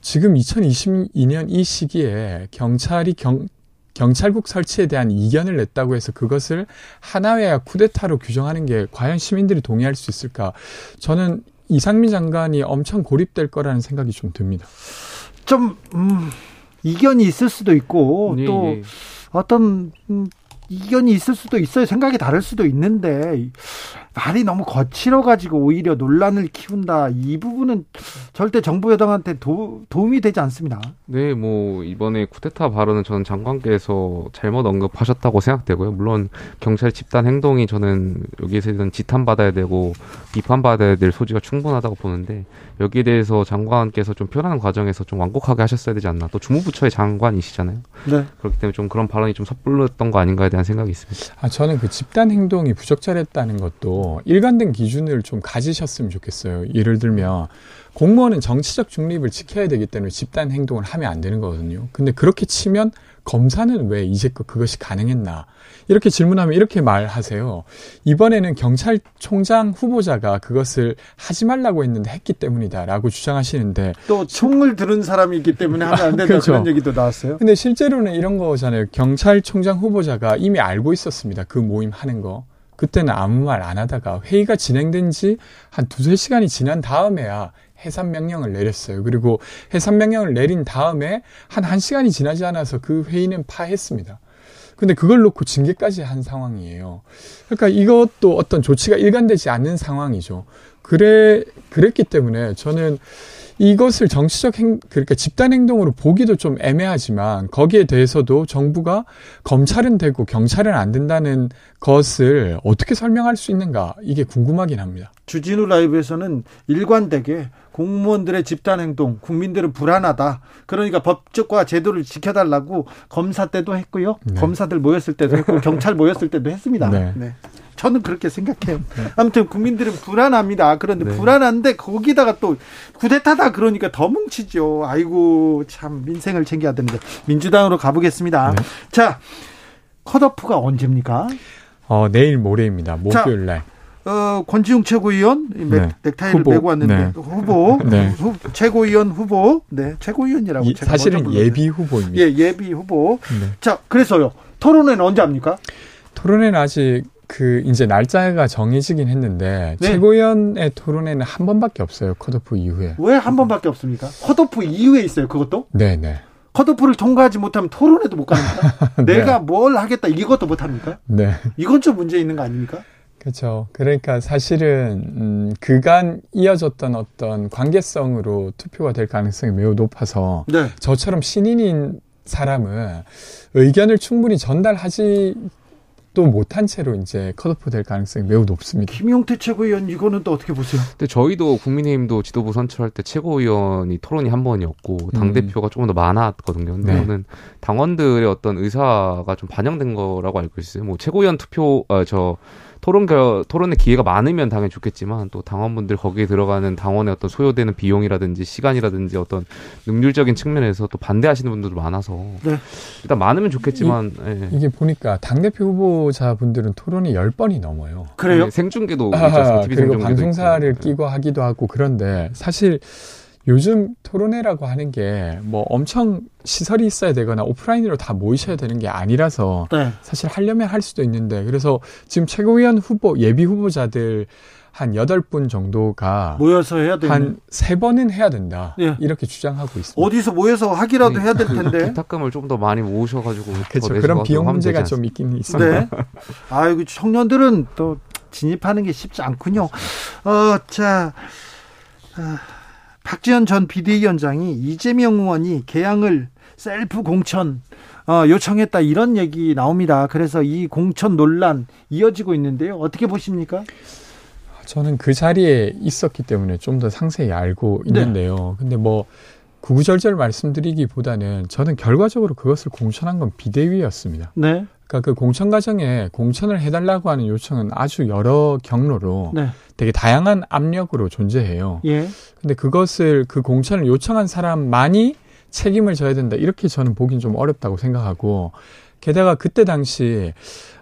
지금 2022년 이 시기에 경찰이 경, 경찰국 설치에 대한 이견을 냈다고 해서 그것을 하나회와 쿠데타로 규정하는 게 과연 시민들이 동의할 수 있을까? 저는 이상민 장관이 엄청 고립될 거라는 생각이 좀 듭니다. 좀 음, 이견이 있을 수도 있고 네, 또 네. 어떤 음, 이견이 있을 수도 있어요. 생각이 다를 수도 있는데 말이 너무 거칠어 가지고 오히려 논란을 키운다. 이 부분은 절대 정부 여당한테 도, 도움이 되지 않습니다. 네, 뭐 이번에 쿠데타 발언은 저는 장관께서 잘못 언급하셨다고 생각되고요. 물론 경찰 집단 행동이 저는 여기에서는 지탄 받아야 되고 비판 받아야 될 소지가 충분하다고 보는데 여기에 대해서 장관께서 좀 표현하는 과정에서 좀 완곡하게 하셨어야 되지 않나. 또 주무부처의 장관이시잖아요. 네. 그렇기 때문에 좀 그런 발언이 좀 섣불렀던 거 아닌가에 대한 생각이 있습니다. 아, 저는 그 집단 행동이 부적절했다는 것도 일관된 기준을 좀 가지셨으면 좋겠어요. 예를 들면 공무원은 정치적 중립을 지켜야 되기 때문에 집단 행동을 하면 안 되는 거거든요. 근데 그렇게 치면 검사는 왜 이제껏 그것이 가능했나? 이렇게 질문하면 이렇게 말하세요. 이번에는 경찰총장 후보자가 그것을 하지 말라고 했는데 했기 때문이다라고 주장하시는데 또 총을 들은 사람이기 때문에 하면 안 된다 (laughs) 그렇죠. 그런 얘기도 나왔어요. 근데 실제로는 이런 거잖아요. 경찰총장 후보자가 이미 알고 있었습니다. 그 모임 하는 거. 그때는 아무 말 안 하다가 회의가 진행된 지 한 두세 시간이 지난 다음에야 해산 명령을 내렸어요. 그리고 해산 명령을 내린 다음에 한 1시간이 지나지 않아서 그 회의는 파했습니다. 근데 그걸 놓고 징계까지 한 상황이에요. 그러니까 이것도 어떤 조치가 일관되지 않는 상황이죠. 그래, 그랬기 때문에 저는 이것을 정치적 행, 그러니까 집단 행동으로 보기도 좀 애매하지만 거기에 대해서도 정부가 검찰은 되고 경찰은 안 된다는 것을 어떻게 설명할 수 있는가 이게 궁금하긴 합니다. 주진우 라이브에서는 일관되게 공무원들의 집단 행동, 국민들은 불안하다. 그러니까 법적과 제도를 지켜달라고 검사 때도 했고요. 네. 검사들 모였을 때도 했고 경찰 모였을 때도 했습니다. 네. 네. 저는 그렇게 생각해요. 네. 아무튼 국민들은 불안합니다. 그런데 네. 불안한데 거기다가 또 구데타다 그러니까 더 뭉치죠. 아이고 참 민생을 챙겨야 되는데 민주당으로 가보겠습니다. 네. 자 컷오프가 언제입니까? 어 내일 모레입니다. 목요일 날. 어, 권지웅 최고위원 네. 넥타이를 후보. 메고 왔는데 네. 후보 (laughs) 네. 후, 최고위원 후보 네 최고위원이라고 제가 사실은 예비 후보입니다. 예 예비 후보. 네. 자 그래서요 토론회는 언제 합니까? 토론회는 아직 그 이제 날짜가 정해지긴 했는데 네. 최고위원의 토론회는 한 번밖에 없어요 컷오프 이후에. 왜 한 번밖에 없습니까? 컷오프 이후에 있어요 그것도? 네네. 네. 컷오프를 통과하지 못하면 토론회도 못 갑니까? (laughs) 네. 내가 뭘 하겠다 이것도 못 합니까? 네. 이건 좀 문제 있는 거 아닙니까? 그렇죠. 그러니까 사실은 음, 그간 이어졌던 어떤 관계성으로 투표가 될 가능성이 매우 높아서 네. 저처럼 신인인 사람은 의견을 충분히 전달하지 또 못한 채로 이제 컷오프 될 가능성이 매우 높습니다. 김용태 최고위원 이거는 또 어떻게 보세요? 근데 저희도 국민의힘도 지도부 선출할 때 최고위원이 토론이 한 번이었고 당 대표가 음. 조금 더 많았거든요. 근데 네. 저는 당원들의 어떤 의사가 좀 반영된 거라고 알고 있어요. 뭐 최고위원 투표 어, 저 토론 겨, 토론의 기회가 많으면 당연히 좋겠지만 또 당원분들 거기에 들어가는 당원의 어떤 소요되는 비용이라든지 시간이라든지 어떤 능률적인 측면에서 또 반대하시는 분들도 많아서 네. 일단 많으면 좋겠지만 이, 예. 이게 보니까 당 대표 후보자 분들은 토론이 10번이 넘어요. 그래요? 네, 생중계도 아, 그리고 생중계도 방송사를 있고. 끼고 하기도 하고 그런데 사실 요즘 토론회라고 하는 게 뭐 엄청 시설이 있어야 되거나 오프라인으로 다 모이셔야 되는 게 아니라서 네. 사실 하려면 할 수도 있는데 그래서 지금 최고위원 후보 예비 후보자들 한 여덟 분 정도가 모여서 해야 되는 한세 번은 해야 된다. 네. 이렇게 주장하고 있습니다. 어디서 모여서 하기라도 해야 될 텐데. 부탁금을 좀 더 많이 모으셔 가지고 그렇죠. 그런 비용 문제가 좀 있긴 있습니다. 네. 아이고 청년들은 또 진입하는 게 쉽지 않군요. 어, 자. 아. 박지원 전 비대위원장이 이재명 의원이 개항을 셀프 공천 어, 요청했다 이런 얘기 나옵니다. 그래서 이 공천 논란 이어지고 있는데요. 어떻게 보십니까? 저는 그 자리에 있었기 때문에 좀 더 상세히 알고 네. 있는데요. 네. 근데 뭐 구구절절 말씀드리기보다는 저는 결과적으로 그것을 공천한 건 비대위였습니다. 네. 그러니까 그 공천 과정에 공천을 해달라고 하는 요청은 아주 여러 경로로 네. 되게 다양한 압력으로 존재해요. 예. 근데 그것을 그 공천을 요청한 사람만이 책임을 져야 된다. 이렇게 저는 보긴 좀 어렵다고 생각하고 게다가 그때 당시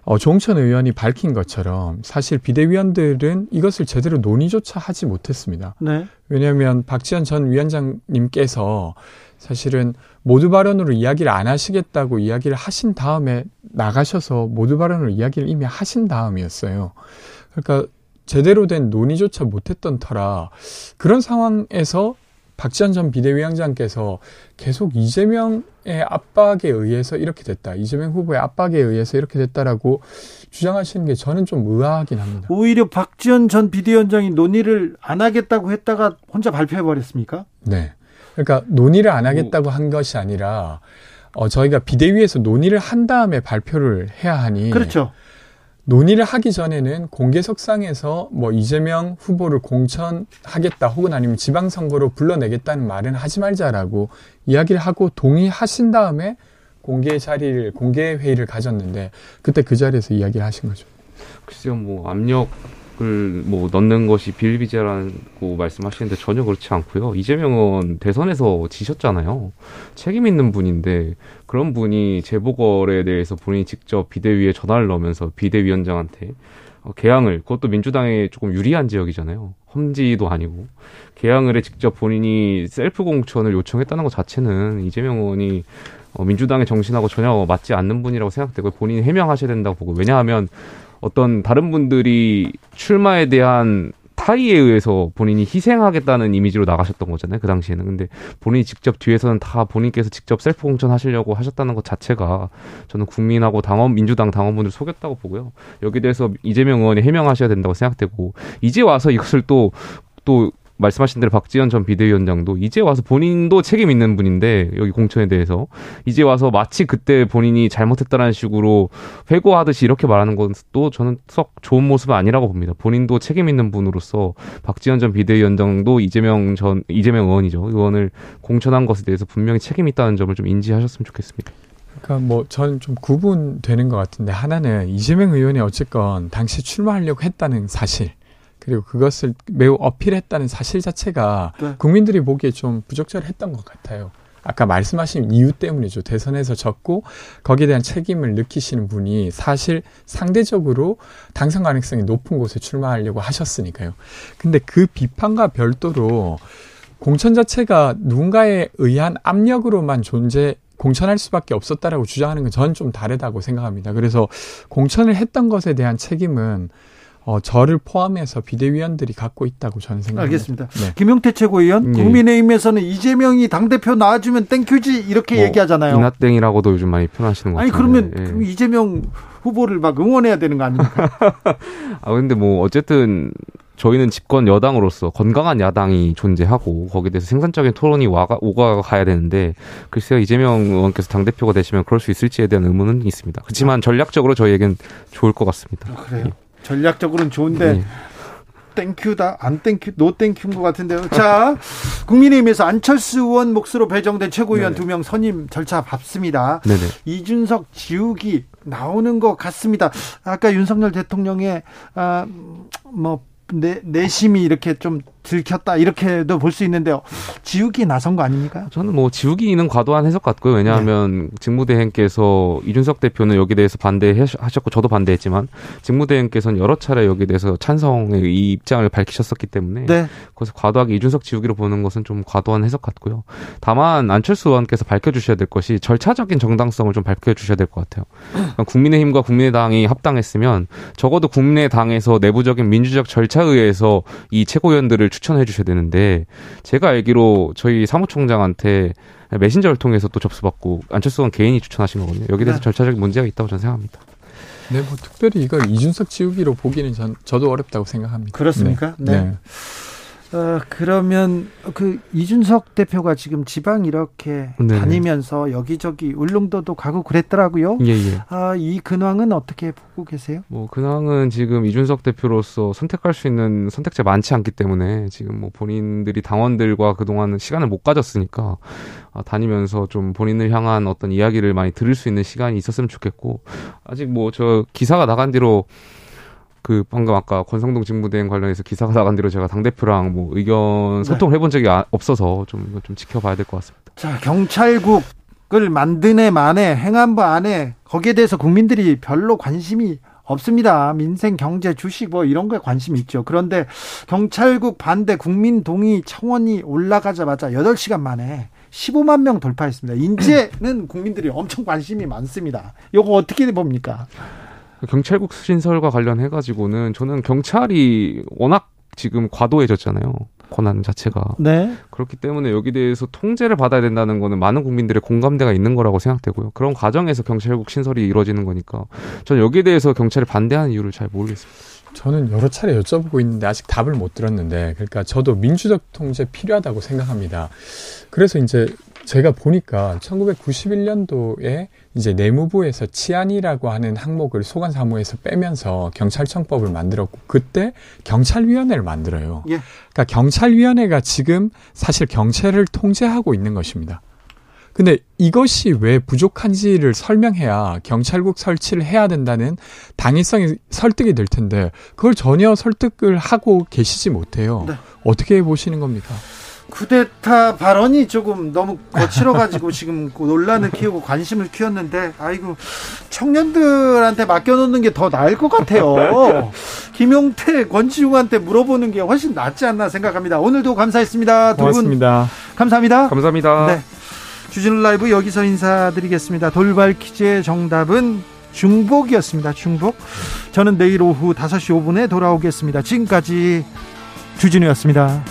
어, 종천 의원이 밝힌 것처럼 사실 비대위원들은 이것을 제대로 논의조차 하지 못했습니다. 네. 왜냐하면 박지원 전 위원장님께서 사실은 모두 발언으로 이야기를 안 하시겠다고 이야기를 하신 다음에 나가셔서 모두 발언으로 이야기를 이미 하신 다음이었어요. 그러니까 제대로 된 논의조차 못했던 터라 그런 상황에서 박지원 전 비대위원장께서 계속 이재명의 압박에 의해서 이렇게 됐다. 이재명 후보의 압박에 의해서 이렇게 됐다라고 주장하시는 게 저는 좀 의아하긴 합니다. 오히려 박지원 전 비대위원장이 논의를 안 하겠다고 했다가 혼자 발표해 버렸습니까? 네. 그러니까 논의를 안 하겠다고 한 것이 아니라 어, 저희가 비대위에서 논의를 한 다음에 발표를 해야 하니 그렇죠. 논의를 하기 전에는 공개석상에서 뭐 이재명 후보를 공천하겠다 혹은 아니면 지방선거로 불러내겠다는 말은 하지 말자라고 이야기를 하고 동의하신 다음에 공개 자리를 공개 회의를 가졌는데 그때 그 자리에서 이야기를 하신 거죠. 글쎄요, 뭐 압력 을 뭐 넣는 것이 비일비재라고 말씀하시는데 전혀 그렇지 않고요. 이재명은 대선에서 지셨잖아요. 책임 있는 분인데 그런 분이 재보궐에 대해서 본인이 직접 비대위에 전화를 넣으면서 비대위원장한테 어, 개항을 그것도 민주당에 조금 유리한 지역이잖아요. 험지도 아니고 계양을에 직접 본인이 셀프 공천을 요청했다는 것 자체는 이재명 의원이 어, 민주당의 정신하고 전혀 맞지 않는 분이라고 생각되고 본인이 해명하셔야 된다고 보고 왜냐하면 어떤 다른 분들이 출마에 대한 타의에 의해서 본인이 희생하겠다는 이미지로 나가셨던 거잖아요. 그 당시에는. 근데 본인이 직접 뒤에서는 다 본인께서 직접 셀프 공천 하시려고 하셨다는 것 자체가 저는 국민하고 당원, 민주당 당원분들 속였다고 보고요. 여기에 대해서 이재명 의원이 해명하셔야 된다고 생각되고 이제 와서 이것을 또, 또 말씀하신 대로 박지원 전 비대위원장도 이제 와서 본인도 책임 있는 분인데 여기 공천에 대해서 이제 와서 마치 그때 본인이 잘못했다라는 식으로 회고하듯이 이렇게 말하는 것도 저는 썩 좋은 모습은 아니라고 봅니다. 본인도 책임 있는 분으로서 박지원 전 비대위원장도 이재명 전 이재명 의원이죠. 의원을 공천한 것에 대해서 분명히 책임 있다는 점을 좀 인지하셨으면 좋겠습니다. 그러니까 뭐 저는 좀 구분되는 것 같은데 하나는 이재명 의원이 어쨌건 당시 출마하려고 했다는 사실 그리고 그것을 매우 어필했다는 사실 자체가 네. 국민들이 보기에 좀 부적절했던 것 같아요. 아까 말씀하신 이유 때문이죠. 대선에서 졌고 거기에 대한 책임을 느끼시는 분이 사실 상대적으로 당선 가능성이 높은 곳에 출마하려고 하셨으니까요. 근데 그 비판과 별도로 공천 자체가 누군가에 의한 압력으로만 존재 공천할 수밖에 없었다라고 주장하는 건 저는 좀 다르다고 생각합니다. 그래서 공천을 했던 것에 대한 책임은 어, 저를 포함해서 비대위원들이 갖고 있다고 저는 생각합니다. 알겠습니다. 네. 김용태 최고위원, 예. 국민의힘에서는 이재명이 당대표 나와주면 thank you지 이렇게 뭐, 얘기하잖아요. 이나땡이라고도 요즘 많이 표현하시는 것 같아요. 아니, 그러면 예. 이재명 후보를 막 응원해야 되는 거 아닙니까? (laughs) 아, 근데 뭐, 어쨌든 저희는 집권 여당으로서 건강한 야당이 존재하고 거기에 대해서 생산적인 토론이 와가, 오가 가야 되는데 글쎄요 이재명 의원께서 당 대표가 되시면 그럴 수 있을지에 대한 의문은 있습니다. 그렇지만 전략적으로 저희에겐 좋을 것 같습니다. 아, 그래요. 예. 전략적으로는 좋은데 네. 땡큐다 안 땡큐 노 땡큐인 것 같은데요. 자 (laughs) 국민의힘에서 안철수 의원 몫으로 배정된 최고위원 두 명 선임 절차 밟습니다. 네네. 이준석 지우기 나오는 것 같습니다. 아까 윤석열 대통령의 아뭐 내, 내심이 이렇게 좀 들켰다 이렇게도 볼 수 있는데요. 지우기 나선 거 아닙니까? 저는 뭐 지우기는 과도한 해석 같고요. 왜냐하면 네. 직무대행께서 이준석 대표는 여기 대해서 반대하셨고 저도 반대했지만 직무대행께서는 여러 차례 여기 대해서 찬성의 이 입장을 밝히셨었기 때문에 네. 그래서 과도하게 이준석 지우기로 보는 것은 좀 과도한 해석 같고요. 다만 안철수 의원께서 밝혀주셔야 될 것이 절차적인 정당성을 좀 밝혀주셔야 될 것 같아요. 그러니까 국민의힘과 국민의당이 합당했으면 적어도 국민의당에서 내부적인 민주적 절차에 의해서 이 최고위원들을 추천해 주셔야 되는데 제가 알기로 저희 사무총장한테 메신저를 통해서 또 접수받고 안철수 의원 개인이 추천하신 거거든요. 여기에 대해서 네. 절차적인 문제가 있다고 저는 생각합니다. 네, 뭐 특별히 이걸 이준석 지우기로 보기는 전, 저도 어렵다고 생각합니다. 그렇습니까? 네. 네. 어, 그러면 그 이준석 대표가 지금 지방 이렇게 네네. 다니면서 여기저기 울릉도도 가고 그랬더라고요. 예, 예. 아, 이 근황은 어떻게 보고 계세요? 뭐 근황은 지금 이준석 대표로서 선택할 수 있는 선택지 많지 않기 때문에 지금 뭐 본인들이 당원들과 그동안 시간을 못 가졌으니까 아, 다니면서 좀 본인을 향한 어떤 이야기를 많이 들을 수 있는 시간이 있었으면 좋겠고 아직 뭐 저 기사가 나간 뒤로 그 방금 아까 권성동 직무대행 관련해서 기사가 (laughs) 나간 대로 제가 당 대표랑 뭐 의견 네. 소통을 해본 적이 아, 없어서 좀 좀 지켜봐야 될 것 같습니다. 자 경찰국을 만든 해 만에 행안부 안에 거기에 대해서 국민들이 별로 관심이 없습니다. 민생, 경제, 주식 뭐 이런 거에 관심이 있죠. 그런데 경찰국 반대 국민 동의 청원이 올라가자마자 8시간 만에 15만 명 돌파했습니다. 인제는 국민들이 엄청 관심이 많습니다. 이거 어떻게 봅니까? 경찰국 신설과 관련해 가지고는 저는 경찰이 워낙 지금 과도해졌잖아요. 권한 자체가. 네. 그렇기 때문에 여기 대해서 통제를 받아야 된다는 거는 많은 국민들의 공감대가 있는 거라고 생각되고요. 그런 과정에서 경찰국 신설이 이루어지는 거니까 저는 여기에 대해서 경찰이 반대하는 이유를 잘 모르겠습니다. 저는 여러 차례 여쭤보고 있는데 아직 답을 못 들었는데 그러니까 저도 민주적 통제 필요하다고 생각합니다. 그래서 이제 제가 보니까 1991년도에 이제 내무부에서 치안이라고 하는 항목을 소관 사무에서 빼면서 경찰청법을 만들었고 그때 경찰위원회를 만들어요. 예. 그러니까 경찰위원회가 지금 사실 경찰을 통제하고 있는 것입니다. 근데 이것이 왜 부족한지를 설명해야 경찰국 설치를 해야 된다는 당위성이 설득이 될 텐데 그걸 전혀 설득을 하고 계시지 못해요. 네. 어떻게 보시는 겁니까? 쿠데타 발언이 조금 너무 거칠어 가지고 (laughs) 지금 논란을 키우고 관심을 키웠는데 아이고 청년들한테 맡겨놓는 게 더 나을 것 같아요. (laughs) 김용태, 권지웅한테 물어보는 게 훨씬 낫지 않나 생각합니다. 오늘도 감사했습니다. 두 분 감사합니다. 감사합니다. 네. 주진우 라이브 여기서 인사드리겠습니다. 돌발 퀴즈의 정답은 중복이었습니다. 중복. 저는 내일 오후 5시 5분에 돌아오겠습니다. 지금까지 주진우였습니다.